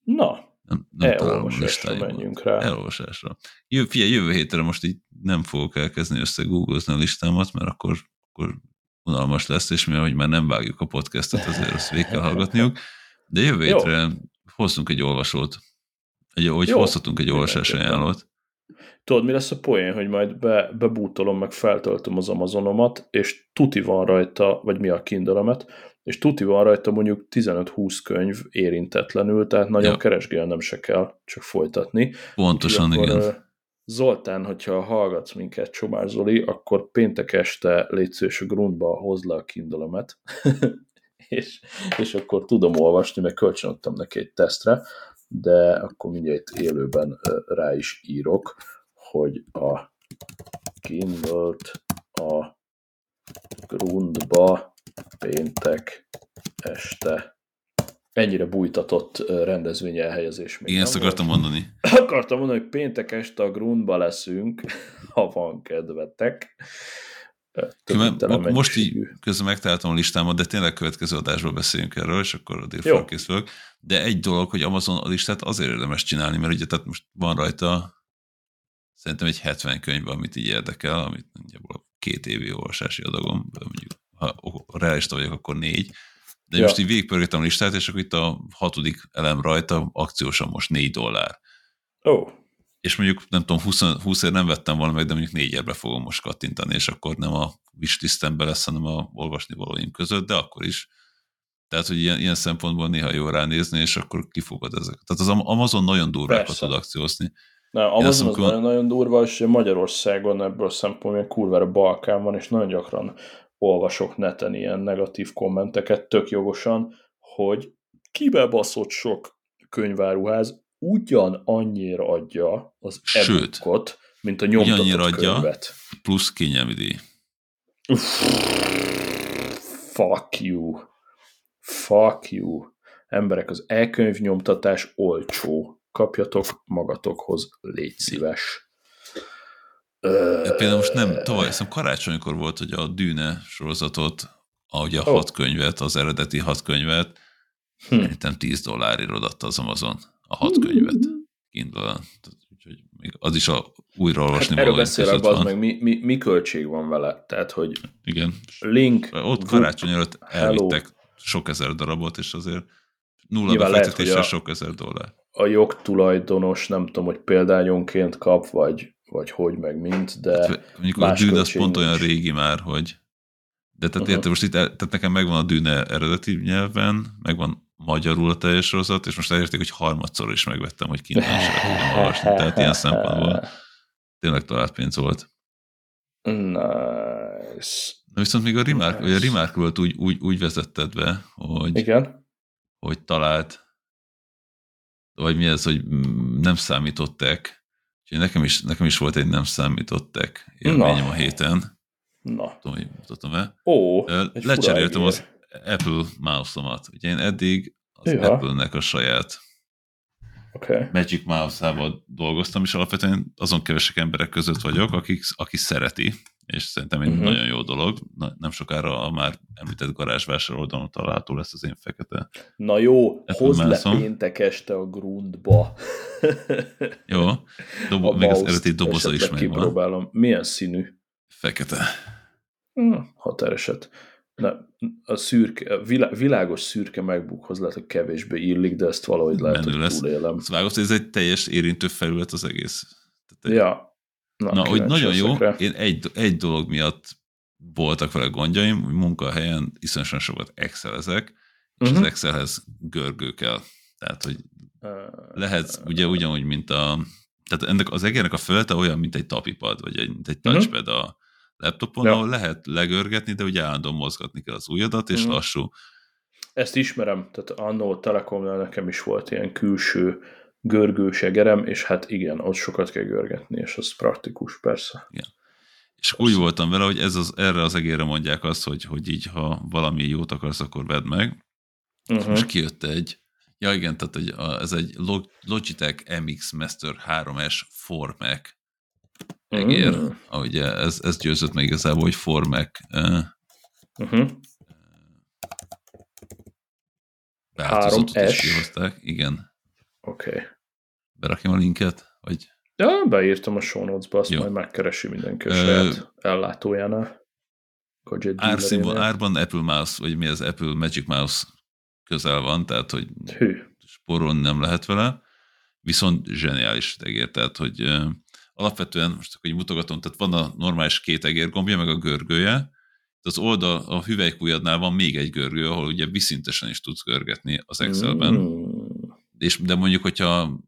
Na, nem, nem elolvasásra menjünk rá. Elolvasásra. Jö, figyelj, jövő hétre most így nem fogok elkezdeni összegoogozni a listámat, mert akkor, akkor unalmas lesz, és mivel hogy már nem vágjuk a podcastot, azért azt végig kell hallgatniuk. De jövő hétre hoztunk egy olvasót, egy, hogy hozhatunk egy olvasás ajánlót. Tudod, mi lesz a poén, hogy majd be, bebútolom, meg feltöltöm az Amazonomat, és tuti van rajta, vagy mi a kindle és tuti van rajta mondjuk 15-20 könyv érintetlenül, tehát nagyon ja. keresgélnem se kell, csak folytatni. Pontosan, Úgyhogy igen. Akkor, Zoltán, hogyha hallgatsz minket, Csomár Zoli, akkor péntek este légy szíves a grundba hozd le a kindle és, és akkor tudom olvasni, mert kölcsönöttem neki egy tesztre, de akkor mindjárt élőben rá is írok hogy a Kindle-t a Grundba péntek este ennyire bújtatott rendezvény elhelyezés. Még Igen, ezt akartam mondani. Akartam mondani, hogy péntek este a Grundba leszünk, ha van kedvetek. Most így közben megtaláltam a listámat, de tényleg következő adásban beszéljünk erről, és akkor addig felkészülök. De egy dolog, hogy Amazon a listát azért érdemes csinálni, mert ugye tehát most van rajta szerintem egy 70 könyv, amit így érdekel, amit nagyjából két évi olvasási adagom, mondjuk ha realista vagyok, akkor négy. De ja. most így végigpörgettem a listát, és akkor itt a hatodik elem rajta akciósan most négy dollár. Ó. Oh. És mondjuk, nem tudom, 20, 20 ér nem vettem volna meg, de mondjuk négyerbe fogom most kattintani, és akkor nem a wishlistembe lesz, hanem a olvasni valóim között, de akkor is. Tehát, hogy ilyen, ilyen szempontból néha jó ránézni, és akkor kifogad ezeket. Tehát az Amazon nagyon durvákat tud akciózni. Na, Amazon az nagyon, nagyon durva, és Magyarországon ebből szempontból kurvára Balkán van, és nagyon gyakran olvasok neten ilyen negatív kommenteket, tök jogosan, hogy kibebaszott sok könyváruház ugyan annyira adja az Sőt, mint a nyomtatott adja, könyvet. plusz kényelmi díj. Fuck you. Fuck you. Emberek, az e-könyv nyomtatás olcsó kapjatok magatokhoz, légy szíves. De például most nem, tavaly, hiszem karácsonykor volt, hogy a Dűne sorozatot, ahogy a oh. hat könyvet, az eredeti hat könyvet, hm. szerintem 10 dollárért odatta az Amazon a hat könyvet. kindle Úgyhogy még az is a újraolvasni hát Erről beszélek, az meg mi, mi, mi, költség van vele? Tehát, hogy Igen. link, Ott karácsony előtt elvittek hello. sok ezer darabot, és azért nulla befektetésre sok ezer dollár a jogtulajdonos nem tudom, hogy példányonként kap, vagy, vagy hogy meg mint, de hát, Mondjuk a Dűne az pont olyan régi már, hogy de tehát, uh-huh. érte, most itt, tehát nekem megvan a Dűne eredeti nyelven, megvan magyarul a teljes sorozat, és most elérték, hogy harmadszor is megvettem, hogy kint olvasni. Tehát ilyen szempontból tényleg talált pénz volt. Nice. Na viszont még a Remark, Nice. a remarkable úgy, úgy, úgy vezetted be, hogy, Igen. hogy talált, vagy mi ez, hogy nem számított tech. Úgyhogy nekem is, nekem is volt egy nem számított tech élményem Na. a héten. Na. Tudom, hogy mutatom-e. Ó, Lecseréltem az. Apple mouse-omat. Ugye én eddig az Jaha. Apple-nek a saját. Okay. Magic Mouse-ával dolgoztam, és alapvetően azon kevesek emberek között vagyok, akik, aki szereti, és szerintem egy uh-huh. nagyon jó dolog. Na, nem sokára a már említett garázsvásár oldalon található lesz az én fekete. Na jó, Apple hozd le Mouse-om. péntek este a grundba. Jó, Dobo, A még az eredeti doboza is megvan. Kipróbálom. Milyen színű? Fekete. Hm, határeset. Na, a szürke, világos szürke megbukhoz lehet, hogy kevésbé illik, de ezt valahogy lehet, Menő hogy lesz. túlélem. Azt vágott, hogy ez egy teljes érintő felület az egész. Tehát egy, Ja. Na, Na, hogy nagyon jó, rá. én egy, egy dolog miatt voltak vele gondjaim, hogy munkahelyen iszonyosan sokat excelezek, és Mhm. az Excelhez görgő kell. Tehát, hogy lehet ugye ugyanúgy, mint a... Tehát ennek az egérnek a felete olyan, mint egy tapipad, vagy egy, mint egy Mhm. touchpad a laptopon, Ja. ahol lehet legörgetni, de ugye állandóan mozgatni kell az ujjadat, és Mhm. lassú. Ezt ismerem, tehát annó Telekomnál nekem is volt ilyen külső görgős egerem, és hát igen, ott sokat kell görgetni, és az praktikus, persze. És úgy voltam vele, hogy ez az, erre az egérre mondják azt, hogy, hogy így, ha valami jót akarsz, akkor vedd meg. Uh-huh. Most kijött egy, ja igen, tehát egy, ez egy Log- Logitech MX Master 3S Formac egér. Mm. Mm. Ugye ez, ez győzött meg igazából, hogy Formac uh, Uh-huh. változatot 3S. is kihozták. Igen. Oké. Okay. Berakjam a linket? Vagy Ja, beírtam a show notes-ba, azt Jó. majd megkeresi mindenki a saját ellátójánál. Árszínvon, árban Apple Mouse, vagy mi az Apple Magic Mouse közel van, tehát hogy Hű. spórolni nem lehet vele, viszont zseniális egér, tehát hogy alapvetően, most akkor így mutogatom, tehát van a normális két egér gombja, meg a görgője, az oldal, a hüvelykujjadnál van még egy görgő, ahol ugye viszintesen is tudsz görgetni az Excelben, mm. És, de mondjuk, hogyha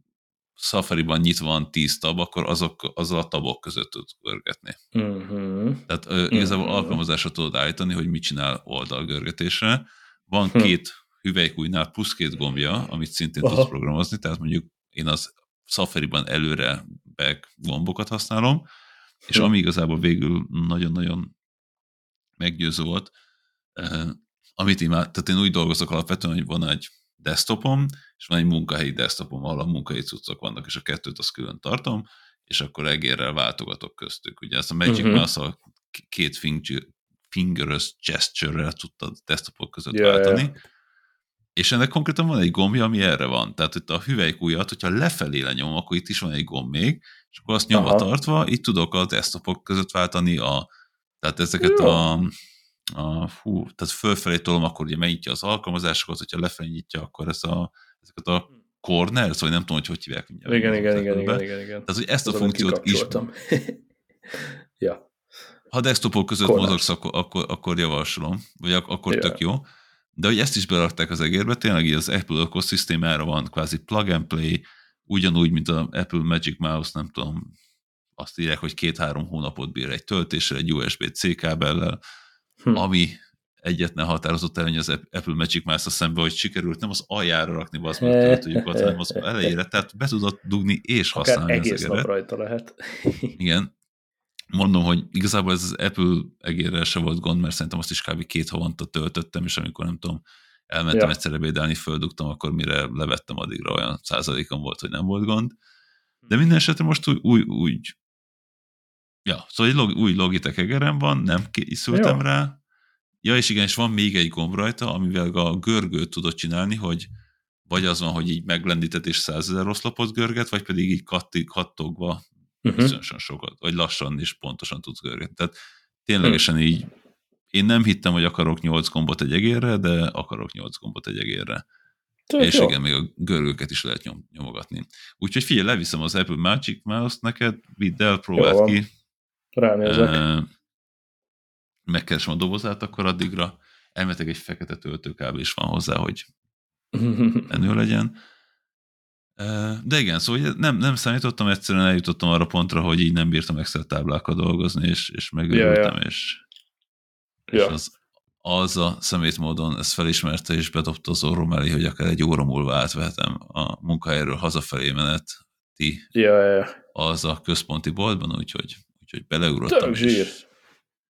Safari-ban nyitva van 10 tab, akkor azok, azzal a tabok között tudsz görgetni. Uh-huh. Tehát ö, igazából Mhm. alkalmazásra tudod állítani, hogy mit csinál oldalgörgetésre. Van Hm. két hüvelykújnál plusz két gombja, amit szintén Aha. tudsz programozni, tehát mondjuk én az Safari-ban előre back gombokat használom, és ami igazából végül nagyon-nagyon meggyőző volt, amit imád, tehát én úgy dolgozok alapvetően, hogy van egy desktopom, és van egy munkahelyi desktopom, ahol a munkahelyi cuccok vannak, és a kettőt azt külön tartom, és akkor egérrel váltogatok köztük. Ugye ezt a Magic Mhm. uh-huh. Mouse-al k- két finger, fingers gesture-rel tudtad desktopok között yeah, váltani, és ennek konkrétan van egy gombja, ami erre van. Tehát itt a hüvelykújat, hogyha lefelé lenyomom, akkor itt is van egy gomb még, és akkor azt nyomva Aha. tartva, itt tudok a desktopok között váltani a, tehát ezeket Jó. a, a fú, tehát fölfelé tolom, akkor ugye megnyitja az alkalmazásokat, hogyha lefelé nyitja, akkor ez a, ezeket a corners, vagy nem tudom, hogy hogy hívják. mindjárt Igen, igen, igen, igen, igen, igen. Tehát, hogy ezt a Azon funkciót is, ja. ha desktopok között Corners. mozogsz, akkor, akkor, akkor javaslom, vagy ak- akkor Ja. tök jó. De hogy ezt is berakták az egérbe, tényleg így az Apple ökoszisztémára van kvázi plug and play, ugyanúgy, mint az Apple Magic Mouse, nem tudom, azt írják, hogy két-három hónapot bír egy töltésre, egy USB-C kábellel, Hm. ami egyetlen határozott előny az Apple Magic Mouse-a szemben, hogy sikerült nem az aljára rakni be az töltőjüket, hanem az elejére, tehát be tudod dugni és Akár használni az egész nap rajta lehet. Igen. Mondom, hogy igazából ez az Apple egérrel se volt gond, mert szerintem azt is kb. két havonta töltöttem, és amikor nem tudom, elmentem Ja. egyszer ebédelni, földugtam, akkor mire levettem addigra olyan százalékon volt, hogy nem volt gond. De minden esetre most úgy, úgy, úgy ja, szóval egy log, új Logitech egerem van, nem készültem Jó. rá. Ja, és igen, és van még egy gomb rajta, amivel a görgőt tudod csinálni, hogy vagy az van, hogy így meglendíted és százezer oszlopot görget, vagy pedig így kattogva Uh-huh. bizonyosan sokat, vagy lassan és pontosan tudsz görgetni. Tehát ténylegesen így, én nem hittem, hogy akarok 8 gombot egy egérre, de akarok 8 gombot egy egérre. Tök és jó. igen, még a görgőket is lehet nyom, nyomogatni. Úgyhogy figyelj, leviszem az Apple Magic Mouse-t neked, vidd el, próbáld ki, Ránézek. Megkeresem a dobozát, akkor addigra elmetek egy fekete töltőkábel is van hozzá, hogy menő legyen. De igen, szóval nem, nem számítottam, egyszerűen eljutottam arra pontra, hogy így nem bírtam Excel táblákkal dolgozni, és, és megőrültem, ja, ja. és, és az, az a szemét módon ezt felismerte, és bedobta az orrom elé, hogy akár egy óra múlva átvehetem a munkahelyről hazafelé menet ti ja, ja. az a központi boltban, úgyhogy, úgyhogy beleugrottam. Tök zsír. És,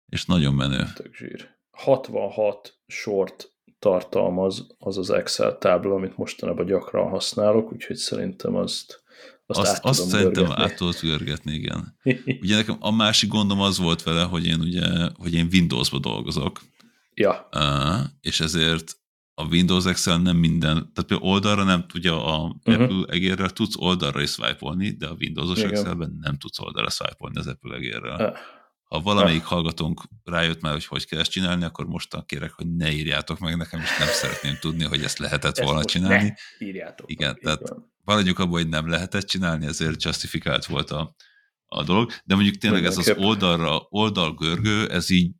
és nagyon menő. Tök zsír. 66 sort tartalmaz az az Excel tábla, amit mostanában gyakran használok, úgyhogy szerintem azt azt, azt, azt szerintem görgetni. át tudod görgetni, igen. Ugye nekem a másik gondom az volt vele, hogy én ugye, hogy én Windows-ba dolgozok. Ja. És ezért a Windows Excel nem minden, tehát például oldalra nem tudja a uh-huh. Apple egérrel, tudsz oldalra is swipe de a Windows-os Excelben nem tudsz oldalra swipe az Apple egérrel. Uh ha valamelyik hallgatónk rájött már, hogy hogy kell ezt csinálni, akkor mostan kérek, hogy ne írjátok meg nekem, és nem szeretném tudni, hogy ezt lehetett ezt volna csinálni. Ne írjátok Igen, meg, tehát maradjunk abban, hogy nem lehetett csinálni, ezért justifikált volt a, a dolog, de mondjuk tényleg ez az oldalra, oldalgörgő, ez így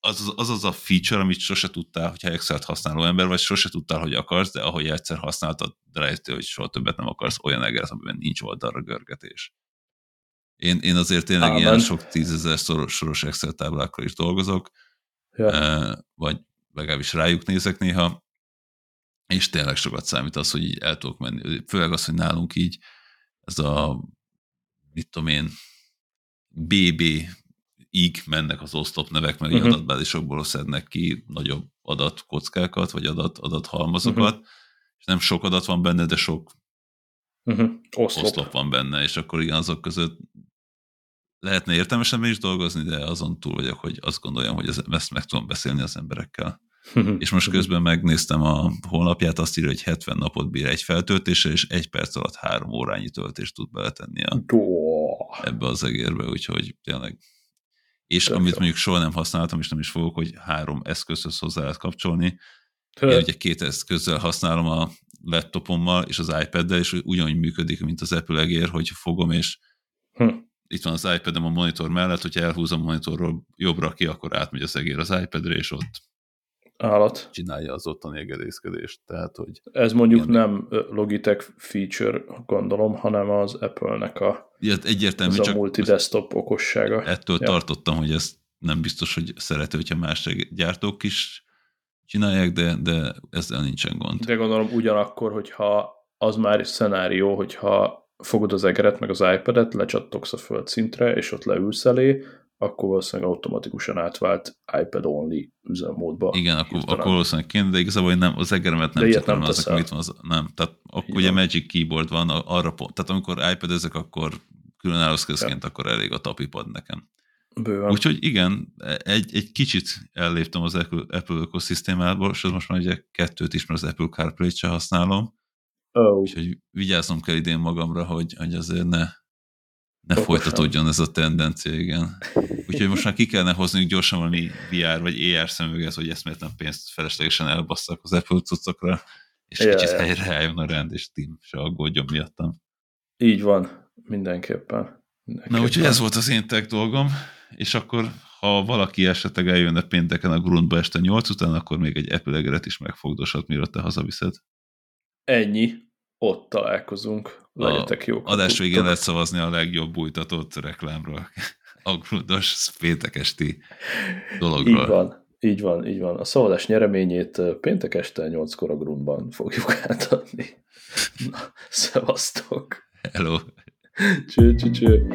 az, az az a feature, amit sose tudtál, hogyha Excel-t használó ember vagy, sose tudtál, hogy akarsz, de ahogy egyszer használtad, de rájöttél, hogy soha többet nem akarsz olyan egeret, amiben nincs oldalra görgetés. Én, én azért tényleg Ámen. ilyen sok tízezer soros, soros Excel táblákkal is dolgozok, ja. Vagy legalábbis rájuk nézek néha, és tényleg sokat számít az, hogy így el tudok menni. Főleg az, hogy nálunk így ez a, mit tudom én, BB ig mennek az oszlop nevek, meg uh-huh. adatbázisokból szednek ki nagyobb adatkockákat, vagy adat, adathalmazokat, uh-huh. és nem sok adat van benne, de sok uh-huh. oszlop. oszlop van benne, és akkor igen, azok között lehetne értelmesebben is dolgozni, de azon túl vagyok, hogy azt gondoljam, hogy ezt meg tudom beszélni az emberekkel. és most közben megnéztem a honlapját, azt írja, hogy 70 napot bír egy feltöltésre, és egy perc alatt három órányi töltést tud beletenni a, ebbe az egérbe, úgyhogy tényleg. És Tök amit mondjuk soha nem használtam, és nem is fogok, hogy három eszközhöz hozzá lehet kapcsolni. Én ugye két eszközzel használom a laptopommal és az iPad-del, és ugyanúgy működik, mint az Apple egér, hogy fogom, és hm itt van az iPad-em a monitor mellett, hogyha elhúzom a monitorról jobbra ki, akkor átmegy az egér az iPad-re, és ott állat. csinálja az ottani engedélyezkedést. Tehát, hogy Ez mondjuk ilyen... nem Logitech feature, gondolom, hanem az Apple-nek a, Ilyet egyértelmű, az a multi-desktop okossága. Ettől ja. tartottam, hogy ez nem biztos, hogy szerető, hogyha más gyártók is csinálják, de, de ezzel nincsen gond. De gondolom ugyanakkor, hogyha az már szenárió, hogyha fogod az egeret, meg az iPad-et, lecsattogsz a földszintre, és ott leülsz elé, akkor valószínűleg automatikusan átvált iPad-only üzemmódba. Igen, akkor, akkor valószínűleg kéne, de igazából nem, az egeremet nem nem az, mit van, az, nem. Tehát akkor ugye Magic Keyboard van, arra pont, tehát amikor iPad ezek, akkor különálló eszközként, ja. akkor elég a tapipad nekem. Bőven. Úgyhogy igen, egy, egy kicsit elléptem az Apple, ökoszisztémából, és most már ugye kettőt is, mert az Apple CarPlay-t sem használom, Oh. Úgyhogy vigyáznom kell idén magamra, hogy, hogy azért ne, ne folytatódjon ez a tendencia, igen. Úgyhogy most már ki kellene hozni gyorsan valami VR vagy AR szemüveget, hogy eszméletlen pénzt feleslegesen elbasszak az Apple cuccokra, és yeah, kicsit yeah. helyreálljon a rend, és Tim se aggódjon miattam. Így van, mindenképpen. mindenképpen. Na, úgyhogy ez volt az én tech dolgom, és akkor ha valaki esetleg eljönne pénteken a grundba este 8 után, akkor még egy Apple egeret is megfogdoshat, mire te hazaviszed. Ennyi ott találkozunk. Legyetek jók. Adás végén lehet szavazni a legjobb bújtatott reklámról. A grundos péntek esti dologról. Így van. Így van, így van. A szavazás nyereményét péntek este 8-kor a Grundban fogjuk átadni. Na, szevasztok! Hello! Cső, cső, cső.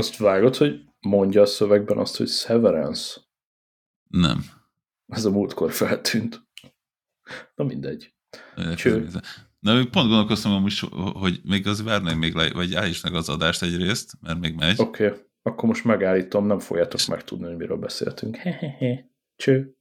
Azt vágod, hogy mondja a szövegben azt, hogy severance? Nem. Ez a múltkor feltűnt. Na mindegy. Cső. Na, pont gondolkoztam hogy, hogy még az várnánk még le, vagy állítsd meg az adást egyrészt, mert még megy. Oké. Okay. akkor most megállítom, nem fogjátok megtudni, hogy miről beszéltünk. Hehehe. Cső.